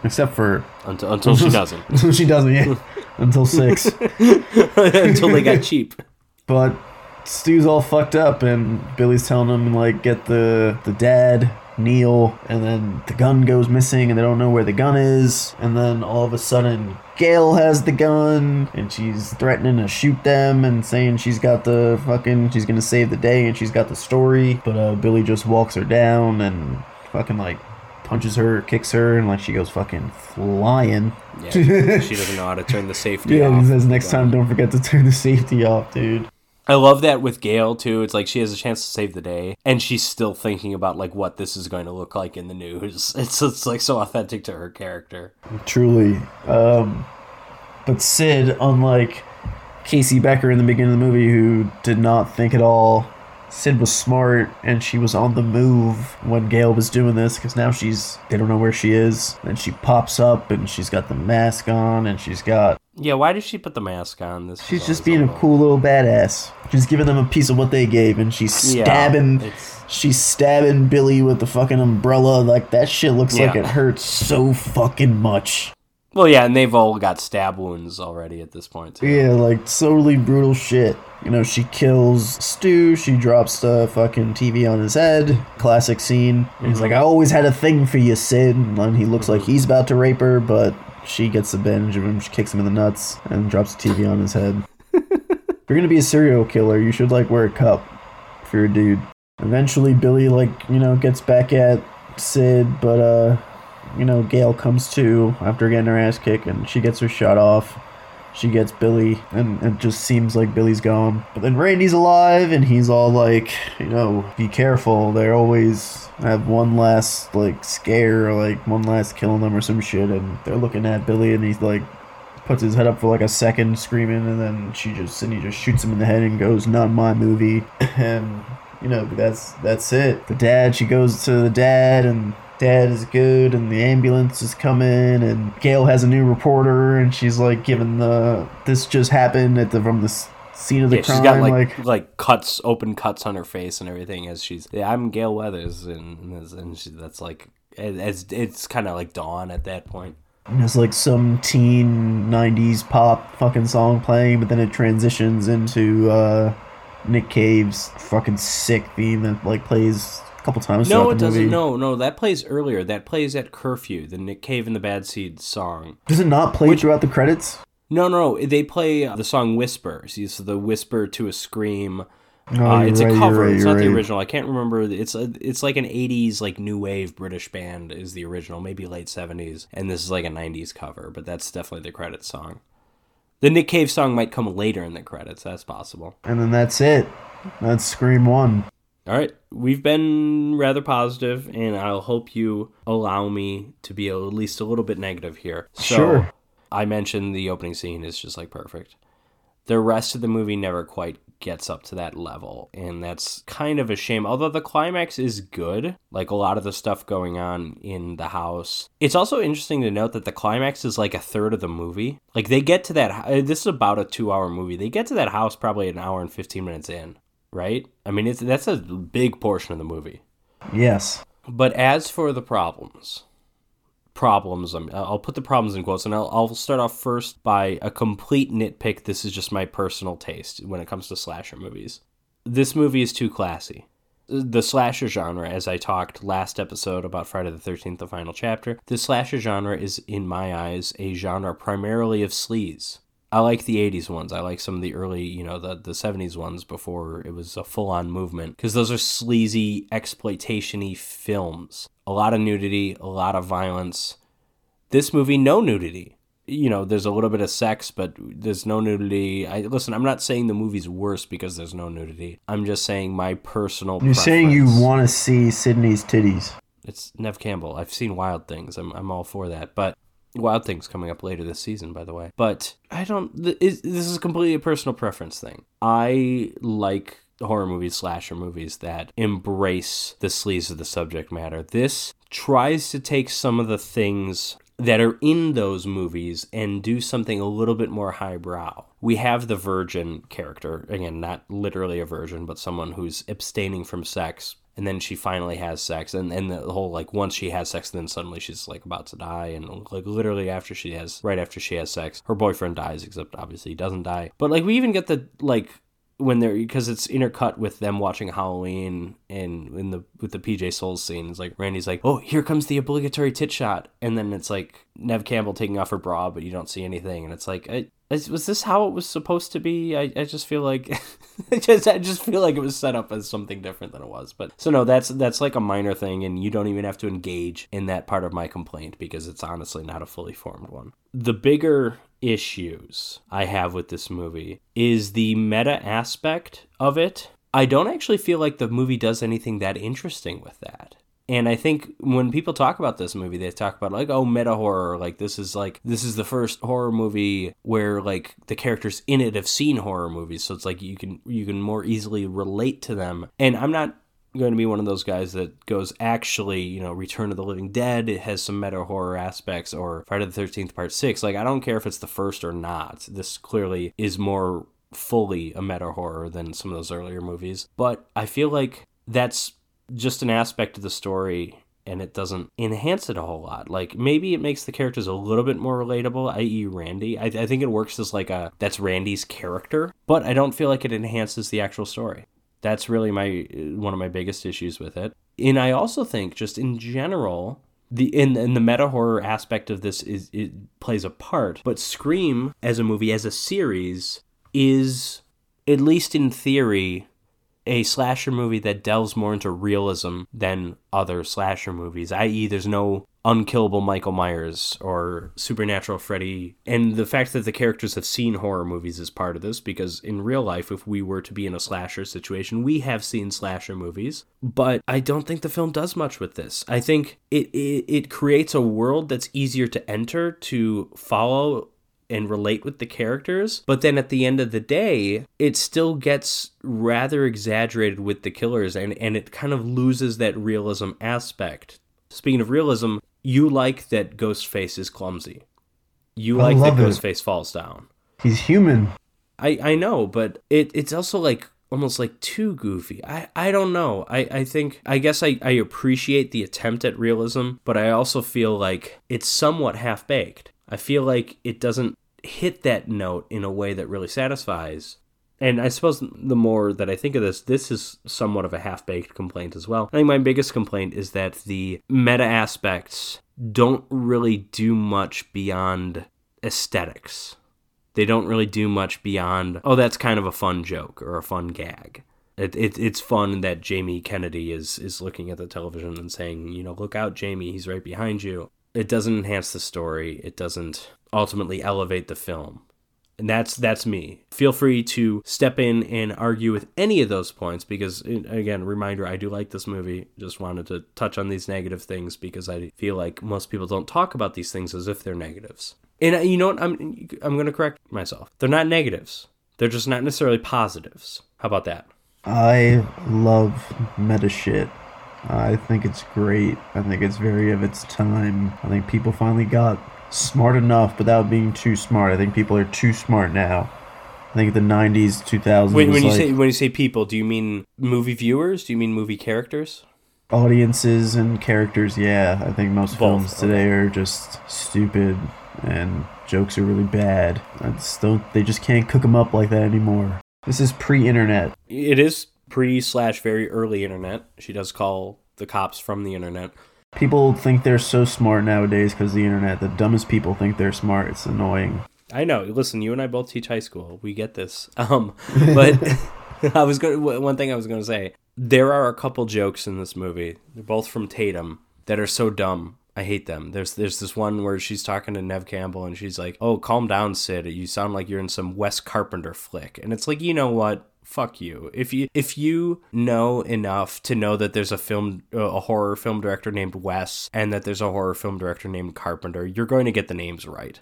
Except for until, until she *laughs* doesn't until she doesn't, yeah. *laughs* until six. *laughs* until they got cheap But Stu's all fucked up, and Billy's telling him like get the the dad Neil, and then the gun goes missing, and they don't know where the gun is, and then all of a sudden Gale has the gun, and she's threatening to shoot them, and saying she's got the fucking she's gonna save the day, and she's got the story, but uh, Billy just walks her down and fucking like punches her, kicks her, and like she goes fucking flying. Yeah, she *laughs* doesn't know how to turn the safety off. Yeah, off. he says next time don't forget to turn the safety off, dude. I love that with Gale too. It's like she has a chance to save the day, and she's still thinking about like what this is going to look like in the news. *laughs* It's it's like so authentic to her character. Truly. Um, but Sid, unlike Casey Becker in the beginning of the movie, who did not think at all, Sid was smart and she was on the move when Gale was doing this because now she's, they don't know where she is. Then she pops up and she's got the mask on and she's got, Yeah, why does she put the mask on? This she's just being a cool little badass. She's giving them a piece of what they gave and she's stabbing. it's- She's stabbing Billy with the fucking umbrella. Like, that shit looks like it hurts so fucking much. Well, yeah, and they've all got stab wounds already at this point. Too. Yeah, like totally brutal shit. You know, she kills Stu, she drops the fucking TV on his head. Classic scene. And He's like, I always had a thing for you, Sid. And he looks like he's about to rape her, but she gets the binge of him. She kicks him in the nuts and drops the TV on his head. *laughs* if you're gonna be a serial killer, you should like wear a cup if you're a dude. Eventually, Billy like you know gets back at Sid, but uh, you know Gale comes to after getting her ass kicked, and she gets her shot off. She gets Billy, and it just seems like Billy's gone. But then Randy's alive, and he's all like, you know, be careful. They always have one last like scare, or like one last killing them or some shit, and they're looking at Billy, and he's like puts his head up for like a second screaming and then she just and he just shoots him in the head and goes not my movie *laughs* and you know that's that's it the dad she goes to the dad and dad is good and the ambulance is coming and gale has a new reporter and she's like giving the this just happened at the from the scene of the Yeah, crime she's got like, like like cuts, open cuts on her face and everything as she's. Yeah, I'm Gale Weathers, and and she, that's like it's it's kind of like dawn at that point. There's like some teen 90s pop fucking song playing, but then it transitions into uh, Nick Cave's fucking sick theme that like plays couple times No, it doesn't. movie. No, no, that plays earlier. That plays at curfew. The Nick Cave and the Bad Seed song. Does it not play throughout the credits? No, no, no. They play uh, the song "Whisper." See, so the whisper to a scream. Oh, uh, it's right, a cover. right, it's not the original. I can't remember. It's a, it's like an '80s like new wave British band is the original, maybe late '70s, and this is like a '90s cover. But that's definitely the credits song. The Nick Cave song might come later in the credits. That's possible. And then that's it. That's Scream 1. All right, we've been rather positive, and I'll hope you allow me to be at least a little bit negative here. So, Sure. I mentioned the opening scene is just like perfect. The rest of the movie never quite gets up to that level, and that's kind of a shame. Although the climax is good, like a lot of the stuff going on in the house. It's also interesting to note that the climax is like a third of the movie. Like they get to that. uh, This is about a two-hour movie. They get to that house probably an hour and fifteen minutes in, right? I mean, it's that's a big portion of the movie. Yes. But as for the problems, problems, I'm- I'll put the problems in quotes, and I'll, I'll start off first by a complete nitpick. This is just my personal taste when it comes to slasher movies. This movie is too classy. The slasher genre, as I talked last episode about Friday the 13th, the final chapter, the slasher genre is, in my eyes, a genre primarily of sleaze. I like the 80s ones. I like some of the early, you know, the, the 70s ones before it was a full on movement. Because those are sleazy, exploitation y films. A lot of nudity, a lot of violence. This movie, no nudity. You know, there's a little bit of sex, but there's no nudity. I Listen, I'm not saying the movie's worse because there's no nudity. I'm just saying my personal You're saying you want to see Sidney's titties. It's Neve Campbell. I've seen Wild Things. I'm, I'm all for that. But Wild Things coming up later this season, by the way. But I don't. th- is- This is completely a personal preference thing. I like horror movies, slasher movies that embrace the sleaze of the subject matter. This tries to take some of the things that are in those movies and do something a little bit more highbrow. We have the virgin character, again, not literally a virgin, but someone who's abstaining from sex and then she finally has sex and, and the whole like once she has sex then suddenly she's like about to die and like literally after she has right after she has sex her boyfriend dies except obviously he doesn't die. But like we even get the like when they're because it's intercut with them watching Halloween and in the with the PJ Soles scene, it's like Randy's like, "Oh, here comes the obligatory tit shot," and then it's like Neve Campbell taking off her bra, but you don't see anything, and it's like, Is, was this how it was supposed to be? I, I just feel like *laughs* I just I just feel like it was set up as something different than it was. But so no, that's that's like a minor thing, and you don't even have to engage in that part of my complaint because it's honestly not a fully formed one. The bigger issues I have with this movie is the meta aspect of it. I don't actually feel like the movie does anything that interesting with that. And I think when people talk about this movie, they talk about like, oh, meta horror. Like this is like this is the first horror movie where like the characters in it have seen horror movies, so it's like you can you can more easily relate to them. And I'm not going to be one of those guys that goes actually, you know, Return of the Living Dead it has some meta horror aspects or Friday the 13th part 6. Like I don't care if it's the first or not. This clearly is more fully a meta horror than some of those earlier movies. But I feel like that's just an aspect of the story and it doesn't enhance it a whole lot. Like maybe it makes the characters a little bit more relatable, i.e., Randy. I, I, think it works as like a that's Randy's character, but I don't feel like it enhances the actual story. That's really my uh, one of my biggest issues with it. And I also think just in general, the in, in the meta horror aspect of this is it plays a part, but Scream as a movie as a series is at least in theory a slasher movie that delves more into realism than other slasher movies, i.e., there's no unkillable Michael Myers or supernatural Freddy. And the fact that the characters have seen horror movies is part of this because in real life, if we were to be in a slasher situation, we have seen slasher movies. But I don't think the film does much with this. I think it, it, it creates a world that's easier to enter, to follow, and relate with the characters. But then at the end of the day, it still gets rather exaggerated with the killers and, and it kind of loses that realism aspect. Speaking of realism, you like that Ghostface is clumsy. You I like that it. Ghostface falls down. He's human. I, I know, but it, it's also like almost like too goofy. I, I don't know. I, I think I guess I, I appreciate the attempt at realism, but I also feel like it's somewhat half baked. I feel like it doesn't hit that note in a way that really satisfies. And I suppose the more that I think of this, this is somewhat of a half baked complaint as well. I think my biggest complaint is that the meta aspects don't really do much beyond aesthetics. They don't really do much beyond, oh, that's kind of a fun joke or a fun gag. It, it, it's fun that Jamie Kennedy is, is looking at the television and saying, you know, look out, Jamie, he's right behind you. It doesn't enhance the story. It doesn't ultimately elevate the film. And that's that's me. Feel free to step in and argue with any of those points because again, reminder, I do like this movie. Just wanted to touch on these negative things because I feel like most people don't talk about these things as if they're negatives. And uh, you know what? I'm I'm going to correct myself. They're not negatives. They're just not necessarily positives. How about that? I love meta shit. I think it's great. I think it's very of its time. I think people finally got smart enough without being too smart. I think people are too smart now. I think the '90s, 2000s. When, when you like say when you say people, do you mean movie viewers? Do you mean movie characters? audiences and characters, yeah. I think most Both, films today are just stupid and jokes are really bad. I just don't. They just can't cook them up like that anymore. This is pre-internet. It is pre slash very early internet. She does call the cops from the internet. People think they're so smart nowadays because the internet. The dumbest people think they're smart. It's annoying. I know. Listen, you and I both teach high school. We get this. *laughs* Um, but *laughs* I was going. One thing I was going to say. There are a couple jokes in this movie. They're both from Tatum that are so dumb. I hate them. There's there's this one where she's talking to Neve Campbell and she's like, "Oh, calm down, Sid. You sound like you're in some Wes Carpenter flick." And it's like, you know what? Fuck you. If you if you know enough to know that there's a film uh, a horror film director named Wes and that there's a horror film director named Carpenter, you're going to get the names right.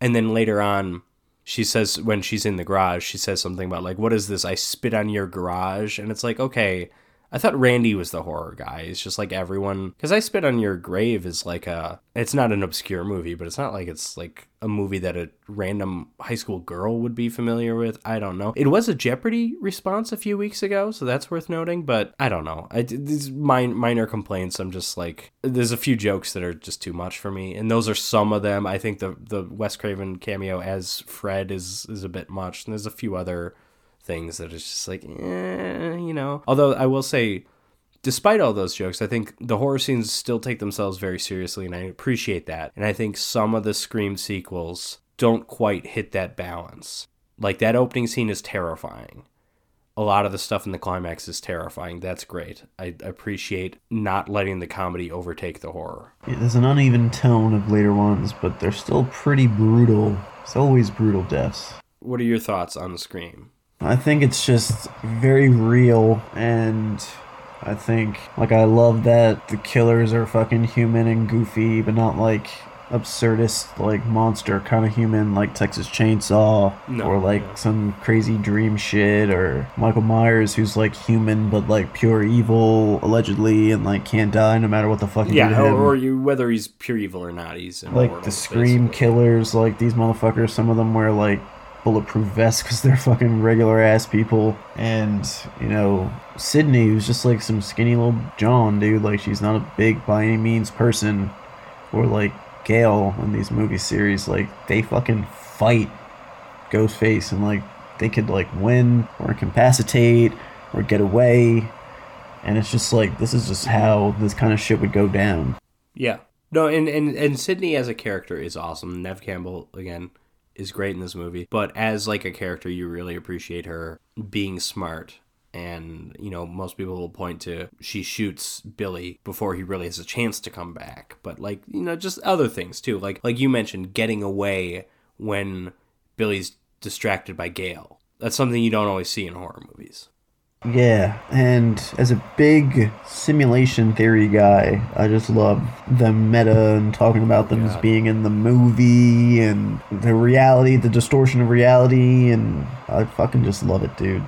And then later on, she says when she's in the garage, she says something about like, "What is this? I spit on your garage." And it's like, okay, I thought Randy was the horror guy. It's just like everyone because I Spit on Your Grave is like a it's not an obscure movie, but it's not like it's like a movie that a random high school girl would be familiar with. I don't know. It was a Jeopardy response a few weeks ago, so that's worth noting. But I don't know. I these min- minor complaints. I'm just like there's a few jokes that are just too much for me, and those are some of them. I think the the Wes Craven cameo as Fred is is a bit much, and there's a few other things that it's just like, eh, you know. Although I will say, despite all those jokes, I think the horror scenes still take themselves very seriously, and I appreciate that. And I think some of the Scream sequels don't quite hit that balance. Like that opening scene is terrifying. A lot of the stuff in the climax is terrifying. That's great. I appreciate not letting the comedy overtake the horror. Yeah, there's an uneven tone of later ones, but they're still pretty brutal. It's always brutal deaths. What are your thoughts on Scream? I think it's just very real, and I think, like, I love that the killers are fucking human and goofy, but not like absurdist, like monster kind of human, like Texas Chainsaw, No, or like yeah. some crazy dream shit, or Michael Myers, who's like human but like pure evil, allegedly, and like can't die no matter what the fuck you do to Yeah, him. or, or you whether he's pure evil or not, he's like the Scream basically. killers, like these motherfuckers, some of them wear like bulletproof vests because they're fucking regular ass people. And, you know, Sidney, who's just like some skinny little John, dude, like she's not a big by any means person. Or like Gale in these movie series, like they fucking fight Ghostface and like they could like win or incapacitate or get away. And it's just like, this is just how this kind of shit would go down. Yeah. No, and, and, and Sidney as a character is awesome. Neve Campbell, again, is great in this movie. But as like a character, you really appreciate her being smart. And, you know, most people will point to she shoots Billy before he really has a chance to come back. But like, you know, just other things too. Like like you mentioned, getting away when Billy's distracted by Gale. That's something you don't always see in horror movies. Yeah, and as a big simulation theory guy, I just love the meta and talking about them as being in the movie and the reality, the distortion of reality, and I fucking just love it, dude.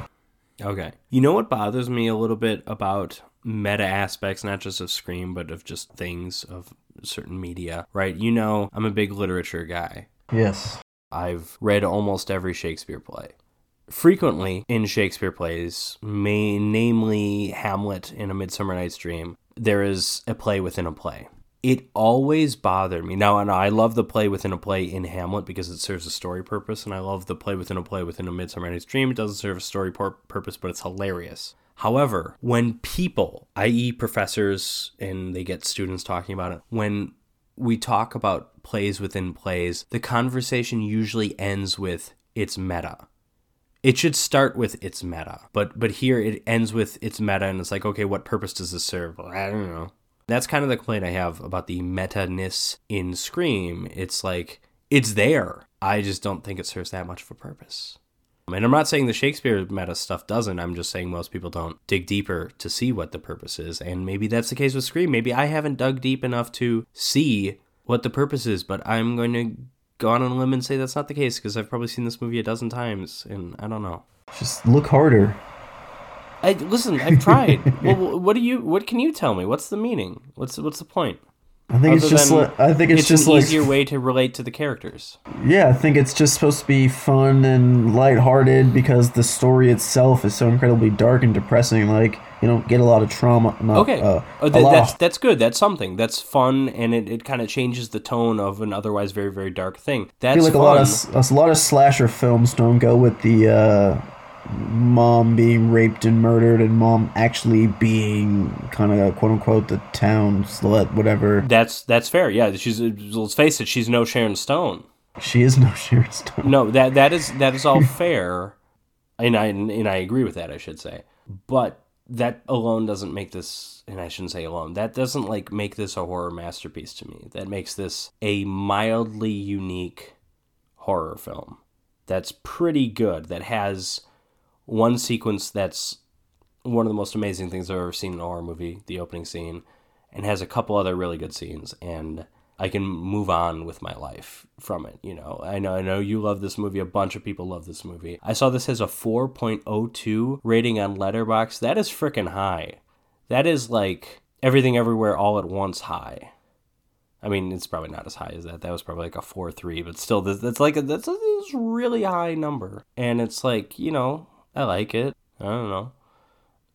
Okay. You know what bothers me a little bit about meta aspects, not just of Scream, but of just things of certain media, right? You know, I'm a big literature guy. Yes. I've read almost every Shakespeare play. Frequently in Shakespeare plays, may, namely Hamlet in A Midsummer Night's Dream, there is a play within a play. It always bothered me. Now, and I love the play within a play in Hamlet because it serves a story purpose, and I love the play within a play within A Midsummer Night's Dream. It doesn't serve a story pur- purpose, but it's hilarious. However, when people, i.e., professors, and they get students talking about it, when we talk about plays within plays, the conversation usually ends with it's meta. It should start with it's meta, but but here it ends with it's meta, and it's like, okay, what purpose does this serve? I don't know. That's kind of the complaint I have about the meta ness in Scream. It's like it's there. I just don't think it serves that much of a purpose. And I'm not saying the Shakespeare meta stuff doesn't. I'm just saying most people don't dig deeper to see what the purpose is. And maybe that's the case with Scream. Maybe I haven't dug deep enough to see what the purpose is, but I'm going to go on a limb and say that's not the case because I've probably seen this movie a dozen times and I don't know. Just look harder. I listen. I've tried. *laughs* well, what do you? What can you tell me? What's the meaning? What's what's the point? I think it's just like I think it's, just an like easier way to relate to the characters. Yeah, I think it's just supposed to be fun and lighthearted because the story itself is so incredibly dark and depressing. Like you don't get a lot of trauma. Not, Okay, uh, Oh, th- that's of- that's good. That's something. That's fun, and it, it kind of changes the tone of an otherwise very very dark thing. I That's feel like fun. a lot of a lot of slasher films don't go with the uh, mom being raped and murdered and mom actually being kind of quote unquote the town slut, whatever. that's that's fair. Yeah, she's let's face it, she's no Sharon Stone. She is no *laughs* Sharon Stone. No, that that is that is all fair, and I and I agree with that. I should say, but that alone doesn't make this, and I shouldn't say alone. That doesn't like make this a horror masterpiece to me. That makes this a mildly unique horror film. That's pretty good. That has one sequence that's one of the most amazing things I've ever seen in a horror movie, the opening scene, and has a couple other really good scenes, and I can move on with my life from it. You know, I know, I know you love this movie. A bunch of people love this movie. I saw this as a 4.02 rating on Letterboxd. That is freaking high. That is like everything everywhere all at once high. I mean, it's probably not as high as that. That was probably like a four three, but still, that's, like a, that's a, that's really high number. And it's like you know, I like it. I don't know.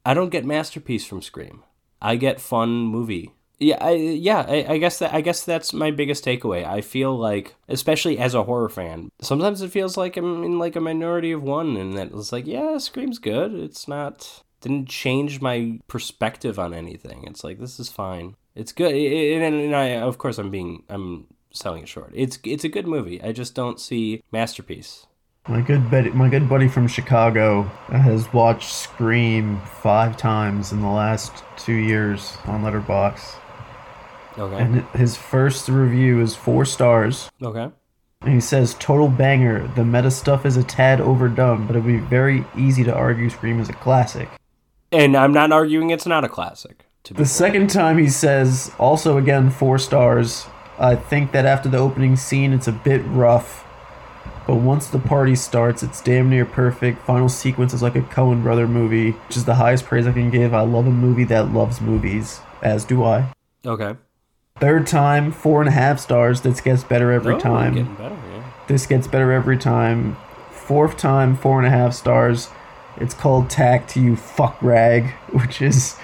I don't get masterpiece from Scream. I get fun movie. Yeah, I, yeah. I, I guess that I guess that's my biggest takeaway. I feel like, especially as a horror fan, sometimes it feels like I'm in like a minority of one, and that it's like, yeah, Scream's good. It's not didn't change my perspective on anything. It's like this is fine. It's good, and, and I of course I'm being I'm selling it short. It's it's a good movie. I just don't see masterpiece. My good buddy, my good buddy from Chicago has watched Scream five times in the last two years on Letterboxd, Okay. and his first review is four stars. Okay. And he says, "Total banger. The meta stuff is a tad overdone, but it'd be very easy to argue Scream is a classic." And I'm not arguing it's not a classic. To be The second time he says, also again four stars. I think that after the opening scene, it's a bit rough, but once the party starts, it's damn near perfect. Final sequence is like a Coen brother movie, which is the highest praise I can give. I love a movie that loves movies, as do I. okay. Third time, four and a half stars. This gets better every Oh, time. Getting better. Yeah. This gets better every time. Fourth time, four and a half stars. It's called Tact to You Fuck Rag, *laughs* which is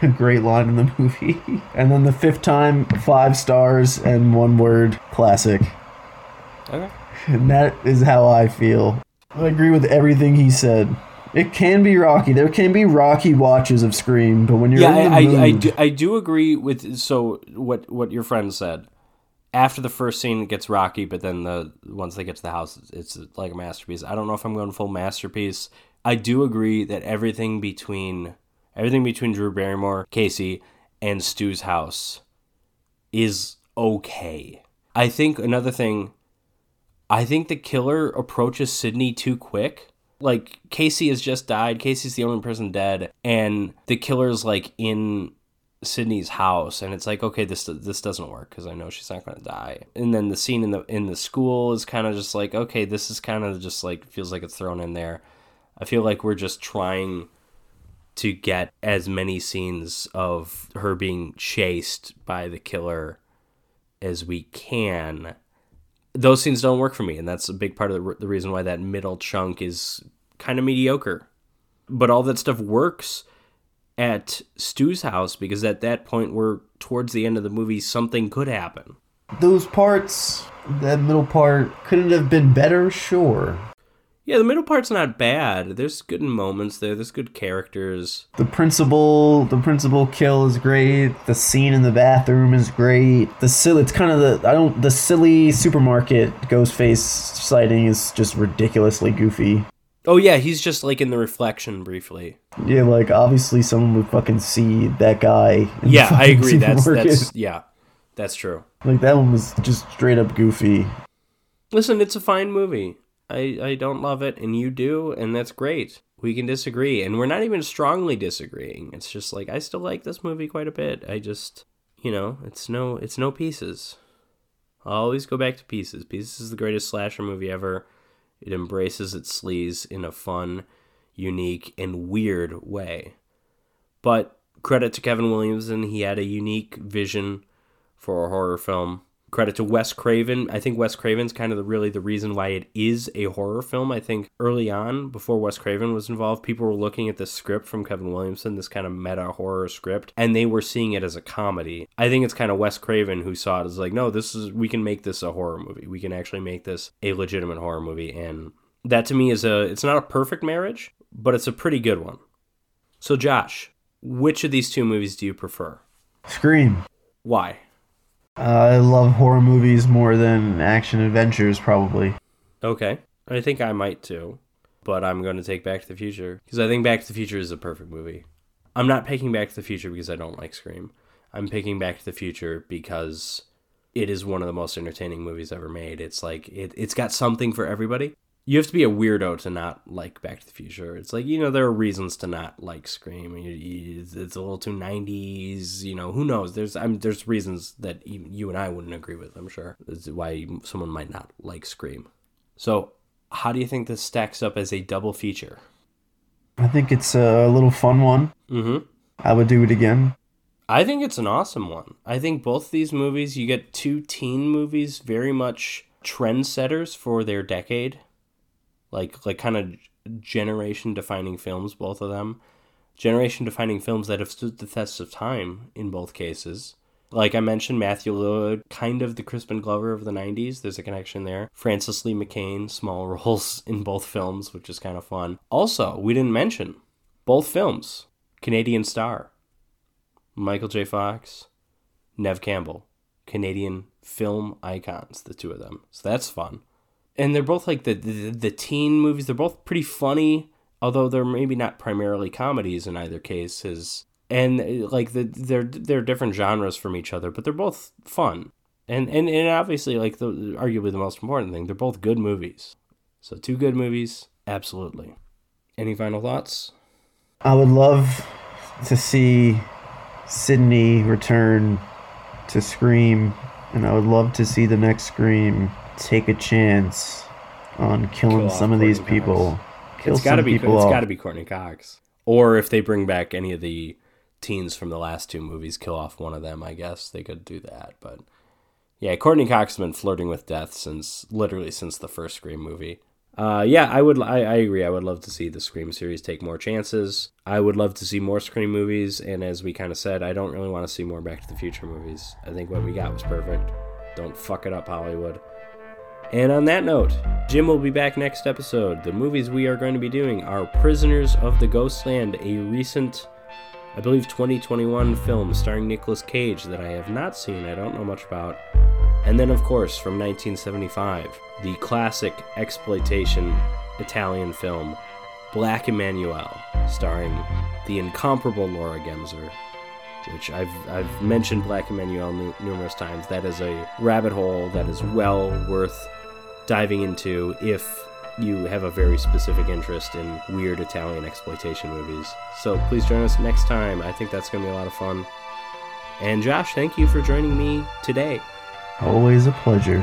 a great line in the movie. *laughs* And then the fifth time, five stars and one word classic. Okay. And that is how I feel. I agree with everything he said. It can be rocky. There can be rocky watches of Scream, but when you're Yeah, in the I, mood, I, I, do, I do agree with so what what your friend said. After the first scene, it gets rocky, but then the once they get to the house, it's, it's like a masterpiece. I don't know if I'm going full masterpiece. I do agree that everything between everything between Drew Barrymore, Casey, and Stu's house is okay. I think another thing, I think the killer approaches Sidney too quick. Like Casey has just died. Casey's the only person dead, and the killer's like in Sidney's house, and it's like, okay, this this doesn't work because I know she's not gonna die. And then the scene in the in the school is kind of just like, okay, this is kind of just like feels like it's thrown in there. I feel like we're just trying to get as many scenes of her being chased by the killer as we can. Those scenes don't work for me, and that's a big part of the, the reason why that middle chunk is kind of mediocre. But all that stuff works at Stu's house because at that point we're towards the end of the movie, something could happen. those parts, that middle part, couldn't have been better, sure. Yeah, the middle part's not bad. There's good moments there. There's good characters. The principal, the principal kill is great. The scene in the bathroom is great. The silly, it's kind of the I don't the silly supermarket Ghostface sighting is just ridiculously goofy. Oh yeah, he's just like in the reflection briefly. Yeah, like obviously someone would fucking see that guy. Yeah, I agree. That's that's *laughs* yeah, that's true. like that one was just straight up goofy. Listen, it's a fine movie. I I don't love it, and you do, and that's great. We can disagree, and we're not even strongly disagreeing. It's just like I still like this movie quite a bit. I just, you know, it's no it's no pieces. I'll always go back to Pieces. Pieces is the greatest slasher movie ever. It embraces its sleaze in a fun, unique, and weird way. But credit to Kevin Williamson, he had a unique vision for a horror film. Credit to Wes Craven. I think Wes Craven's kind of the, really the reason why it is a horror film. I think early on, before Wes Craven was involved, people were looking at this script from Kevin Williamson, this kind of meta horror script, and they were seeing it as a comedy. I think it's kind of Wes Craven who saw it as like, no, this is we can make this a horror movie. We can actually make this a legitimate horror movie, and that to me is a. It's not a perfect marriage, but it's a pretty good one. So, Josh, which of these two movies do you prefer? Scream. Why? Uh, I love horror movies more than action adventures, probably. Okay. I think I might too. But I'm going to take Back to the Future because I think Back to the Future is a perfect movie. I'm not picking Back to the Future because I don't like Scream. I'm picking Back to the Future because it is one of the most entertaining movies ever made. It's like it, it's got something for everybody. You have to be a weirdo to not like Back to the Future. It's like you know there are reasons to not like Scream. It's a little too '90s. You know who knows? There's I'm there's reasons that you and I wouldn't agree with. I'm sure That's why someone might not like Scream. So how do you think this stacks up as a double feature? I think it's a little fun one. Mm-hmm. I would do it again. I think it's an awesome one. I think both these movies, you get two teen movies, very much trendsetters for their decade, like like kind of generation defining films. Both of them, generation defining films that have stood the test of time in both cases. Like I mentioned, Matthew Lillard, kind of the Crispin Glover of the '90s. There's a connection there. Frances Lee McCain, small *laughs* roles in both films, which is kind of fun. Also, we didn't mention both films. Canadian Star, Michael J. Fox, Neve Campbell, Canadian film icons, the two of them. So that's fun. And they're both like the, the the teen movies. They're both pretty funny, although they're maybe not primarily comedies in either case. And like the they're they're different genres from each other, but they're both fun. And and and obviously like the arguably the most important thing, they're both good movies. So two good movies, absolutely. Any final thoughts? I would love to see Sidney return to Scream, and I would love to see the next Scream take a chance on killing Kill some of these people. Cox. Kill it's got to some be people it's got to be Courteney Cox. Or if they bring back any of the teens from the last two movies, kill off one of them. I guess they could do that. But yeah, Courteney Cox has been flirting with death since literally since the first Scream movie. Uh, yeah, I would. I, I agree. I would love to see the Scream series take more chances. I would love to see more Scream movies. And as we kind of said, I don't really want to see more Back to the Future movies. I think what we got was perfect. Don't fuck it up, Hollywood. And on that note, Jim will be back next episode. The movies we are going to be doing are Prisoners of the Ghostland, a recent, I believe, 2021 film starring Nicolas Cage that I have not seen, I don't know much about. And then, of course, from 1975, the classic exploitation Italian film Black Emanuelle, starring the incomparable Laura Gemser which I've I've mentioned Black Emanuelle nu- numerous times. That is a rabbit hole that is well worth diving into if you have a very specific interest in weird Italian exploitation movies. So please join us next time. I think that's going to be a lot of fun. And Josh, thank you for joining me today. Always a pleasure.